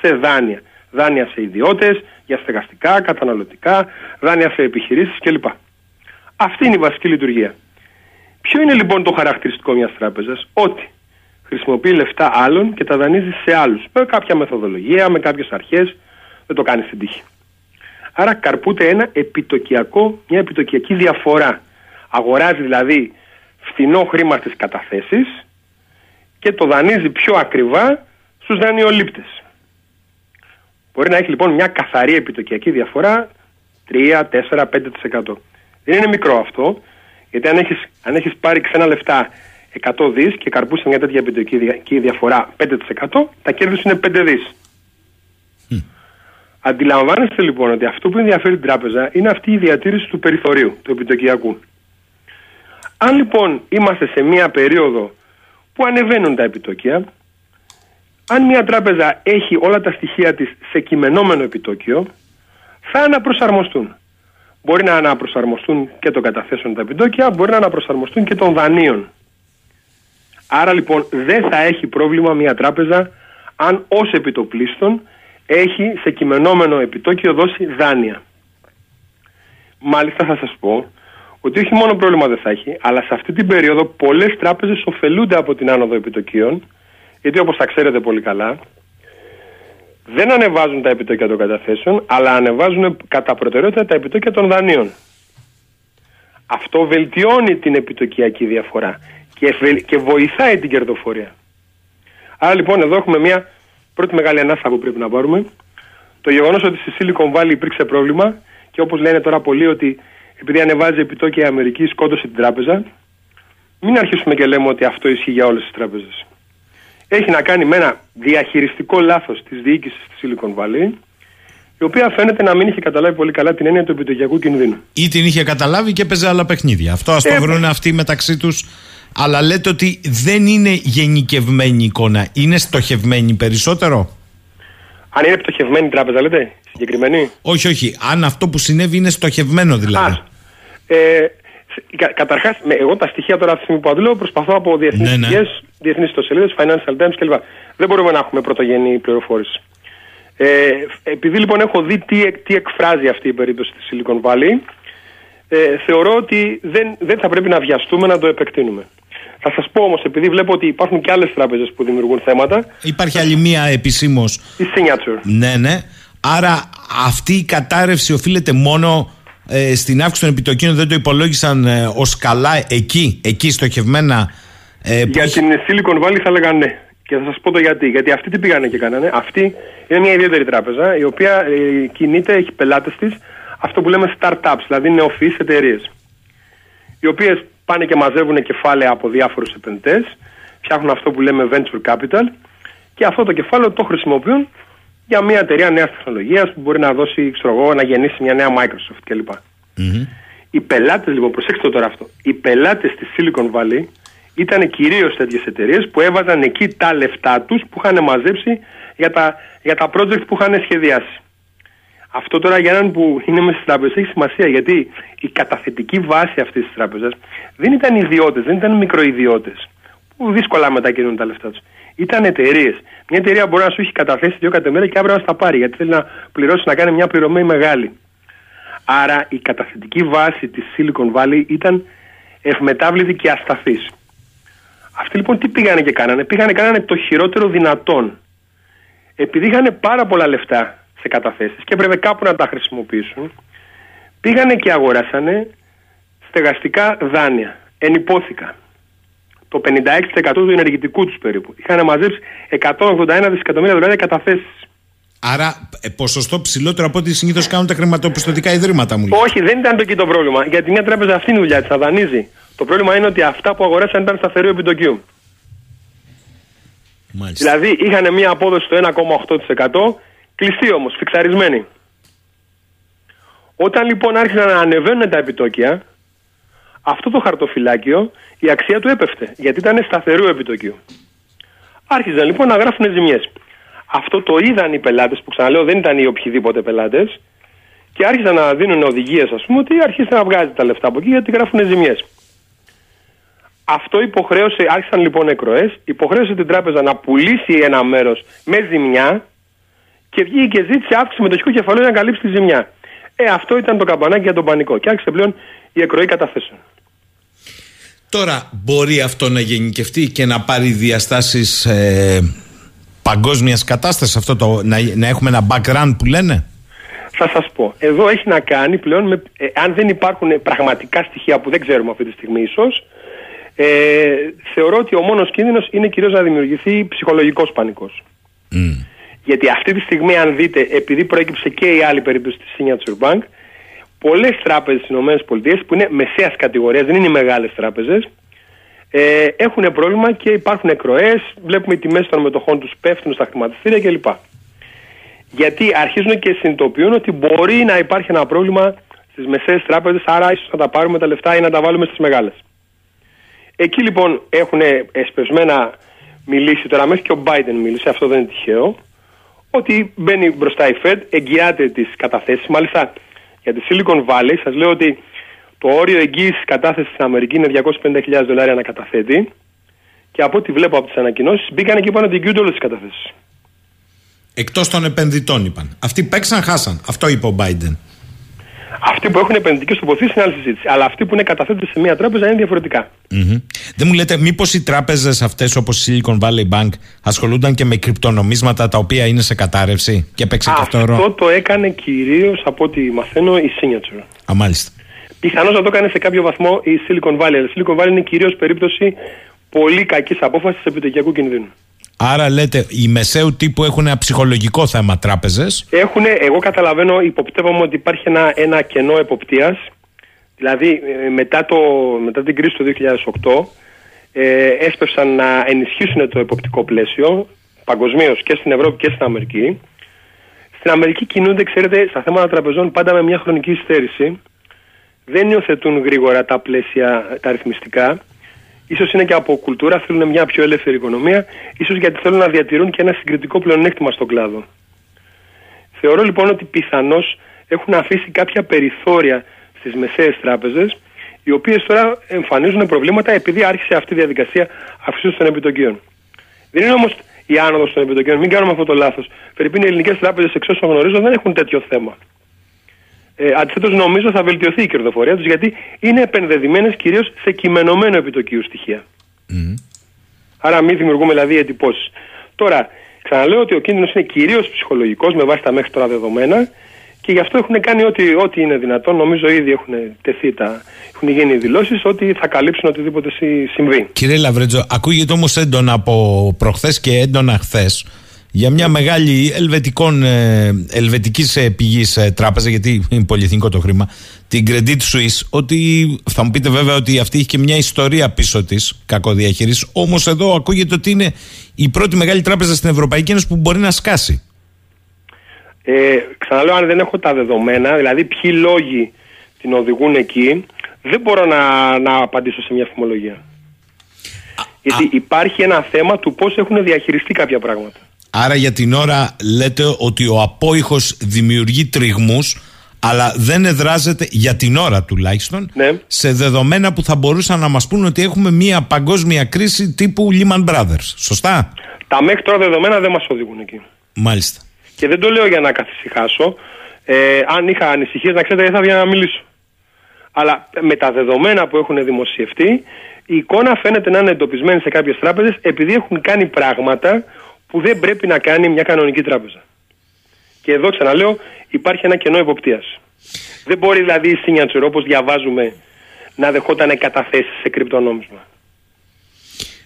σε δάνεια. Δάνεια σε ιδιώτες, για στεγαστικά, καταναλωτικά, δάνεια σε επιχειρήσεις κλπ. Αυτή είναι η βασική λειτουργία. Ποιο είναι λοιπόν το χαρακτηριστικό μιας τράπεζας, ότι χρησιμοποιεί λεφτά άλλων και τα δανείζει σε άλλους. Με κάποια μεθοδολογία, με κάποιες αρχές. Δεν το κάνει στην τύχη. Άρα καρπούται ένα επιτοκιακό, μια επιτοκιακή διαφορά. Αγοράζει δηλαδή φθηνό χρήμα στις καταθέσεις και το δανείζει πιο ακριβά στους δανειολήπτες. Μπορεί να έχει λοιπόν μια καθαρή επιτοκιακή διαφορά 3, 4, 5%. Δεν είναι μικρό αυτό, γιατί αν έχεις, αν έχεις πάρει ξένα λεφτά 100 δις και καρπούσε μια τέτοια επιτοκιακή διαφορά 5%, τα κέρδη είναι 5 δις. Αντιλαμβάνεστε λοιπόν ότι αυτό που ενδιαφέρει την τράπεζα είναι αυτή η διατήρηση του περιθωρίου, του επιτοκιακού. Αν λοιπόν είμαστε σε μια περίοδο που ανεβαίνουν τα επιτόκια, αν μια τράπεζα έχει όλα τα στοιχεία της σε κειμενόμενο επιτόκιο, θα αναπροσαρμοστούν. Μπορεί να αναπροσαρμοστούν και των καταθέσεων τα επιτόκια, μπορεί να αναπροσαρμοστούν και των δανείων. Άρα λοιπόν δεν θα έχει πρόβλημα μια τράπεζα αν ως επιτοπλίστων έχει σε κειμενόμενο επιτόκιο δώσει δάνεια. Μάλιστα θα σας πω ότι όχι μόνο πρόβλημα δεν θα έχει, αλλά σε αυτή την περίοδο πολλές τράπεζες ωφελούνται από την άνοδο επιτοκίων, γιατί όπως θα ξέρετε πολύ καλά, δεν ανεβάζουν τα επιτόκια των καταθέσεων, αλλά ανεβάζουν κατά προτεραιότητα τα επιτόκια των δανείων. Αυτό βελτιώνει την επιτοκιακή διαφορά και, και βοηθάει την κερδοφορία. Άρα λοιπόν εδώ έχουμε μια πρώτη μεγάλη ανάσα που πρέπει να πάρουμε. Το γεγονός ότι στη Silicon Valley υπήρξε πρόβλημα και όπως λένε τώρα πολλοί ότι επειδή ανεβάζει επιτόκια η Αμερική σκότωσε την τράπεζα, μην αρχίσουμε και λέμε ότι αυτό ισχύει για όλες τις τράπεζες. Έχει να κάνει με ένα διαχειριστικό λάθος της διοίκησης της Silicon Valley, η οποία φαίνεται να μην είχε καταλάβει πολύ καλά την έννοια του επιτοκιακού κινδύνου. Ή την είχε καταλάβει και παίζει άλλα παιχνίδια. Αυτό ας το ε, βρουν αυτοί μεταξύ τους. Αλλά λέτε ότι δεν είναι γενικευμένη εικόνα. Είναι στοχευμένη περισσότερο; Αν είναι πτωχευμένη η τράπεζα, λέτε, συγκεκριμένη; Όχι, όχι. Αν αυτό που συνέβη είναι στοχευμένο δηλαδή. Α, ε, κα, Καταρχάς, εγώ τα στοιχεία τώρα αυτή που αντλώ προσπαθώ από διεθνείς ναι, ναι. διεθνείς ιστοσελίδες, Financial Times κλπ. Δεν μπορούμε να έχουμε πρωτογενή πληροφόρηση. Ε, επειδή λοιπόν έχω δει τι, τι εκφράζει αυτή η περίπτωση της Silicon Valley, ε, θεωρώ ότι δεν, δεν θα πρέπει να βιαστούμε να το επεκτείνουμε. Θα σας πω όμως, επειδή βλέπω ότι υπάρχουν και άλλες τράπεζες που δημιουργούν θέματα. Υπάρχει άλλη μία επισήμως. Η Signature. Ναι, ναι. Άρα αυτή η κατάρρευση οφείλεται μόνο ε, στην αύξηση των επιτοκίων, δεν το υπολόγισαν ε, ως καλά εκεί, εκεί στοχευμένα. Ε, Για την Silicon Valley θα έλεγα ναι. Και θα σας πω το γιατί. Γιατί αυτοί τι πήγανε και κάνανε. Αυτή είναι μια ιδιαίτερη τράπεζα η οποία ε, κινείται, έχει πελάτες της αυτό που λέμε startups, δηλαδή νεοφυείς εταιρείες. Οι οποίες πάνε και μαζεύουν κεφάλαια από διάφορους επενδυτές, φτιάχνουν αυτό που λέμε venture capital και αυτό το κεφάλαιο το χρησιμοποιούν για μια εταιρεία νέας τεχνολογίας που μπορεί να δώσει, ξέρω εγώ, να γεννήσει μια νέα Microsoft κλπ. Mm-hmm. Οι πελάτες, λοιπόν, προσέξτε τώρα αυτό. Οι πελάτες στη Silicon Valley ήταν κυρίως τέτοιες εταιρείες που έβαζαν εκεί τα λεφτά τους που είχαν μαζέψει για τα, για τα project που είχαν σχεδιάσει. Αυτό τώρα για έναν που είναι μέσα στην τράπεζα έχει σημασία γιατί η καταθετική βάση αυτής της τράπεζας δεν ήταν ιδιώτες, δεν ήταν μικροϊδιώτε που δύσκολα μετακινούν τα λεφτά τους. Ήταν εταιρείες. Μια εταιρεία μπορεί να σου έχει καταθέσει δύο κατεμέρια και αύριο να στα πάρει γιατί θέλει να πληρώσει να κάνει μια πληρωμή μεγάλη. Άρα η καταθετική βάση της Silicon Valley ήταν ευμετάβλητη και ασταθής. Αυτοί λοιπόν τι πήγανε και κάνανε; Πήγανε και κάνανε το χειρότερο δυνατόν. Επειδή είχαν πάρα πολλά λεφτά σε καταθέσεις και έπρεπε κάπου να τα χρησιμοποιήσουν πήγανε και αγοράσανε στεγαστικά δάνεια, ενυπόθηκα το 56% του ενεργητικού τους περίπου. Είχαν μαζέψει 181 δισεκατομμύρια δολάρια καταθέσεις. Άρα ε, ποσοστό ψηλότερο από ό,τι συνήθως κάνουν τα χρηματοπιστωτικά ιδρύματα μου. Όχι, δεν ήταν το εκεί το πρόβλημα. Γιατί μια τράπεζα αυτή είναι η δουλειά της, θα δανείζει. Το πρόβλημα είναι ότι αυτά που αγοράσαν ήταν σταθερό επιτοκίου. Μάλιστα. Δηλαδή είχαν μια απόδοση στο 1,8% Κλειστή όμως, φιξαρισμένη. Όταν λοιπόν άρχισαν να ανεβαίνουν τα επιτόκια, αυτό το χαρτοφυλάκιο η αξία του έπεφτε, γιατί ήταν σταθερού επιτοκίου. Άρχιζαν λοιπόν να γράφουν ζημιές. Αυτό το είδαν οι πελάτες, που ξαναλέω δεν ήταν οι οποιοδήποτε πελάτες, και άρχισαν να δίνουν οδηγίες, ας πούμε, ότι αρχίστε να βγάζετε τα λεφτά από εκεί γιατί γράφουν ζημιές. Αυτό υποχρέωσε, άρχισαν λοιπόν εκροές, υποχρέωσε την τράπεζα να πουλήσει ένα μέρος με ζημιά και βγήκε και ζήτησε αύξηση μετοχικού κεφαλαίου για να καλύψει τη ζημιά. Ε, αυτό ήταν το καμπανάκι για τον πανικό. Και άρχισε πλέον η εκροή καταθέσεων. Τώρα μπορεί αυτό να γενικευτεί και να πάρει διαστάσεις ε, παγκόσμιας κατάστασης αυτό το, να, να έχουμε ένα background που λένε; Θα σας πω. Εδώ έχει να κάνει πλέον με, ε, αν δεν υπάρχουν πραγματικά στοιχεία που δεν ξέρουμε αυτή τη στιγμή ίσως ε, θεωρώ ότι ο μόνος κίνδυνος είναι κυρίως να δημιουργηθεί ψυχολογικός πανικός. Mm. Γιατί αυτή τη στιγμή, αν δείτε, επειδή προέκυψε και η άλλη περίπτωση της Signature Bank, πολλές τράπεζες στις ΗΠΑ που είναι μεσαίας κατηγορίας, δεν είναι μεγάλες τράπεζες, ε, έχουν πρόβλημα και υπάρχουν εκροές. Βλέπουμε οι τιμές των μετοχών τους πέφτουν στα χρηματιστήρια κλπ. Γιατί αρχίζουν και συνειδητοποιούν ότι μπορεί να υπάρχει ένα πρόβλημα στις μεσαίες τράπεζες, άρα ίσως να τα πάρουμε τα λεφτά ή να τα βάλουμε στις μεγάλες. Εκεί λοιπόν έχουν εσπεσμένα μιλήσει, τώρα μέχρι και ο Biden μίλησε, αυτό δεν είναι τυχαίο, ότι μπαίνει μπροστά η Fed, εγγυάται τις καταθέσεις. Μάλιστα, Για τη Silicon Valley σας λέω ότι το όριο εγγύησης κατάθεση στην Αμερική είναι 250.000 δολάρια να καταθέτει και από ό,τι βλέπω από τις ανακοινώσεις μπήκαν εκεί πάνω την όλε τι καταθέσεις. Εκτός των επενδυτών είπαν. Αυτοί παίξαν, χάσαν. Αυτό είπε ο Biden. Αυτοί που έχουν επενδυτικέ τοποθετήσει είναι άλλη συζήτηση. Αλλά αυτοί που είναι καταθέτες σε μια τράπεζα είναι διαφορετικά. Mm-hmm. Δεν μου λέτε, μήπως οι τράπεζες αυτές όπως η Silicon Valley Bank ασχολούνταν και με κρυπτονομίσματα τα οποία είναι σε κατάρρευση και παίξει και αυτό Αυτό το έκανε κυρίως από ό,τι μαθαίνω η Signature. Α, μάλιστα. Πιθανώς να το έκανε σε κάποιο βαθμό η Silicon Valley. Η Silicon Valley είναι κυρίως περίπτωση πολύ κακής απόφασης επιτοκιακού κινδύνου. Άρα λέτε, οι μεσαίου τύπου έχουν ένα ψυχολογικό θέμα τράπεζες; Έχουν, εγώ καταλαβαίνω, υποπτεύομαι ότι υπάρχει ένα, ένα κενό εποπτείας. Δηλαδή, ε, μετά, το, μετά την κρίση του 2008, ε, έσπευσαν να ενισχύσουν το εποπτικό πλαίσιο παγκοσμίως και στην Ευρώπη και στην Αμερική. Στην Αμερική κινούνται, ξέρετε, στα θέματα τραπεζών πάντα με μια χρονική υστέρηση. Δεν υιοθετούν γρήγορα τα πλαίσια τα αριθμιστικά ίσως είναι και από κουλτούρα, θέλουν μια πιο ελεύθερη οικονομία, ίσως γιατί θέλουν να διατηρούν και ένα συγκριτικό πλεονέκτημα στον κλάδο. Θεωρώ λοιπόν ότι πιθανώς έχουν αφήσει κάποια περιθώρια στις μεσαίες τράπεζες, οι οποίες τώρα εμφανίζουν προβλήματα επειδή άρχισε αυτή η διαδικασία αυξήσεως των επιτοκίων. Δεν είναι όμως η άνοδος των επιτοκίων, μην κάνουμε αυτό το λάθος. Περίπου οι ελληνικές τράπεζες, εξ όσων γνωρίζω, δεν έχουν τέτοιο θέμα. Ε, Αντιθέτως, νομίζω θα βελτιωθεί η κερδοφορία τους γιατί είναι επενδεδημένες κυρίως σε κειμενωμένο επιτοκίου στοιχεία. Mm. Άρα, μην δημιουργούμε δηλαδή εντυπώσεις. Τώρα, ξαναλέω ότι ο κίνδυνος είναι κυρίως ψυχολογικός με βάση τα μέχρι τώρα δεδομένα και γι' αυτό έχουν κάνει ό,τι, ό,τι είναι δυνατόν. Νομίζω ήδη έχουν τεθεί τα. Έχουν γίνει δηλώσεις ότι θα καλύψουν οτιδήποτε συμβεί. Κύριε Λαβρέτζο, ακούγεται όμως έντονα από προχθές και έντονα χθες για μια μεγάλη ελβετικών, ε, ελβετικής ε, πηγής ε, τράπεζα γιατί είναι πολυεθνικό το χρήμα την Credit Suisse ότι θα μου πείτε βέβαια ότι αυτή έχει και μια ιστορία πίσω της κακοδιαχείρισης. όμως εδώ ακούγεται ότι είναι η πρώτη μεγάλη τράπεζα στην Ευρωπαϊκή Ένωση που μπορεί να σκάσει. Ε, Ξαναλέω αν δεν έχω τα δεδομένα δηλαδή ποιοι λόγοι την οδηγούν εκεί δεν μπορώ να, να απαντήσω σε μια φημολογία. Γιατί υπάρχει ένα θέμα του πώς έχουν διαχειριστεί κάποια πράγματα Άρα για την ώρα λέτε ότι ο απόϊχος δημιουργεί τριγμούς αλλά δεν εδράζεται για την ώρα τουλάχιστον ναι. σε δεδομένα που θα μπορούσαν να μας πούν ότι έχουμε μια παγκόσμια κρίση τύπου Lehman Brothers. Σωστά; Τα μέχρι τώρα δεδομένα δεν μας οδηγούν εκεί. Μάλιστα. Και δεν το λέω για να καθησυχάσω. Ε, αν είχα ανησυχίες να ξέρετε δεν θα βγαίνα να μιλήσω. Αλλά με τα δεδομένα που έχουν δημοσιευτεί η εικόνα φαίνεται να είναι εντοπισμένη σε κάποιες τράπεζες επειδή έχουν κάνει πράγματα που δεν πρέπει να κάνει μια κανονική τράπεζα. Και εδώ ξαναλέω υπάρχει ένα κενό εποπτείας. Δεν μπορεί δηλαδή η Signature όπως διαβάζουμε να δεχόταν καταθέσεις σε κρυπτονόμισμα.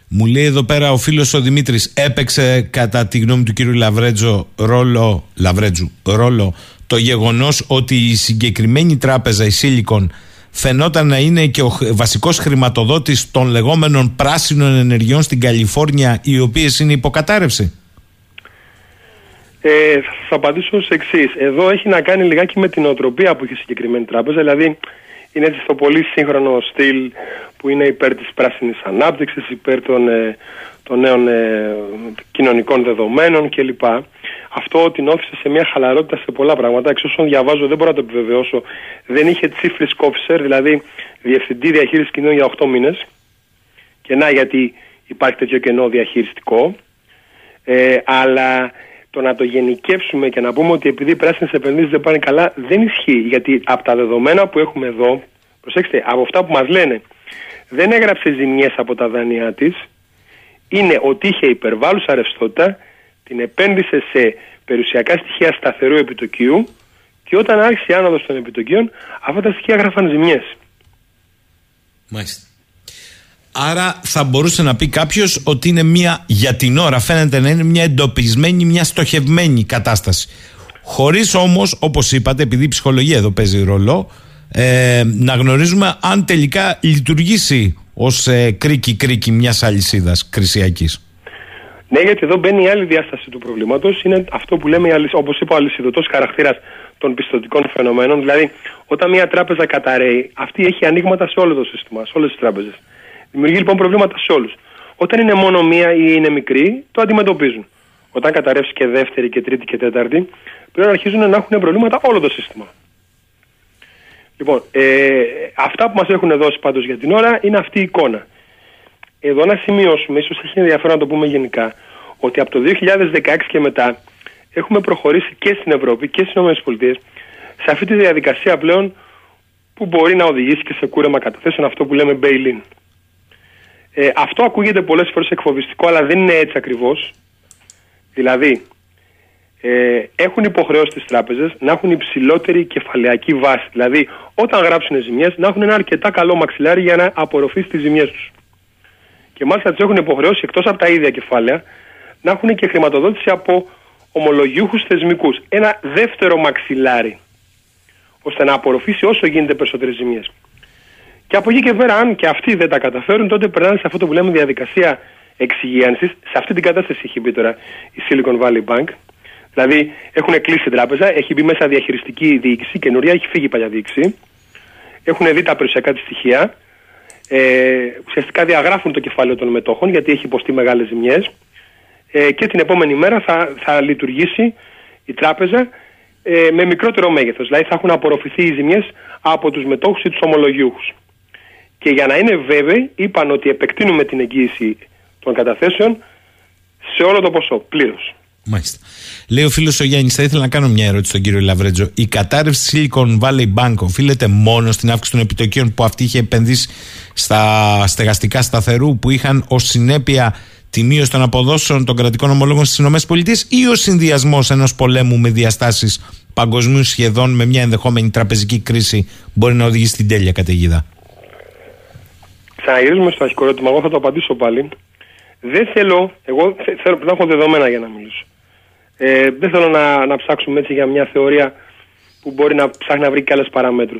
Μου λέει εδώ πέρα ο φίλος ο Δημήτρης, έπαιξε κατά τη γνώμη του κύριου Λαβρέτζο ρόλο, Λαβρέτζου, ρόλο το γεγονός ότι η συγκεκριμένη τράπεζα, η Silicon, φαινόταν να είναι και ο βασικός χρηματοδότης των λεγόμενων πράσινων ενεργειών στην Καλιφόρνια οι οποίες είναι υπό κατάρρευση. Ε, θα απαντήσω ως εξής. Εδώ έχει να κάνει λιγάκι με την ιδιοτροπία που έχει συγκεκριμένη τράπεζα. Δηλαδή, είναι έτσι στο πολύ σύγχρονο στυλ που είναι υπέρ της πράσινης ανάπτυξης, υπέρ των, ε, των νέων ε, κοινωνικών δεδομένων κλπ. Αυτό την όθησε σε μια χαλαρότητα σε πολλά πράγματα. Εξ όσων διαβάζω, δεν μπορώ να το επιβεβαιώσω. Δεν είχε chief risk officer, δηλαδή διευθυντή διαχείρισης κινδύνων για 8 μήνες. Και να γιατί υπάρχει τέτοιο κενό διαχειριστικό. Ε, αλλά το να το γενικεύσουμε και να πούμε ότι επειδή οι πράσινες επενδύσεις δεν πάνε καλά δεν ισχύει. Γιατί από τα δεδομένα που έχουμε εδώ, προσέξτε, από αυτά που μας λένε, δεν έγραψε ζημιές από τα δάνειά της, είναι ότι είχε υπερβάλλουσα ρευστότητα, την επένδυσε σε περιουσιακά στοιχεία σταθερού επιτοκίου και όταν άρχισε η άνοδος των επιτοκίων, αυτά τα στοιχεία έγραφαν ζημιές. Μάλιστα. Άρα θα μπορούσε να πει κάποιος ότι είναι μια για την ώρα φαίνεται να είναι μια εντοπισμένη, μια στοχευμένη κατάσταση. Χωρίς όμως, όπως είπατε, επειδή η ψυχολογία εδώ παίζει ρόλο, ε, να γνωρίζουμε αν τελικά λειτουργήσει ως ε, κρίκη-κρίκη μιας αλυσίδας κρυσιακή. Ναι, γιατί εδώ μπαίνει η άλλη διάσταση του προβλήματος. Είναι αυτό που λέμε, όπως είπα, ο αλυσιδωτός χαρακτήρας των πιστοτικών φαινομένων. Δηλαδή, όταν μια τράπεζα καταραίει, αυτή έχει ανοίγματα σε όλο το σύστημα, σε όλες τις τράπεζες. Δημιουργεί λοιπόν προβλήματα σε όλους. Όταν είναι μόνο μία ή είναι μικρή, το αντιμετωπίζουν. Όταν καταρρεύσει και δεύτερη και τρίτη και τέταρτη, πρέπει να αρχίζουν να έχουν προβλήματα όλο το σύστημα. Λοιπόν, ε, αυτά που μας έχουν δώσει πάντως για την ώρα είναι αυτή η εικόνα. Εδώ να σημειώσουμε, ίσως έχει ενδιαφέρον να το πούμε γενικά, ότι από το 2016 και μετά έχουμε προχωρήσει και στην Ευρώπη και στις ΗΠΑ σε αυτή τη διαδικασία πλέον που μπορεί να οδηγήσει και σε κούρεμα καταθέσεων, αυτό που λέμε bail-in. Ε, αυτό ακούγεται πολλές φορές εκφοβιστικό, αλλά δεν είναι έτσι ακριβώς. Δηλαδή, ε, έχουν υποχρεώσει τις τράπεζες να έχουν υψηλότερη κεφαλαιακή βάση. Δηλαδή, όταν γράψουν ζημιές, να έχουν ένα αρκετά καλό μαξιλάρι για να απορροφήσει τις ζημιές τους. Και μάλιστα τις έχουν υποχρεώσει εκτός από τα ίδια κεφάλαια να έχουν και χρηματοδότηση από ομολογιούχους θεσμικούς. Ένα δεύτερο μαξιλάρι ώστε να απορροφήσει όσο γίνεται περισσότερες ζημιές. Και από εκεί και πέρα, αν και αυτοί δεν τα καταφέρουν, τότε περνάνε σε αυτό που λέμε διαδικασία εξυγίανσης. Σε αυτή την κατάσταση έχει μπει τώρα η Silicon Valley Bank. Δηλαδή, έχουν κλείσει την τράπεζα, έχει μπει μέσα διαχειριστική διοίκηση, καινούρια, έχει φύγει η παλιά διοίκηση. Έχουν δει τα περιουσιακά της στοιχεία. Ε, ουσιαστικά διαγράφουν το κεφάλαιο των μετόχων γιατί έχει υποστεί μεγάλες ζημιές. Ε, και την επόμενη μέρα θα, θα λειτουργήσει η τράπεζα ε, με μικρότερο μέγεθος. Δηλαδή θα έχουν απορροφηθεί οι ζημιές από τους μετόχους ή τους ομολογιούχους. Και για να είναι βέβαιοι, είπαν ότι επεκτείνουμε την εγγύηση των καταθέσεων σε όλο το ποσό, πλήρως. Μάλιστα. Λέει ο φίλος ο Γιάννης, θα ήθελα να κάνω μια ερώτηση στον κύριο Λαβρέτζο. Η κατάρρευση Silicon Valley Bank οφείλεται μόνο στην αύξηση των επιτοκίων που αυτή είχε επενδύσει στα στεγαστικά σταθερού που είχαν ως συνέπεια τη μείωση των αποδόσεων των κρατικών ομολόγων στις ΗΠΑ ή ο συνδυασμός ενός πολέμου με διαστάσεις παγκοσμίου σχεδόν με μια ενδεχόμενη τραπεζική κρίση μπορεί να οδηγήσει στην τέλεια καταιγίδα; Ξαναγυρίζουμε στο αρχικό ερώτημα. Εγώ θα το απαντήσω πάλι. Δεν θέλω, εγώ θέλω να έχω δεδομένα για να μιλήσω. Ε, δεν θέλω να, να ψάξουμε έτσι για μια θεωρία που μπορεί να ψάχνει να βρει και άλλες παραμέτρου.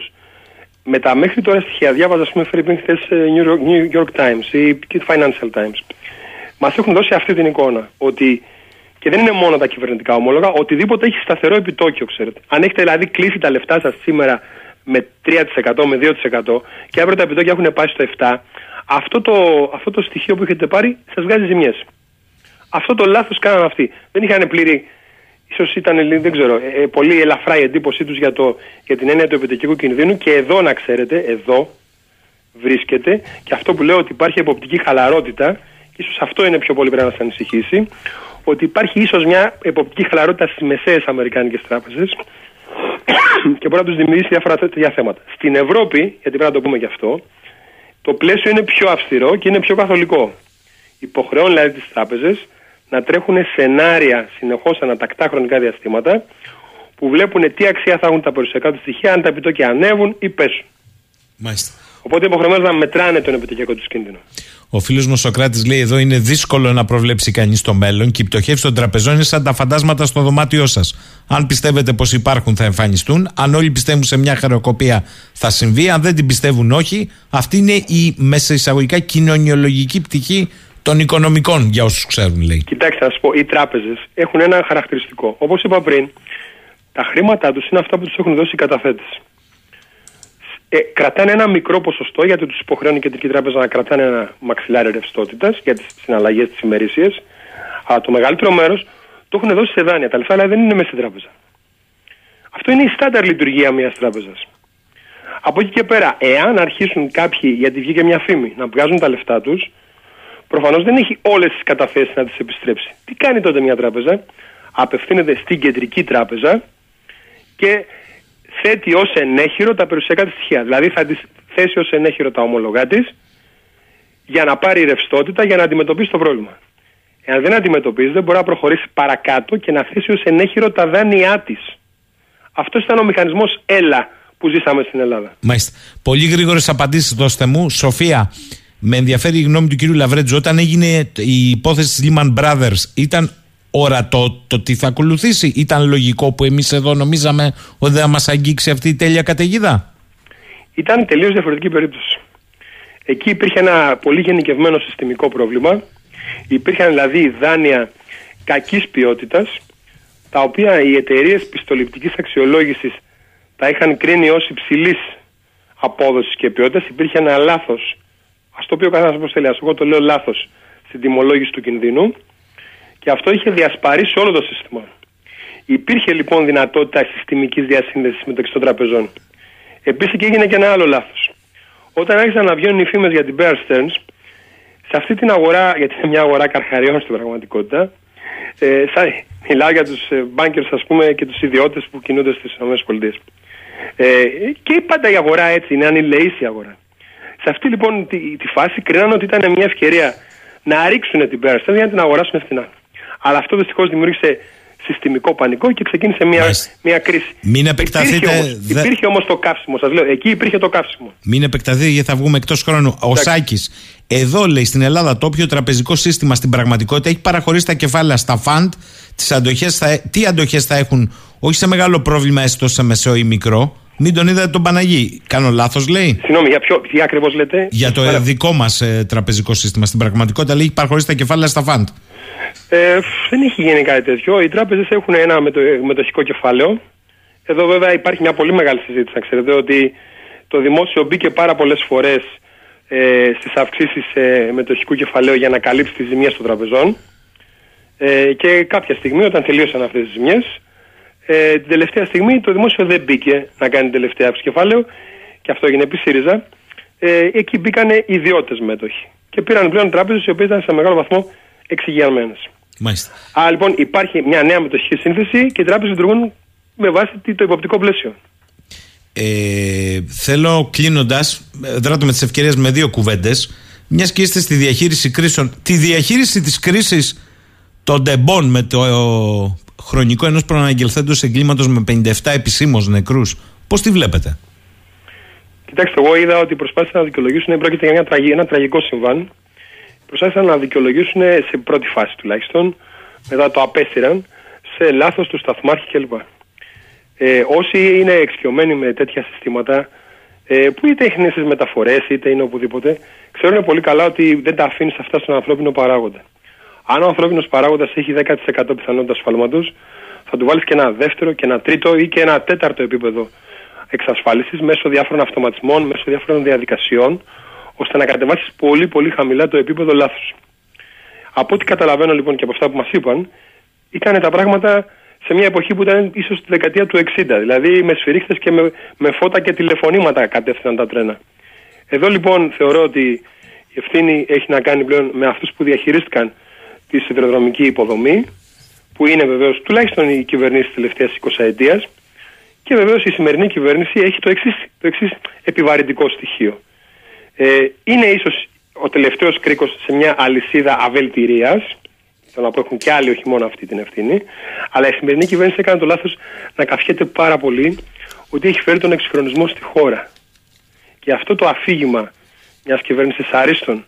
Με τα μέχρι τώρα στοιχεία, διάβαζα, ας πούμε, πριν χθε New, York, New York Times ή και Financial Times. Μας έχουν δώσει αυτή την εικόνα. Ότι, και δεν είναι μόνο τα κυβερνητικά ομόλογα, οτιδήποτε έχει σταθερό επιτόκιο, ξέρετε. Αν έχετε δηλαδή κλείσει τα λεφτά σας σήμερα με 3%, με 2% και αύριο τα επιτόκια έχουν πάει στο 7%, αυτό το, αυτό το στοιχείο που έχετε πάρει σας βγάζει ζημιές. Αυτό το λάθος κάναν αυτοί. Δεν είχαν πλήρη, ίσως ήταν δεν ξέρω, ε, ε, πολύ ελαφρά η εντύπωσή τους για, για την έννοια του επιτοκικού κινδύνου και εδώ να ξέρετε, εδώ βρίσκεται και αυτό που λέω ότι υπάρχει εποπτική χαλαρότητα, ίσως αυτό είναι πιο πολύ πρέπει να σα ανησυχήσει, ότι υπάρχει ίσως μια εποπτική χαλαρότητα στις μεσαίες Αμερικάνικες τράπεζες και μπορεί να τους δημιουργήσει διάφορα τέτοια θέματα. Στην Ευρώπη, γιατί πρέπει να το πούμε και αυτό, το πλαίσιο είναι πιο αυστηρό και είναι πιο καθολικό. Υποχρεώνει δηλαδή τις τράπεζες να τρέχουν σενάρια συνεχώς ανατακτά χρονικά διαστήματα που βλέπουν τι αξία θα έχουν τα περιουσιακά τους στοιχεία, αν τα επιτόκια ανέβουν ή πέσουν. Μάλιστα. Οπότε υποχρεωμένω να μετράνε τον επιτοκιακό τους κίνδυνο. Ο φίλος μου Σοκράτης λέει: Εδώ είναι δύσκολο να προβλέψει κανείς το μέλλον και η πτωχεύση των τραπεζών είναι σαν τα φαντάσματα στο δωμάτιό σας. Αν πιστεύετε πως υπάρχουν, θα εμφανιστούν. Αν όλοι πιστεύουν σε μια χαροκοπία, θα συμβεί. Αν δεν την πιστεύουν, όχι. Αυτή είναι η μέσα εισαγωγικά κοινωνιολογική πτυχή των οικονομικών, για όσους ξέρουν, λέει. Κοιτάξτε, να σας πω, οι τράπεζες έχουν ένα χαρακτηριστικό. Όπως είπα πριν, τα χρήματά τους είναι αυτά που τους έχουν δώσει οι καταθέτες ε, κρατάνε ένα μικρό ποσοστό γιατί τους υποχρεώνει η Κεντρική Τράπεζα να κρατάνε ένα μαξιλάρι ρευστότητας για τις συναλλαγές τη ημερήσια. Αλλά το μεγαλύτερο μέρος το έχουν δώσει σε δάνεια. Τα λεφτά αλλά δεν είναι μέσα στην τράπεζα. Αυτό είναι η στάνταρ λειτουργία μιας τράπεζας. Από εκεί και πέρα, εάν αρχίσουν κάποιοι, γιατί βγήκε μια φήμη, να βγάζουν τα λεφτά τους, προφανώς δεν έχει όλες τις καταθέσεις να τις επιστρέψει. Τι κάνει τότε μια τράπεζα, απευθύνεται στην κεντρική τράπεζα και θέτει ως ενέχειρο τα περιουσιακά της στοιχεία. Δηλαδή θα τη θέσει ως ενέχειρο τα ομολογά της για να πάρει ρευστότητα για να αντιμετωπίσει το πρόβλημα. Εάν δεν αντιμετωπίζεται, μπορεί να προχωρήσει παρακάτω και να θέσει ως ενέχειρο τα δάνειά της. Αυτός ήταν ο μηχανισμός ΕΛΑ που ζήσαμε στην Ελλάδα. Μάλιστα. Πολύ γρήγορες απαντήσεις δώστε μου. Σοφία, με ενδιαφέρει η γνώμη του κύριου Λαβρέτζο. Όταν έγινε η υπόθεση της Lehman Brothers, ήταν ορατό το τι θα ακολουθήσει; Ήταν λογικό που εμείς εδώ νομίζαμε ότι δεν θα μας αγγίξει αυτή η τέλεια καταιγίδα; Ήταν τελείως διαφορετική περίπτωση. Εκεί υπήρχε ένα πολύ γενικευμένο συστημικό πρόβλημα. Υπήρχαν δηλαδή δάνεια κακής ποιότητας τα οποία οι εταιρείες πιστοληπτικής αξιολόγησης τα είχαν κρίνει ως υψηλής απόδοσης και ποιότητας. Υπήρχε ένα λάθος, ας το πει ο καθένας όπως θέλει, ας εγώ το λέω λάθος, στην τιμολόγηση του κινδύνου και αυτό είχε διασπαρίσει όλο το σύστημα. Υπήρχε λοιπόν δυνατότητα συστημικής διασύνδεσης μεταξύ των τραπεζών. Επίσης και έγινε και ένα άλλο λάθος. Όταν άρχισαν να βγαίνουν οι φήμες για την Bear Stearns, σε αυτή την αγορά, γιατί είναι μια αγορά καρχαριών στην πραγματικότητα, ε, σαν, μιλάω για τους bankers ας πούμε και τους ιδιώτες που κινούνται στις ΗΠΑ. Ε, και πάντα η αγορά έτσι είναι, ανηλεή η αγορά. Σε αυτή λοιπόν τη, τη φάση κρίνανε ότι ήταν μια ευκαιρία να ρίξουν την Bear Stearns για να την αγοράσουν φθηνά. Αλλά αυτό δυστυχώς δημιούργησε συστημικό πανικό και ξεκίνησε μια, μια κρίση. Μην επεκταθείτε. Υπήρχε όμω το καύσιμο, σας λέω. Εκεί υπήρχε το καύσιμο. Μην επεκταθείτε γιατί θα βγούμε εκτός χρόνου. Ο Σάκης, εδώ λέει στην Ελλάδα το όποιο τραπεζικό σύστημα στην πραγματικότητα έχει παραχωρήσει τα κεφάλαια στα φαντ. Τις αντοχές θα, τι αντοχές θα έχουν, όχι σε μεγάλο πρόβλημα, έστω σε μεσαίο ή μικρό. Μην τον είδατε τον Παναγί. Κάνω λάθος, λέει; Συγγνώμη, για ποιο τι ακριβώς λέτε; Για το Παρα... δικό μας ε, τραπεζικό σύστημα. Στην πραγματικότητα λέει έχει παραχωρήσει τα κεφάλαια στα φαντ. Ε, δεν έχει γίνει κάτι τέτοιο. Οι τράπεζες έχουν ένα μετω, μετοχικό κεφάλαιο. Εδώ βέβαια υπάρχει μια πολύ μεγάλη συζήτηση. Να ξέρετε ότι το δημόσιο μπήκε πάρα πολλές φορές ε, στις αυξήσεις ε, μετοχικού κεφαλαίου για να καλύψει τις ζημιέ των τραπεζών. Ε, και κάποια στιγμή, όταν τελείωσαν αυτές τις ζημιέ, ε, την τελευταία στιγμή το δημόσιο δεν μπήκε να κάνει τελευταία αύξηση κεφάλαιο και αυτό έγινε επί ΣΥΡΙΖΑ. Ε, εκεί μπήκαν ιδιώτες μέτοχοι. Και πήραν πλέον τράπεζες οι οποίες ήταν σε μεγάλο βαθμό εξηγιανμένε. Μάλιστα. Άρα λοιπόν υπάρχει μια νέα μετοχική σύνθεση και οι τράπεζες λειτουργούν με βάση το υποπτικό πλαίσιο. Ε, θέλω κλείνοντας, δράτω με τις ευκαιρίες με δύο κουβέντες, μιας και είστε στη διαχείριση κρίσεων, τη διαχείριση της κρίσης των τεμπών με το χρονικό ενός προαναγγελθέντος εγκλήματος με 57 επισήμως νεκρούς, πώς τη βλέπετε; Κοιτάξτε, εγώ είδα ότι προσπάθησαν να δικαιολογήσουν, πρόκειται για ένα τραγικό συμβάν προσπάθησαν να δικαιολογήσουν σε πρώτη φάση τουλάχιστον, μετά το απέστηραν, σε λάθος του σταθμάρχη κλπ. Ε, όσοι είναι εξοικειωμένοι με τέτοια συστήματα, ε, που είτε έχει στις μεταφορές είτε είναι οπουδήποτε, ξέρουν πολύ καλά ότι δεν τα αφήνεις αυτά στον ανθρώπινο παράγοντα. Αν ο ανθρώπινος παράγοντας έχει 10% πιθανότητα ασφαλμάτω, θα του βάλεις και ένα δεύτερο και ένα τρίτο ή και ένα τέταρτο επίπεδο εξασφάλισης μέσω διάφορων αυτοματισμών, μέσω διάφορων διαδικασιών, ώστε να κατεβάσεις πολύ πολύ χαμηλά το επίπεδο λάθο. Από ό,τι καταλαβαίνω λοιπόν και από αυτά που μας είπαν, ήταν τα πράγματα σε μια εποχή που ήταν ίσως τη δεκαετία του 60. Δηλαδή με σφυρίχτες και με, με φώτα και τηλεφωνήματα κατεύθυναν τα τρένα. Εδώ λοιπόν θεωρώ ότι η ευθύνη έχει να κάνει πλέον με αυτούς που διαχειρίστηκαν τη σιδηροδρομική υποδομή, που είναι βεβαίως τουλάχιστον η κυβερνήση της τελευταίας 20 ετία. Και βεβαίως η σημερινή κυβέρνηση έχει το εξής επιβαρυντικό στοιχείο. Ε, είναι ίσως ο τελευταίος κρίκος σε μια αλυσίδα αβελτηρίας Θέλω να πω έχουν και άλλοι, όχι μόνο αυτή την ευθύνη. Αλλά η σημερινή κυβέρνηση έκανε το λάθος να καφιέται πάρα πολύ ότι έχει φέρει τον εξυγχρονισμό στη χώρα. Και αυτό το αφήγημα μιας κυβέρνησης αρίστων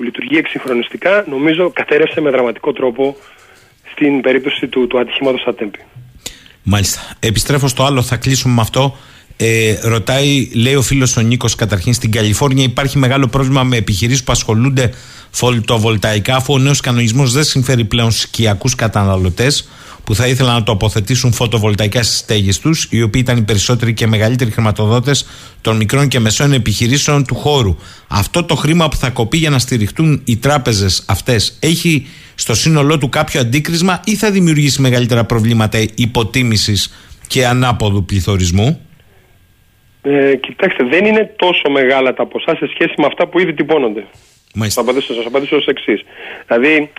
που λειτουργεί εξυγχρονιστικά, νομίζω κατέρευσε με δραματικό τρόπο στην περίπτωση του, του ατυχήματος Ατέμπη. Μάλιστα. Επιστρέφω στο άλλο, θα κλείσουμε με αυτό. Ε, ρωτάει, λέει ο φίλος ο Νίκος, καταρχήν στην Καλιφόρνια υπάρχει μεγάλο πρόβλημα με επιχειρήσεις που ασχολούνται φωτοβολταϊκά, αφού ο νέος κανονισμός δεν συμφέρει πλέον σκιακούς καταναλωτές που θα ήθελαν να τοποθετήσουν φωτοβολταϊκά στι στέγες τους, οι οποίοι ήταν οι περισσότεροι και μεγαλύτεροι χρηματοδότες των μικρών και μεσών επιχειρήσεων του χώρου. Αυτό το χρήμα που θα κοπεί για να στηριχτούν οι τράπεζες αυτές έχει στο σύνολό του κάποιο αντίκρισμα ή θα δημιουργήσει μεγαλύτερα προβλήματα υποτίμησης και ανάποδου πληθωρισμού; Ε, κοιτάξτε, δεν είναι τόσο μεγάλα τα ποσά σε σχέση με αυτά που ήδη τυπώνονται. Θα απαντήσω, θα απαντήσω ως εξής. Δηλαδή,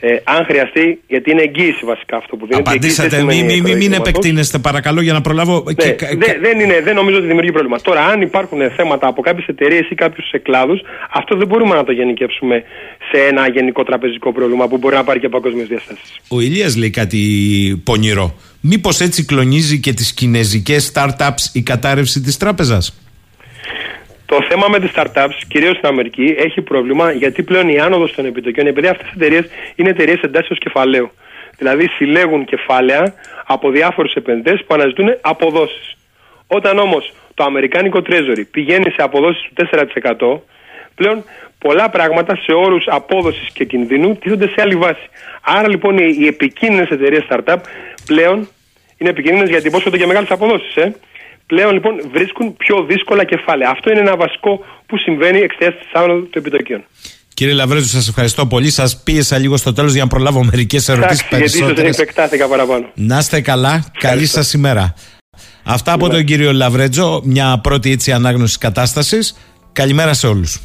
ε, αν χρειαστεί, γιατί είναι εγγύηση βασικά αυτό που δίνεται. Απαντήσατε, μην μη, μη, μην επεκτείνεστε παρακαλώ για να προλάβω. Ναι, και... δε, δεν, είναι, δεν νομίζω ότι δημιουργεί πρόβλημα. Τώρα, αν υπάρχουν θέματα από κάποιες εταιρείες ή κάποιους εκλάδους, αυτό δεν μπορούμε να το γενικεύσουμε σε ένα γενικό τραπεζικό πρόβλημα που μπορεί να πάρει και παγκόσμιες διαστάσεις. Ο Ηλίας λέει κάτι πονηρό. Μήπως έτσι κλονίζει και τις κινέζικες startups η κατάρρευση της τράπεζας; Το θέμα με τις startups, κυρίως στην Αμερική, έχει πρόβλημα γιατί πλέον η άνοδος των επιτοκίων, επειδή αυτές οι εταιρείες είναι εταιρείες εντάσσεως κεφαλαίου. Δηλαδή συλλέγουν κεφάλαια από διάφορους επενδυτές που αναζητούν αποδόσεις. Όταν όμως το Αμερικάνικο Treasury πηγαίνει σε αποδόσεις του 4%, πλέον πολλά πράγματα σε όρους απόδοσης και κινδύνου τίθονται σε άλλη βάση. Άρα λοιπόν οι, οι επικίνδυνες εταιρείες startup πλέον είναι επικίνδυνες γιατί υπόσχονται και μεγάλες αποδόσεις. Ε πλέον λοιπόν βρίσκουν πιο δύσκολα κεφάλαια. Αυτό είναι ένα βασικό που συμβαίνει εξαιτίας της άνοδο των επιτοκίων. Κύριε Λαβρέζου, σας ευχαριστώ πολύ. Σας πίεσα λίγο στο τέλος για να προλάβω μερικές ερωτήσεις περισσότερε. Γιατί ίσως δεν επεκτάθηκα παραπάνω. Να είστε καλά. Καλή σας ημέρα. Αυτά από τον κύριο Λαβρέτζο, μια πρώτη έτσι ανάγνωση κατάστασης. Καλημέρα σε όλους.